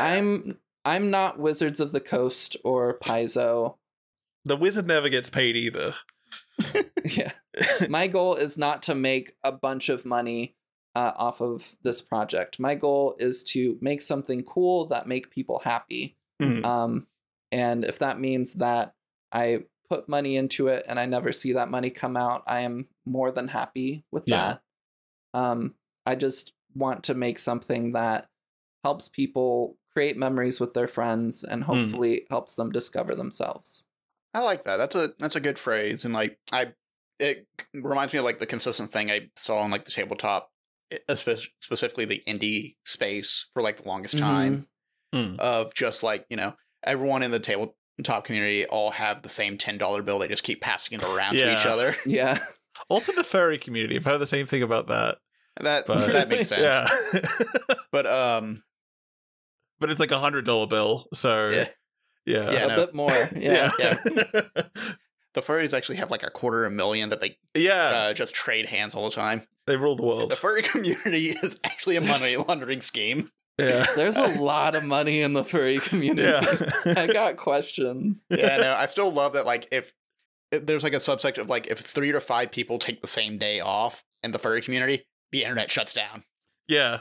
I'm I'm not Wizards of the Coast or Paizo. the wizard never gets paid either. yeah. My goal is not to make a bunch of money uh, off of this project. My goal is to make something cool that make people happy. Mhm. Um, and if that means that I put money into it and I never see that money come out, I am more than happy with Yeah. that. Um, I just want to make something that helps people create memories with their friends and hopefully helps them discover themselves. I like that. That's a that's a good phrase, and like I, it reminds me of like the consistent thing I saw on like the tabletop, eh, specifically the indie space for like the longest time Mm-hmm. Hmm. of just like you know everyone in the tabletop community all have the same ten dollar bill. They just keep passing it around to each other. Yeah. Also, the furry community. I've heard the same thing about that. That But- that makes sense. Yeah, But um, but it's like a hundred dollar bill. So Yeah. yeah, Yeah, a no. bit more. Yeah. yeah, the furries actually have like a quarter of a million that they yeah. uh, just trade hands all the time. they rule the world. The furry community is actually a money laundering scheme. yeah, There's a lot of money in the furry community. yeah. I got questions. Yeah, no, I still love that. Like, if, if there's like a subsect of like if three to five people take the same day off in the furry community, the internet shuts down. yeah.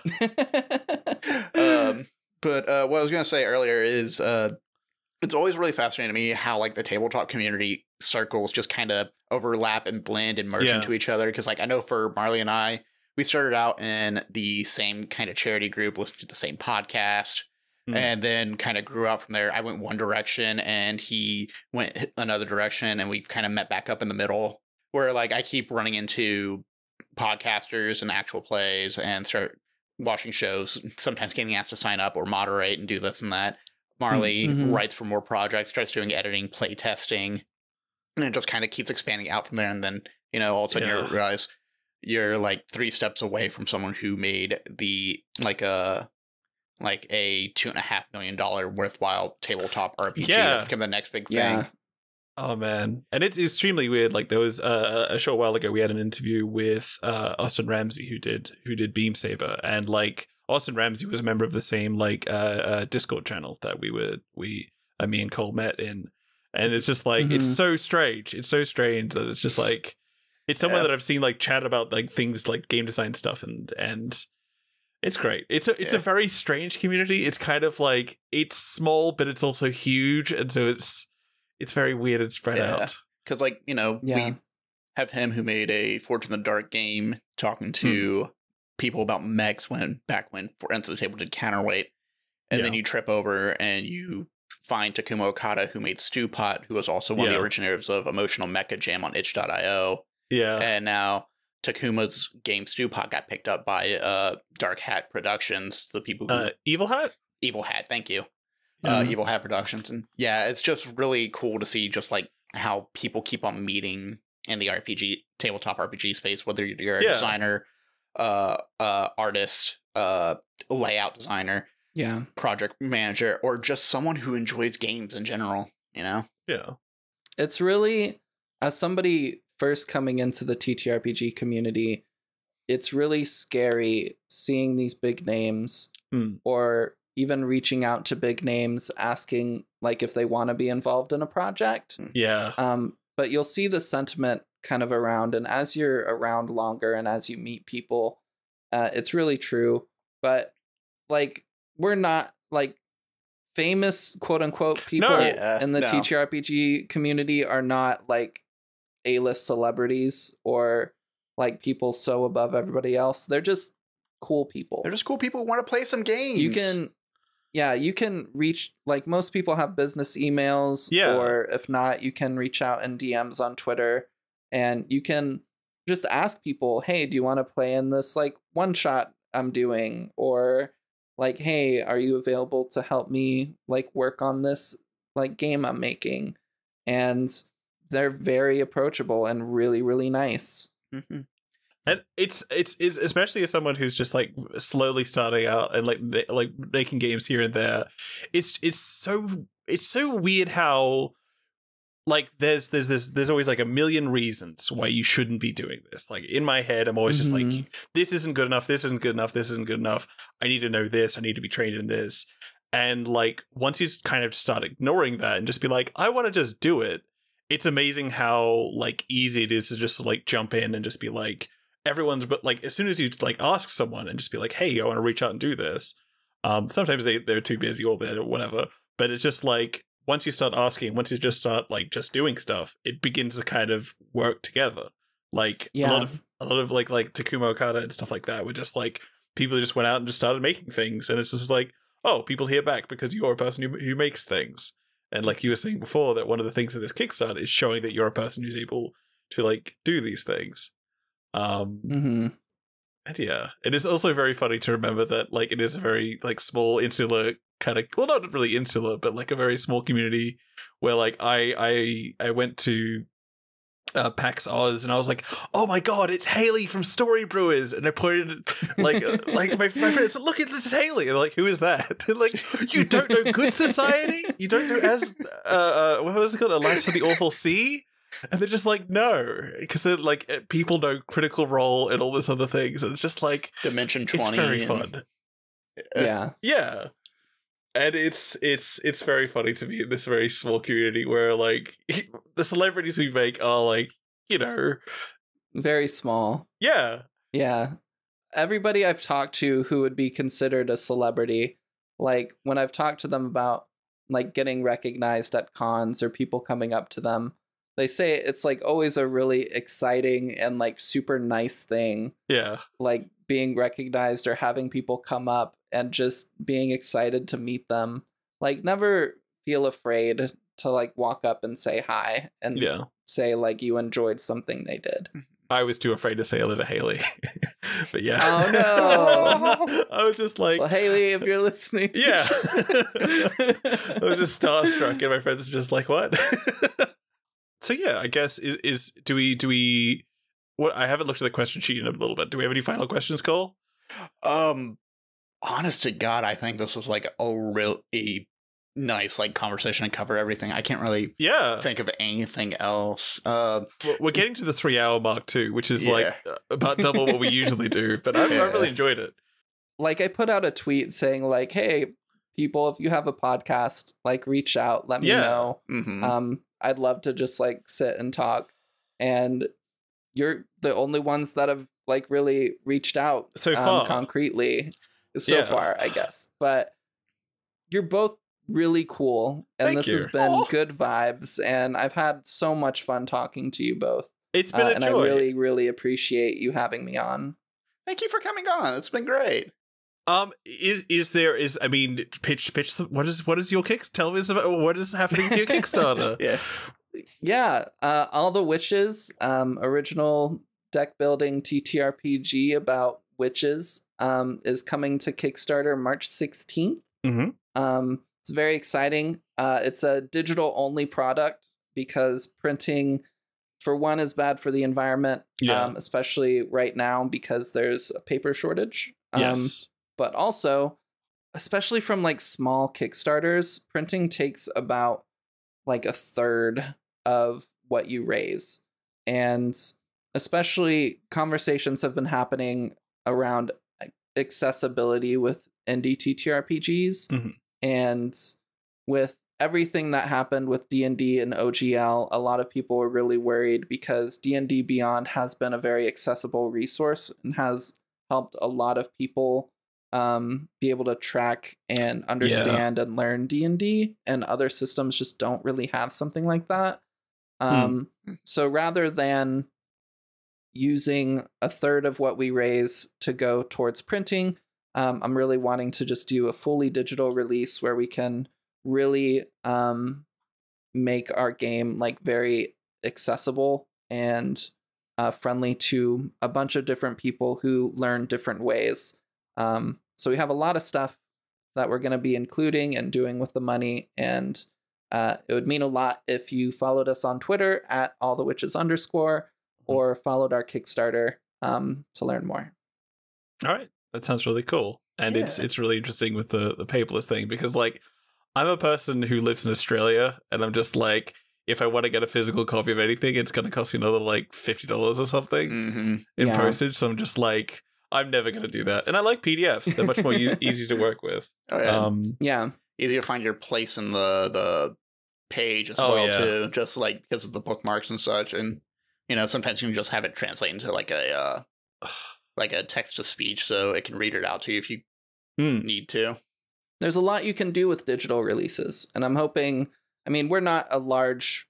um, but uh, what I was gonna say earlier is uh, it's always really fascinating to me how like the tabletop community circles just kind of overlap and blend and merge Yeah. into each other. Because like I know for Marley and I, we started out in the same kind of charity group, listened to the same podcast. Hmm. And then kind of grew out from there. I went one direction and he went another direction, and we kind of met back up in the middle. Where like I keep running into podcasters and actual plays and start watching shows, sometimes getting asked to sign up or moderate and do this and that. Marley Mhm. writes for more projects, starts doing editing, play testing, and it just kind of keeps expanding out from there. And then, you know, all of a sudden Yeah. you realize you're like three steps away from someone who made the like a like a two and a half million dollar worthwhile tabletop RPG Yeah. that's become the next big thing. Yeah. Oh man, and it's extremely weird. Like there was uh, a short while ago, we had an interview with uh, Austin Ramsay who did who did Beam Saber, and like Austin Ramsay was a member of the same like uh, uh, Discord channel that we were we uh, me and Cole met in, and it's just like it's Mhm. so strange. It's so strange that it's just like it's someone Yeah. that I've seen like chat about like things like game design stuff and and. It's great. It's a it's a very strange community. It's kind of like it's small, but it's also huge, and so it's it's very weird and spread Yeah. out. Because like, you know, Yeah. we have him who made a Forged in the Dark game talking to people about mechs when back when Friends at the Table did counterweight. And then you trip over and you find Takuma Okada who made Stewpot, who was also one of the originators of Emotional Mecha Jam on itch.io. Yeah. and now Takuma's game Stewpot got picked up by uh Dark Hat Productions, the people who Uh, Evil Hat? Evil Hat, thank you. Uh, Mhm. Evil Hat Productions. And yeah, it's just really cool to see just like how people keep on meeting in the RPG tabletop RPG space, whether you're a Yeah. designer, uh, uh, artist, uh, layout designer, Yeah. project manager, or just someone who enjoys games in general. You know, Yeah. It's really, as somebody first coming into the TTRPG community, it's really scary seeing these big names Hmm. or even reaching out to big names asking like if they want to be involved in a project. Yeah. Um, but you'll see the sentiment kind of around, and as you're around longer and as you meet people, uh, it's really true. But like, we're not like famous quote unquote people No. Yeah, in the no. TTRPG community are not like A list celebrities or like people so above everybody else. They're just cool people they're just cool people who want to play some games. you can yeah you can reach like most people have business emails Yeah. or if not you can reach out in dms on twitter and you can just ask people hey do you want to play in this like one shot i'm doing or like hey are you available to help me like work on this like game i'm making and they're very approachable and really really nice Mhm. And it's, it's it's especially as someone who's just like slowly starting out and like like making games here and there. It's it's so it's so weird how like there's there's there's there's always like a million reasons why you shouldn't be doing this. Like in my head, I'm always just like Mhm. this isn't good enough. This isn't good enough. This isn't good enough. I need to know this. I need to be trained in this. And like once you kind of start ignoring that and just be like, I want to just do it. It's amazing how like easy it is to just like jump in and just be like everyone's but like as soon as you like ask someone and just be like, hey, I want to reach out and do this. Um, sometimes they they're too busy or they're whatever. But it's just like once you start asking, once you just start like just doing stuff, it begins to kind of work together. Like a lot of a lot of like like Takuma Okada and stuff like that were just like people who just went out and just started making things, and it's just like, oh, people hear back because you're a person who who makes things. And like you were saying before, that one of the things of this Kickstarter is showing that you're a person who's able to like do these things. Um, mm-hmm. and yeah, it is also very funny to remember that like it is a very like small insular kind of well, not really insular, but like a very small community where like I I I went to uh, PAX Aus, and I was like, "Oh my god, it's Haley from Storybrewers!" And I pointed like uh, like my, my friends, "Look at this Haley!" And like, "Who is that?" And like, you don't know Good Society? You don't know as uh, uh what was it called? Alas for the Awful Sea? And they're just like, no, because they're like uh, people know Critical Role and all this other things, and it's just like Dimension 20 it's twenty. very and- fun. yeah. Yeah. And it's it's it's very funny to be in this very small community where like the celebrities we make are like, you know, Very small. yeah. Yeah. Everybody I've talked to who would be considered a celebrity, like when I've talked to them about like getting recognized at cons or people coming up to them, they say it's like always a really exciting and like super nice thing, Yeah. like being recognized or having people come up and just being excited to meet them. Like never feel afraid to like walk up and say hi and Yeah. say like you enjoyed something they did. Mm-hmm. I was too afraid to say hello to Haley. but yeah. Oh, no. I was just like Well, Haley, if you're listening. Yeah. I was just starstruck and my friends were just like, what? So yeah, I guess is is do we do we what I haven't looked at the question sheet in a little bit. Do we have any final questions, Cole? Um, honest to God, I think this was like a really nice like conversation and cover everything. I can't really Yeah. think of anything else. Uh, We're- We're getting to the three hour mark too, which is Yeah. like about double what we usually do. But I've, I've really enjoyed it. like I put out a tweet saying like, "Hey, people, if you have a podcast, like reach out, let me Yeah. know. mhm. Um, I'd love to just like sit and talk." And you're the only ones that have like really reached out So um, far. concretely so Yeah. far, I guess. But you're both really cool, and Thank this has been Aw. good vibes, and I've had so much fun talking to you both. It's been Uh, a and I really, really appreciate you having me on. Thank you for coming on. It's been great. Um, is is there is I mean pitch pitch the, what is what is your kick? Tell me about what is happening to your Kickstarter? Yeah. Yeah, uh, all the witches, um, original deck building TTRPG about witches, um, is coming to Kickstarter March sixteenth. Mhm. Um, it's very exciting. Uh, it's a digital only product because printing, for one, is bad for the environment. Yeah. Um, especially right now because there's a paper shortage. Um, yes. But also especially from like small kickstarters printing takes about like a third of what you raise and especially conversations have been happening around accessibility with indie ttrpgs Mhm. and with everything that happened with d&d and ogl a lot of people were really worried because d&d beyond has been a very accessible resource and has helped a lot of people um, be able to track and understand and learn D&D and other systems just don't really have something like that. Um, so rather than using a third of what we raise to go towards printing, um, I'm really wanting to just do a fully digital release where we can really um, make our game like very accessible and uh, friendly to a bunch of different people who learn different ways. Um, so we have a lot of stuff that we're going to be including and doing with the money, and uh, it would mean a lot if you followed us on Twitter at all the witches underscore or followed our Kickstarter um, to learn more. All right, that sounds really cool, and it's Yeah. it's really interesting with the the paperless thing because like I'm a person who lives in Australia, and I'm just like if I want to get a physical copy of anything, it's going to cost me another like fifty dollars or something hmm in Yeah. postage. So I'm just like I'm never going to do that, and I like PDFs; they're much more e- easy to work with. Oh, yeah. Um, Yeah, Easy to find your place in the the page as Oh, well yeah. too, just like because of the bookmarks and such. And you know, sometimes you can just have it translate into like a uh, like a text to speech, so it can read it out to you if you hmm. need to. there's a lot you can do with digital releases, and I'm hoping. I mean, we're not a large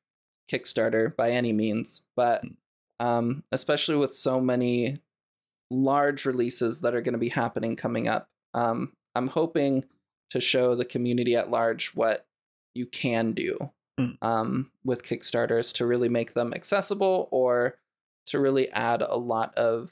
Kickstarter by any means, but um, especially with so many large releases that are going to be happening coming up, um, I'm hoping to show the community at large what you can do Mm. um, with Kickstarters to really make them accessible or to really add a lot of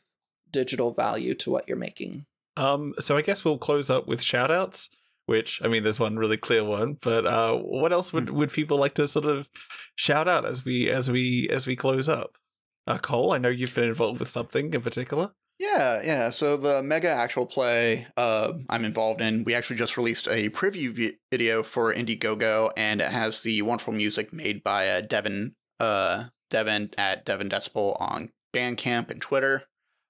digital value to what you're making. Um, so I guess we'll close up with shout outs, which I mean, there's one really clear one, but uh, what else would, would people like to sort of shout out as we as we as we close up? Uh, Cole, I know you've been involved with something in particular. Yeah, yeah. So the mega actual play uh, I'm involved in, we actually just released a preview vi- video for Indiegogo, and it has the wonderful music made by uh, Devin, uh, Devin at Devin Decibel on Bandcamp and Twitter.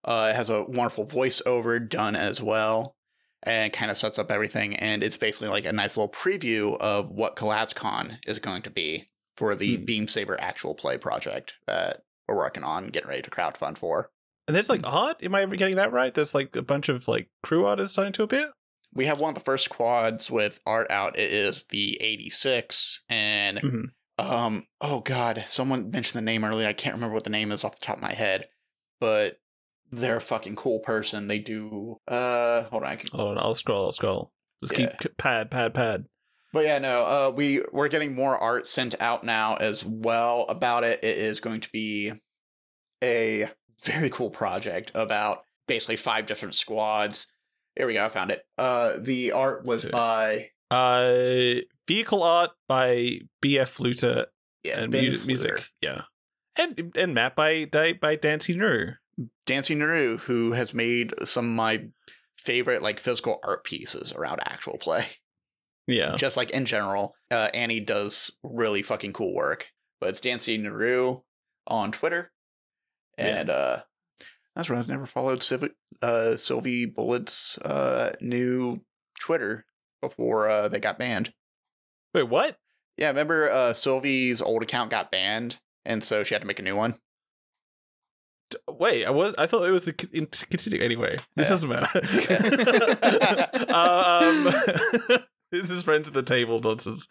Uh, it has a wonderful voiceover done as well, and kind of sets up everything. And it's basically like a nice little preview of what CollapseCon is going to be for the Hmm. Beam Saber actual play project that we're working on, getting ready to crowdfund for. And there's like art. Am I getting that right? There's like a bunch of like crew artists starting to appear. we have one of the first quads with art out. It is the 86. And, Mhm. um, oh God, someone mentioned the name earlier. I can't remember what the name is off the top of my head, but they're a fucking cool person. They do, uh, hold on. I can, Hold on, I'll scroll. I'll scroll. Just Yeah. keep pad, pad, pad. but yeah, no, uh, we, we're getting more art sent out now as well about it. It is going to be a very cool project about basically five different squads. Here we go. I found it. Uh, the art was by Uh, vehicle art by BF Fluter yeah, and Ben mu- Fluter. music. Yeah, and and map by by, by Dancy Nuru. Dancing Naru, who has made some of my favorite like physical art pieces around actual play. Yeah, Just like in general, uh, Annie does really fucking cool work. But it's Dancing Naru on Twitter, Yeah. and uh, that's right. I've never followed Sylvi, uh, Sylvi Bullet's uh, new Twitter before uh, they got banned. wait, what? Yeah, remember uh, Sylvi's old account got banned, and so she had to make a new one. Wait, I was I thought it was a con- in- continue anyway. This Yeah. doesn't matter. um, this is friends at the table nonsense.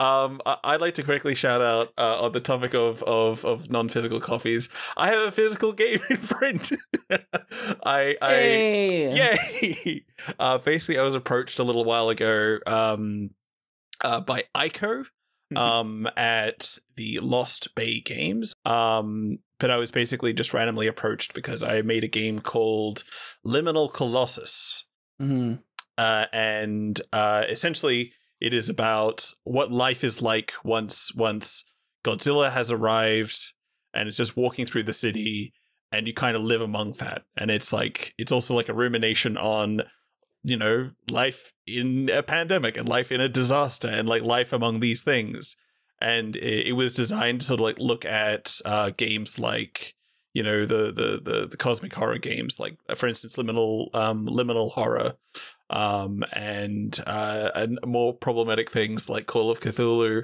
Um, I- I'd like to quickly shout out uh, on the topic of of of non physical coffees. I have a physical game in print. I I Hey. Yay! Uh, basically, I was approached a little while ago um, uh, by Ico Mhm. um, at the Lost Bay Games. Um, but I was basically just randomly approached because I made a game called Liminal Colossus. Mhm. Uh, and uh, essentially, it is about what life is like once once Godzilla has arrived and it's just walking through the city, and you kind of live among that. And it's like it's also like a rumination on you know life in a pandemic and life in a disaster and like life among these things. And it, it was designed to sort of like look at uh, games like you know the the the the cosmic horror games like uh, for instance liminal um liminal horror um and uh and more problematic things like call of cthulhu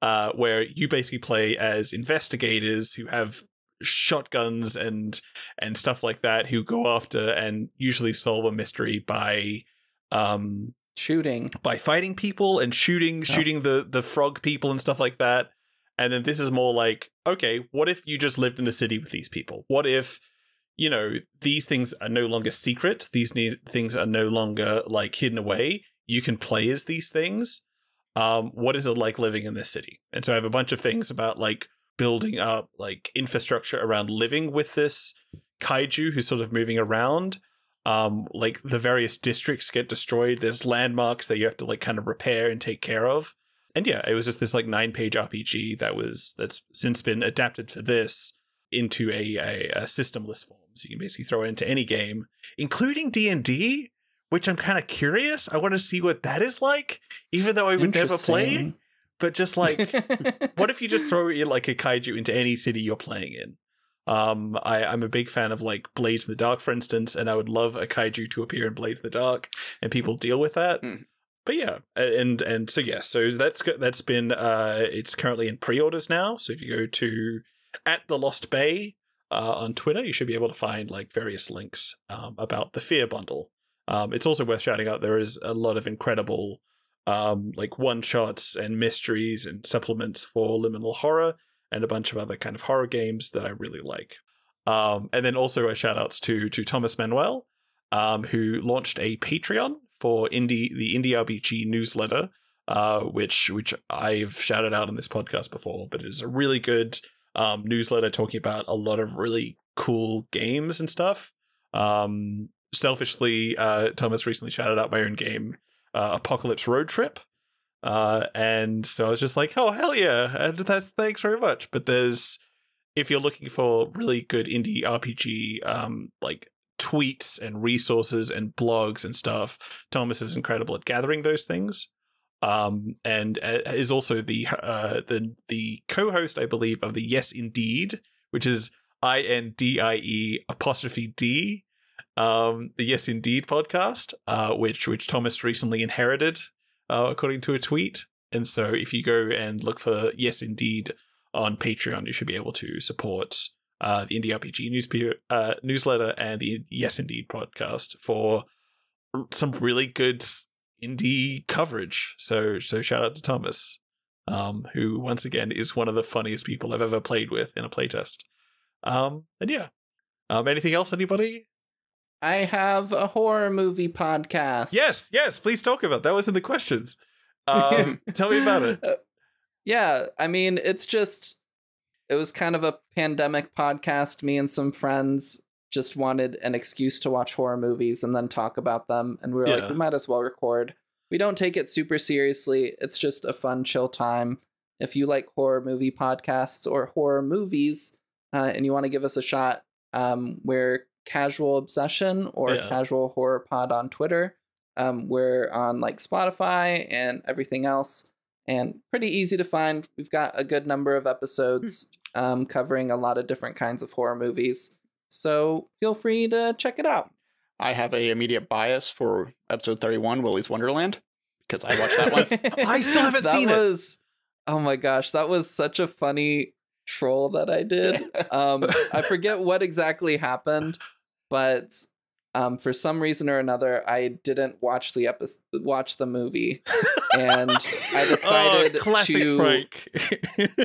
uh where you basically play as investigators who have shotguns and and stuff like that who go after and usually solve a mystery by um Shooting. by fighting people and shooting shooting the the frog people and stuff like that. And then this is more like okay what if you just lived in a city with these people? What if you know these things are no longer secret. These ne- things are no longer like hidden away. You can play as these things. Um what is it like living in this city? And so i have a bunch of things about like building up like infrastructure around living with this kaiju who's sort of moving around. Um like the various districts get destroyed. There's landmarks that you have to like kind of repair and take care of. And yeah it was just this like nine page rpg that was that's since been adapted for this into a, a, a systemless form so you can basically throw it into any game including d&d which i'm kind of curious i want to see what that is like even though i would never play but just like what if you just throw in like a kaiju into any city you're playing in? Um, I, I'm a big fan of like Blades in the Dark, for instance, and I would love a kaiju to appear in Blades in the Dark, and people deal with that. Mm. But yeah, and and so yes, so that's go- that's been uh, it's currently in pre-orders now. So if you go to at the Lost Bay uh, on Twitter, you should be able to find like various links um, about the Fear Bundle. Um, it's also worth shouting out there is a lot of incredible um, like one shots and mysteries and supplements for liminal horror and a bunch of other kind of horror games that I really like. Um, and then also a shout outs to to Thomas Manuel, um, who launched a Patreon for indie the Indie RPG newsletter, uh, which which I've shouted out on this podcast before, but it is a really good um, newsletter talking about a lot of really cool games and stuff. Um, selfishly, uh, Thomas recently shouted out my own game uh, Apocalypse Road Trip. Uh, and so I was just like, oh hell yeah, and that's thanks very much. But there's if you're looking for really good indie RPG, um, like tweets and resources and blogs and stuff, Thomas is incredible at gathering those things. Um, and uh, is also the uh the the co-host, I believe, of the Yes Indie'd, which is I N D I E apostrophe D, um, the Yes Indie'd podcast, uh, which which Thomas recently inherited, uh, according to a tweet. And so, if you go and look for Yes Indie'd on Patreon, you should be able to support uh, the Indie RPG news uh, newsletter and the Yes Indie'd podcast for some really good indie coverage. So, so shout out to Thomas, um, who once again is one of the funniest people I've ever played with in a playtest. Um, and yeah. Um, anything else, anybody? I have a horror movie podcast. Yes, yes, please talk about that. was in the questions. Um, tell me about it. Uh, yeah, I mean, it's just it was kind of a pandemic podcast. Me and some friends just wanted an excuse to watch horror movies and then talk about them, and we were Yeah. like, we might as well record. We don't take it super seriously. It's just a fun, chill time. If you like horror movie podcasts or horror movies, uh, and you want to give us a shot, um, we're Casual Obsession or Yeah. Casual Horror Pod on Twitter. Um, we're on like Spotify and everything else, and pretty easy to find. We've got a good number of episodes um, covering a lot of different kinds of horror movies. So feel free to check it out. I have a immediate bias for episode 31, Willy's Wonderland, because I watched that one. I still haven't that seen it. Oh my gosh, that was such a funny troll that I did. um, I forget what exactly happened, but um, for some reason or another, I didn't watch the episode, watch the movie, and I decided oh, to.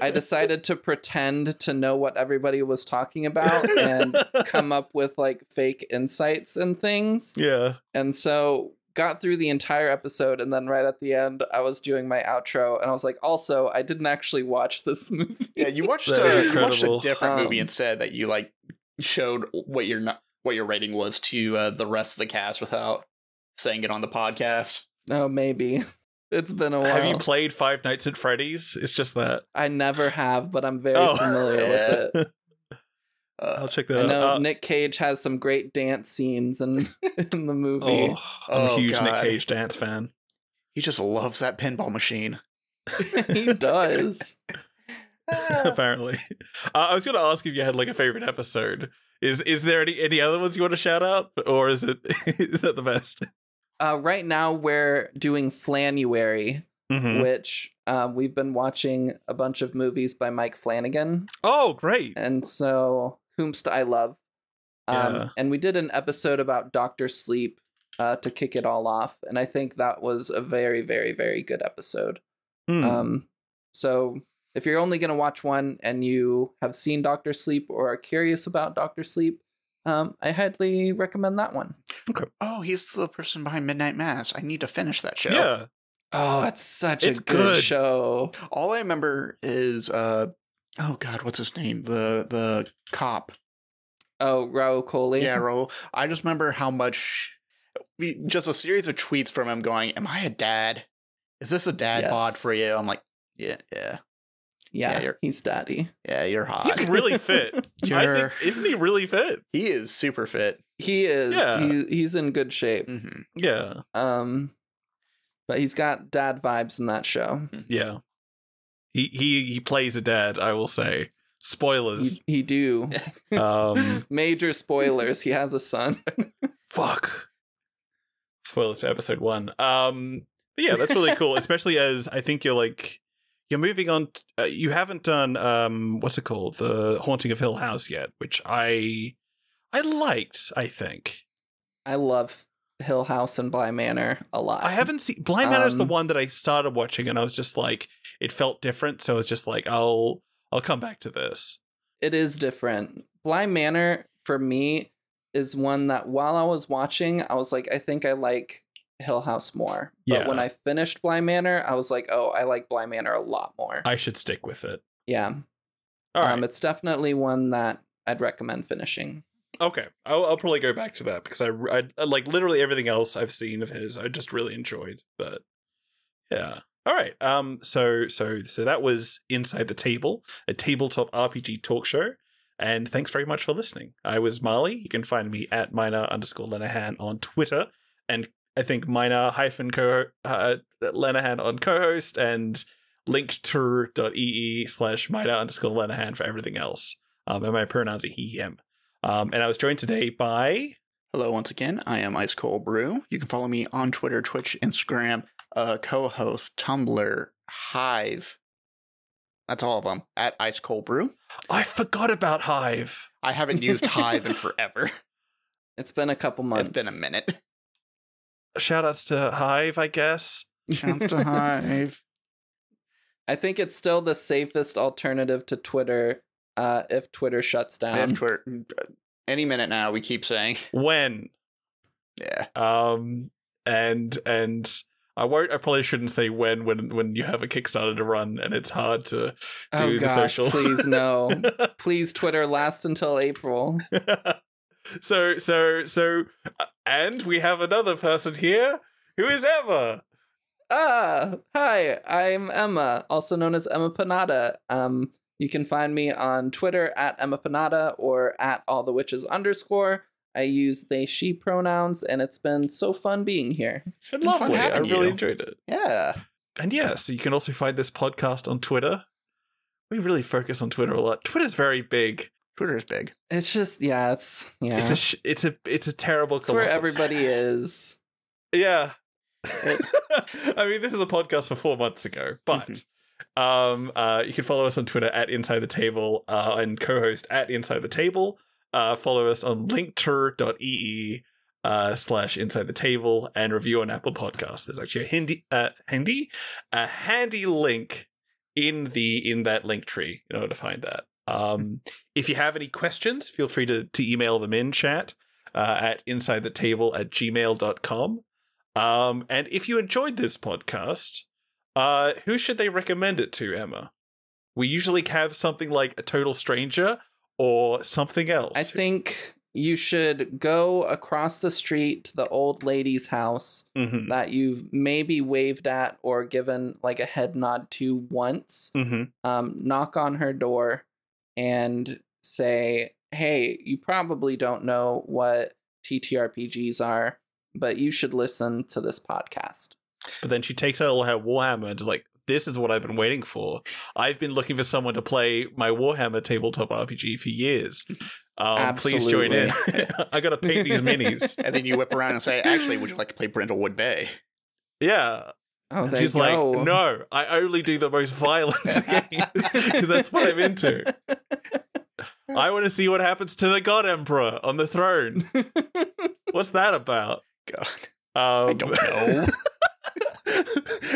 I decided to pretend to know what everybody was talking about and come up with like fake insights and things. yeah. And so got through the entire episode and then right at the end I was doing my outro and I was like also I didn't actually watch this movie. yeah, you watched a, you watched a incredible. different movie Um, instead that you like showed what you're not what your rating was to uh, the rest of the cast without saying it on the podcast. Oh maybe. It's been a while. Have you played Five Nights at Freddy's? It's just that. I never have, but I'm very Oh. familiar Yeah. with it. I'll Uh, check I that know out. Uh, Nick Cage has some great dance scenes in in the movie. oh, I'm Oh, a huge Nick Cage dance fan. he just loves that pinball machine. he does. apparently. Uh, I was going to ask if you had like a favorite episode. Is is there any any other ones you want to shout out, or is it is that the best? Uh, right now we're doing Flanuary, Mhm. which um, we've been watching a bunch of movies by Mike Flanagan, Oh, great! and so whomst I love. Um, Yeah. And we did an episode about Doctor Sleep uh, to kick it all off, and I think that was a very, very, very good episode. Hmm. Um, so if you're only gonna watch one and you have seen Doctor Sleep or are curious about Doctor Sleep, um, I highly recommend that one. oh, he's the person behind Midnight Mass. I need to finish that show. yeah, Oh, it's such It's a good, good. show. All I remember is uh oh god, what's his name? The the cop. Oh, Rahul Kohli. Yeah, Rahul. I just remember how much just a series of tweets from him going, Am I a dad? Is this a dad Yes. bod for you? I'm like, Yeah, yeah, yeah, Yeah, you're- he's daddy. yeah, you're hot. he's really fit. You're- think, isn't he really fit? he is super fit. He is. Yeah. He, he's in good shape. hmm Yeah, Um, but he's got dad vibes in that show. yeah. He he he plays a dad. I will say. He, Spoilers. he do. um, Major spoilers. He has a son. fuck. Spoilers to episode one. Um, but yeah, that's really cool. Especially as I think you're like you're moving on. t- uh, you haven't done um, what's it called, the Haunting of Hill House yet, which I I liked. I think I love Hill House and Bly Manor a lot. I haven't seen Bly Manor is the Um, one that I started watching, and I was just like, it felt different. So it's just like I'll I'll come back to this. it is different. Bly Manor for me is one that while I was watching, I was like, I think I like Hill House more. But when I finished Bly Manor, I was like, oh, I like Bly Manor a lot more. I should stick with it. yeah. All right. Um, it's definitely one that I'd recommend finishing. Okay, I'll, I'll probably go back to that because I, I like literally everything else I've seen of his. I just really enjoyed, but yeah. All right. Um. So so so that was inside the table, a tabletop RPG talk show. And thanks very much for listening. I was Marley. You can find me at minor underscore Lenahan on Twitter, and I think minor hyphen co uh, Lenahan on Cohost, and linktr.ee slash minor underscore Lenahan for everything else. Um, and my pronouns are he, him. Um, and I was joined today by. Hello, once again. I am Ice Cold Brew. You can follow me on Twitter, Twitch, Instagram, uh, Cohost, Tumblr, Hive. That's all of them at Ice Cold Brew. I forgot about Hive. I haven't used Hive in forever. It's been a couple months. It's been a minute. Shout outs to Hive, I guess. Shouts to Hive. I think it's still the safest alternative to Twitter uh, if Twitter shuts I have down. Twitter. Any minute now, we keep saying. When? Yeah. Um, and and I won't. I probably shouldn't say when when when you have a Kickstarter to run and it's hard to do oh the gosh, socials. please no. please Twitter last until April. so so so, and we have another person here who is Emma. Ah, hi, I'm Emma, also known as Emmapanada. Um, you can find me on Twitter at Emmapanada or at all the witches underscore. I use they she pronouns, and it's been so fun being here. It's been Been lovely. I really you. enjoyed it. Yeah. And yeah, so you can also find this podcast on Twitter. We really focus on Twitter a lot. Twitter's very big. Twitter is big. It's just yeah, it's yeah, It's a sh- it's a it's a terrible. it's where everybody is. Yeah. I mean, this is a podcast for four months ago, but Mm-hmm. um, uh, you can follow us on Twitter at Inside the Table uh, and Cohost at Inside the Table. Uh, follow us on linktr.ee uh, slash Inside the Table and review on Apple Podcasts. There's actually a handy, uh, handy, a handy link in the in that link tree in order to find that. Um, if you have any questions, feel free to to email them in chat uh, at inside the table at gmail.com. Um, and if you enjoyed this podcast, uh, who should they recommend it to, Emma? We usually have something like a total stranger or something else. I think you should go across the street to the old lady's house Mhm, that you've maybe waved at or given like a head nod to once. mhm. Um, knock on her door and say, "Hey, you probably don't know what TTRPGs are, but you should listen to this podcast." But then she takes out her Warhammer and is like, this is what I've been waiting for. I've been looking for someone to play my Warhammer tabletop RPG for years. Um, please join in. I gotta paint these minis. And then you whip around and say, actually, would you like to play Brindlewood Bay? Yeah. Oh, she's go. like, no, I only do the most violent games because that's what I'm into. I want to see what happens to the God Emperor on the throne. What's that about? God. Um, I don't know.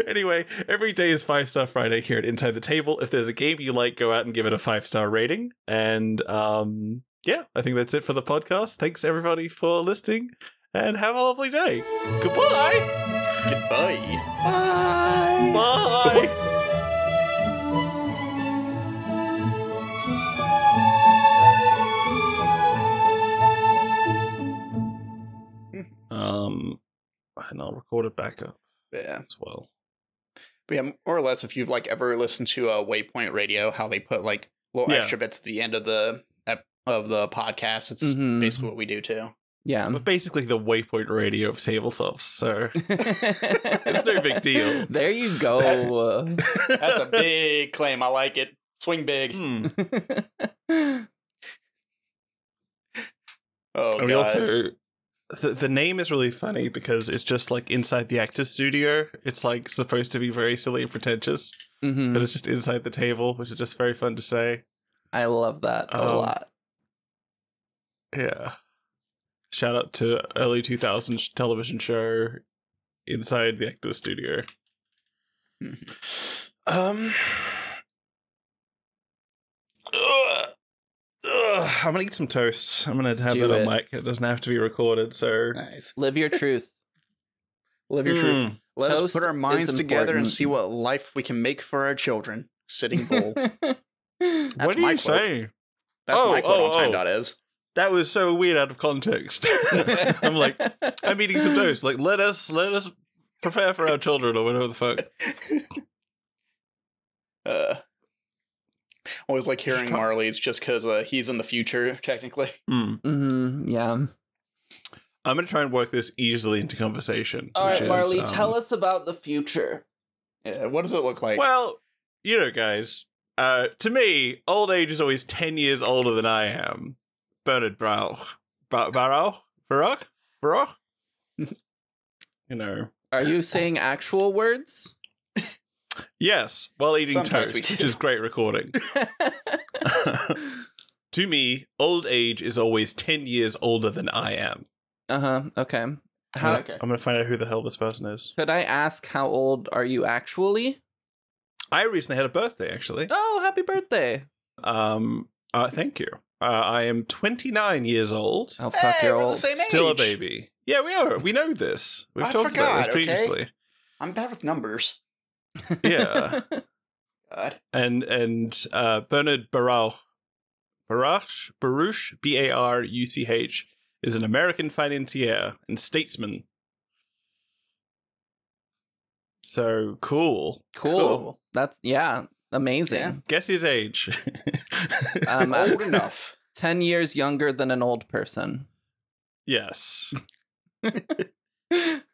anyway, every day is Five Star Friday here at Inside the Table. If there's a game you like, go out and give it a five star rating. And um, yeah, I think that's it for the podcast. Thanks everybody for listening and have a lovely day. Goodbye. Goodbye. Bye. Bye. um, and I'll record it back up Yeah. as well. But yeah, more or less, if you've like ever listened to a Waypoint Radio, how they put like little Yeah. extra bits at the end of the of the podcast, it's Mhm. basically what we do too. Yeah. But basically, the Waypoint Radio of tabletops. So it's no big deal. There you go. That's a big claim. I like it. Swing big. Hmm. Oh And we also the, the name is really funny because it's just like inside the actor's studio. It's like supposed to be very silly and pretentious, Mhm. but it's just inside the table, which is just very fun to say. I love that a Um, lot. Yeah. Shout out to early 2000s television show inside the actor's studio. Um. Ugh. Ugh, I'm gonna eat some toast. I'm gonna have Do that on it. mic. It doesn't have to be recorded. So nice. Live your truth. Live your truth. Mm. Let us Toast put our minds is together and important. see what life we can make for our children. Sitting bull. That's what are my you quote. saying? That's Oh, my quote oh, on Time oh. Dot is. That was so weird out of context. I'm like, I'm eating some toast. Like, let us let us prepare for our children or whatever the fuck. Uh, always like hearing Just Marley's just because uh, he's in the future, technically. Hmm. hmm yeah. I'm gonna try and work this easily into conversation. All right, which is, Marley, um, tell us about the future. Yeah, what does it look like? Well, you know, guys. Uh, to me, old age is always ten years older than I am. Bernard Brauch, ba- Baruch, Baruch, Baruch. you know, Are you saying actual words? yes, while eating Sometimes toast, which is great recording. to me, old age is always ten years older than I am. uh huh. Okay. How, okay. I'm gonna find out who the hell this person is. Could I ask how old are you actually? I recently had a birthday, actually. Oh, happy birthday! Um, uh, thank you. Uh, I am 29 years old. Oh fuck, Hey, you're we're the old. same Still a baby. Yeah, we are. We know this. We've I talked about this forgot, okay? previously. I'm bad with numbers. Yeah. God. and and uh, Bernard Baruch, Baruch, Baruch, B A R U C H, is an American financier and statesman. So cool. cool. Cool. That's yeah, amazing. Yeah. Guess his age. Um, Old enough. Ten years younger than an old person. yes.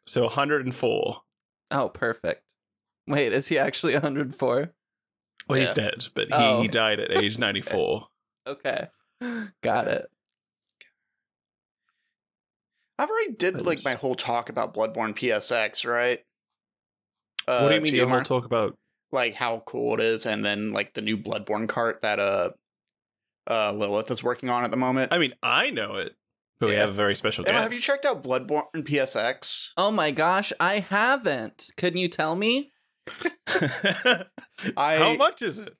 So 104. Oh, perfect. Wait, is he actually 104? Well, he's dead, but he, Oh. he died at age 94. Okay, got it. I've already did That like my whole talk about Bloodborne PSX, right? what do Uh, you mean your TMR? whole talk about? Like how cool it is, and then like the new Bloodborne cart that uh uh Lilith is working on at the moment. I mean, I know it, but we Yeah. have a very special Emma, guest. have you checked out Bloodborne PSX? Oh my gosh, I haven't. Couldn't you tell me? I- How much is it?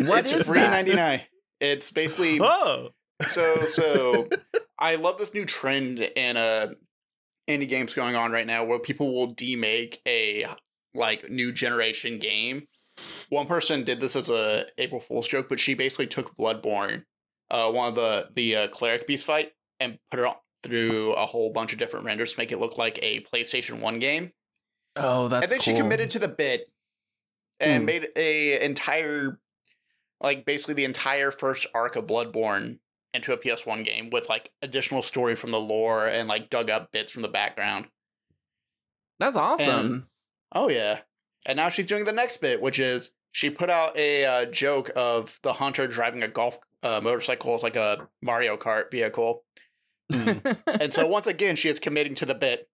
What it's is free that? ninety nine. It's basically oh, so so. I love this new trend in uh indie games going on right now where people will demake a like new generation game. One person did this as a April Fool's joke, but she basically took Bloodborne, uh, one of the the uh, cleric beast fight, and put it on through a whole bunch of different renders to make it look like a PlayStation One game. Oh, that's and then cool. she committed to the bit and Hmm. made a entire like basically the entire first arc of bloodborne into a ps1 game with like additional story from the lore and like dug up bits from the background That's awesome. Oh yeah and now she's doing the next bit which is she put out a uh, joke of the hunter driving a golf uh, motorcycle as like a mario kart vehicle Hmm. and so once again she is committing to the bit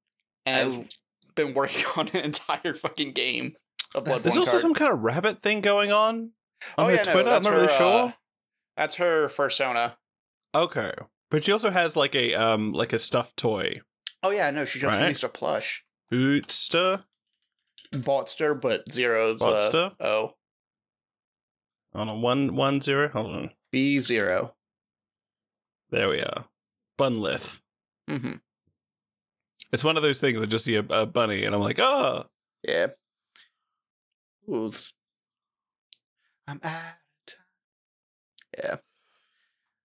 and has been working on an entire fucking game of bloodborne There's also kart. some kind of rabbit thing going on on Oh, her yeah, no, Twitter. I'm that's not really her, sure. uh, That's her persona. Okay, but she also has like a um like a stuffed toy, Oh yeah, no, she just Right. released a plush. Bootster. Botster, but zeros. Uh, Botster? oh, On a one one zero. Hold on. B zero. There we are. Bunlith. Mm-hmm. It's one of those things that just see a, a bunny and I'm like, oh, Yeah. Ooh. I'm out of time. Yeah.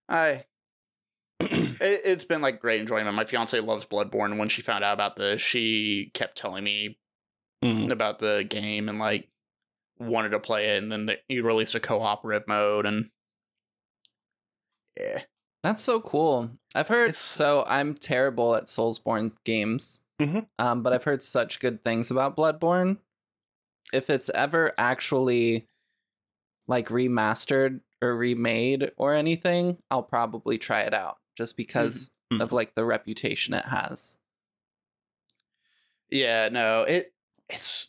I. it, it's been like great enjoyment. My fiance loves Bloodborne. When she found out about this, she kept telling me Mm. about the game and like wanted to play it. And then they, he released a co-operative mode and yeah. That's so cool. I've heard It's- so I'm terrible at Soulsborne games. Mhm. Um, but I've heard such good things about Bloodborne. If it's ever actually like remastered or remade or anything, I'll probably try it out just because Mhm. of like the reputation it has. Yeah, no, it it's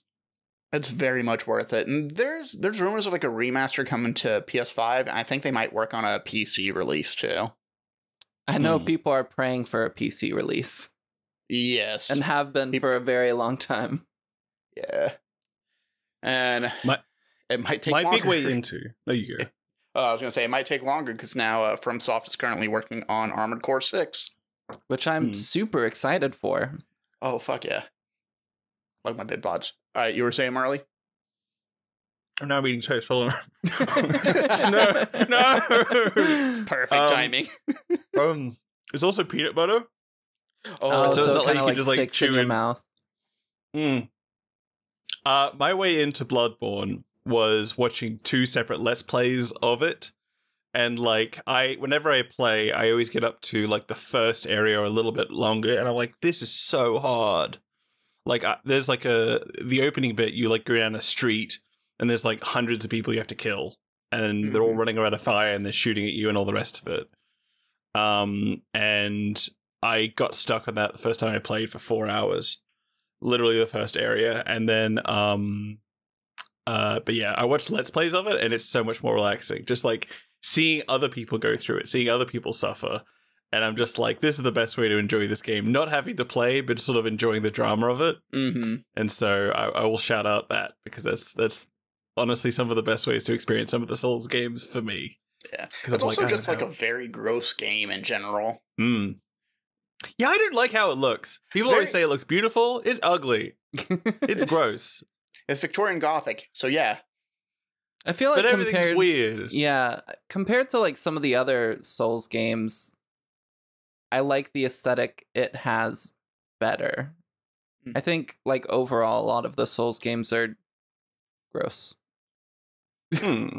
it's very much worth it. And there's there's rumors of like a remaster coming to PS5. And I think they might work on a PC release too. I know Hmm. people are praying for a PC release Yes. and have been Peop- for a very long time. yeah. And My- it might take My big longer. way into. No, you go. Uh, I was gonna say it might take longer because now uh, FromSoft is currently working on Armored Core Six. Which I'm Hmm. super excited for. Oh fuck yeah! Like my bid bods. All right, you were saying Marley? I'm now eating toast. Hold on. no, no. Perfect Um, timing. Um, it's also peanut butter. Oh, so so, it's not it like kind you like just, like, sticks in chew your in- mouth. Mm. Uh, my way into Bloodborne was watching two separate Let's Plays of it. And like I whenever I play, I always get up to like the first area or a little bit longer and I'm like this is so hard. Like I, there's like a the opening bit you like go down a street and there's like hundreds of people you have to kill and they're all Mhm. running around a fire and they're shooting at you and all the rest of it. Um and I got stuck on that the first time I played for 4 hours literally the first area and then um uh but yeah i watched let's plays of it and it's so much more relaxing just like seeing other people go through it seeing other people suffer and i'm just like this is the best way to enjoy this game. Not having to play but sort of enjoying the drama of it. Hmm and so i, I will shout out that because that's that's honestly some of the best ways to experience some of the souls games for me. Yeah. 'Cause It's I'm also I just don't like a very gross game in general. Mm. yeah i don't like how it looks. People Very- always say it looks beautiful. It's ugly. It's gross. It's Victorian Gothic, so yeah. I feel like but everything's compared, weird. Yeah, compared to like some of the other Souls games, I like the aesthetic it has better. Mm. I think like overall, a lot of the Souls games are gross. Hmm.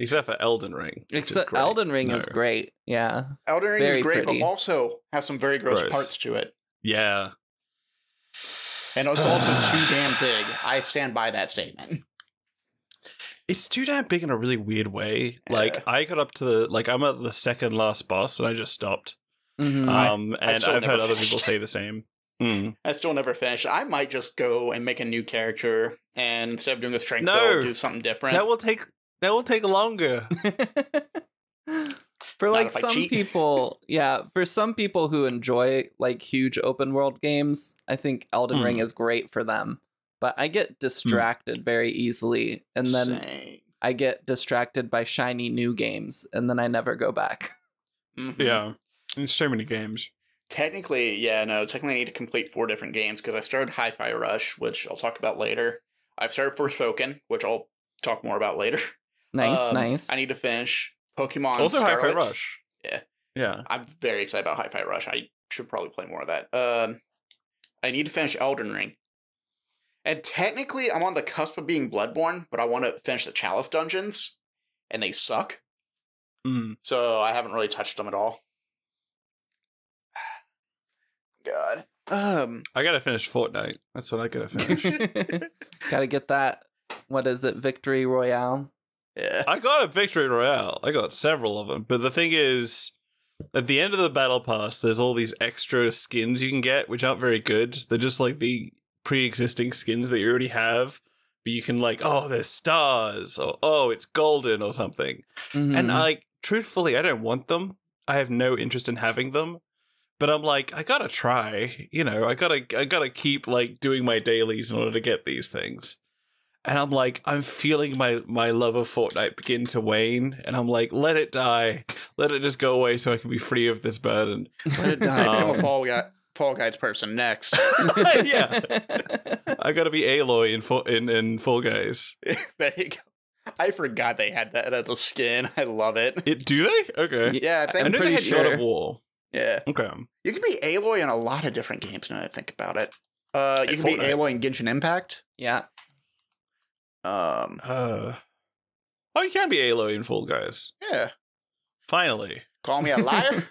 Except for Elden Ring. which Except. Elden Ring is great. Yeah. Elden Ring Very is great, pretty. but also has some very gross Gross. parts to it. Yeah. And it's also too damn big. I stand by that statement. It's too damn big in a really weird way. Like Yeah. I got up to the like I'm at the second last boss and I just stopped. Mhm. Um I and I've heard never other people say the same. Mm. I still never finished. I might just go and make a new character and instead of doing a strength No. build, do something different. That will take that will take longer. for like some cheat. people, yeah, for some people who enjoy like huge open world games, I think Elden Ring Hmm. is great for them. But I get distracted very easily, and then Same. I get distracted by shiny new games, and then I never go back. Mhm. Yeah. There's so many games. Technically, yeah, no, technically I need to complete four different games because I started Hi-Fi Rush, which I'll talk about later. I've started Forspoken, which I'll talk more about later. Nice, Um, nice. I need to finish Pokemon also Hi-Fi Rush. Yeah. Yeah. I'm very excited about Hi-Fi Rush. I should probably play more of that. Um, I need to finish Elden Ring. And technically, I'm on the cusp of being Bloodborne, but I want to finish the Chalice dungeons, and they suck. Mm. So I haven't really touched them at all. God. Um. I gotta finish Fortnite. That's what I gotta finish. Gotta get that. What is it? Victory Royale. Yeah. I got a victory royale. I got several of them. But the thing is, at the end of the battle pass, there's all these extra skins you can get, which aren't very good. They're just like the pre-existing skins that you already have. But you can like, oh, there's stars, or oh, it's golden, or something. And Mhm. like, truthfully, I don't want them. I have no interest in having them. But I'm like, I gotta try. You know, I gotta, I gotta keep like doing my dailies in order to get these things. And I'm like, I'm feeling my my love of Fortnite begin to wane, and I'm like, let it die, let it just go away, so I can be free of this burden. Let it die. Become a Um, Fall Guy, Fall Guys person next. yeah, I gotta be Aloy in Fu- in in Fall Guys. there you go. I forgot they had that as a skin. I love it. It do they? Okay, Yeah, I think I knew they pretty had God sure. of War. yeah. Okay, You can be Aloy in a lot of different games now that I think about it. Uh, you Like can be Fortnite. Aloy in Genshin Impact. yeah. Um, uh, oh, you can be Aloy in Fall Guys. yeah. Finally, Call me a liar.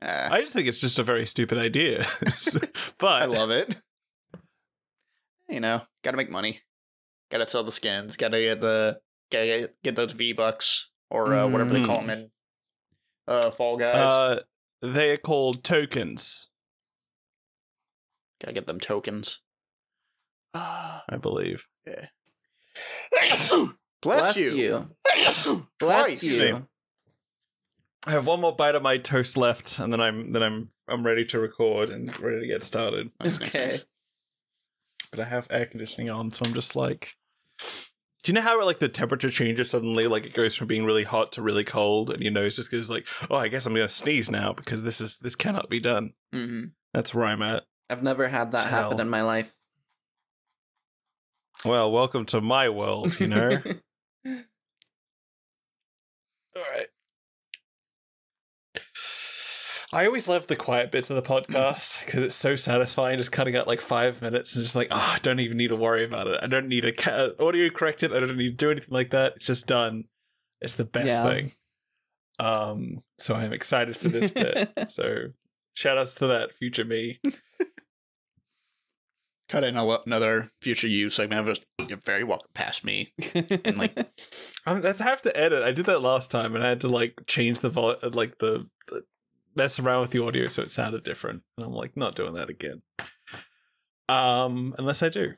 Uh, I just think it's just a very stupid idea, but I love it. You know, gotta make money. Gotta sell the skins. Gotta get the gotta get, get those V bucks or uh, whatever they call them in uh, Fall Guys. uh, they are called tokens, gotta get them tokens. Ah, I believe. Yeah. Bless, you. you. Bless Bless you. You. I have one more bite of my toast left, and then I'm then I'm I'm ready to record and ready to get started. Nice, nice, Okay. nice. But I have air conditioning on, so I'm just like. Do you know how like the temperature changes suddenly? Like it goes from being really hot to really cold, and your nose just goes like, "Oh, I guess I'm gonna sneeze now because this is this cannot be done." Mhm. That's where I'm at. I've never had that It's happen in my life. Well, welcome to my world, you know? All right. I always love the quiet bits of the podcast because it's so satisfying just cutting out like five minutes and just like, oh, I don't even need to worry about it. I don't need to ca- audio correct it. I don't need to do anything like that. It's just done. It's the best Yeah. thing. Um, so I'm excited for this bit. so shout outs to that future me. Cut in a lo- another future you segment of us. You're very welcome past me. And like, I have to edit. I did that last time, and I had to like change the vol, like the, the mess around with the audio so it sounded different. And I'm like, not doing that again. Um, unless I do.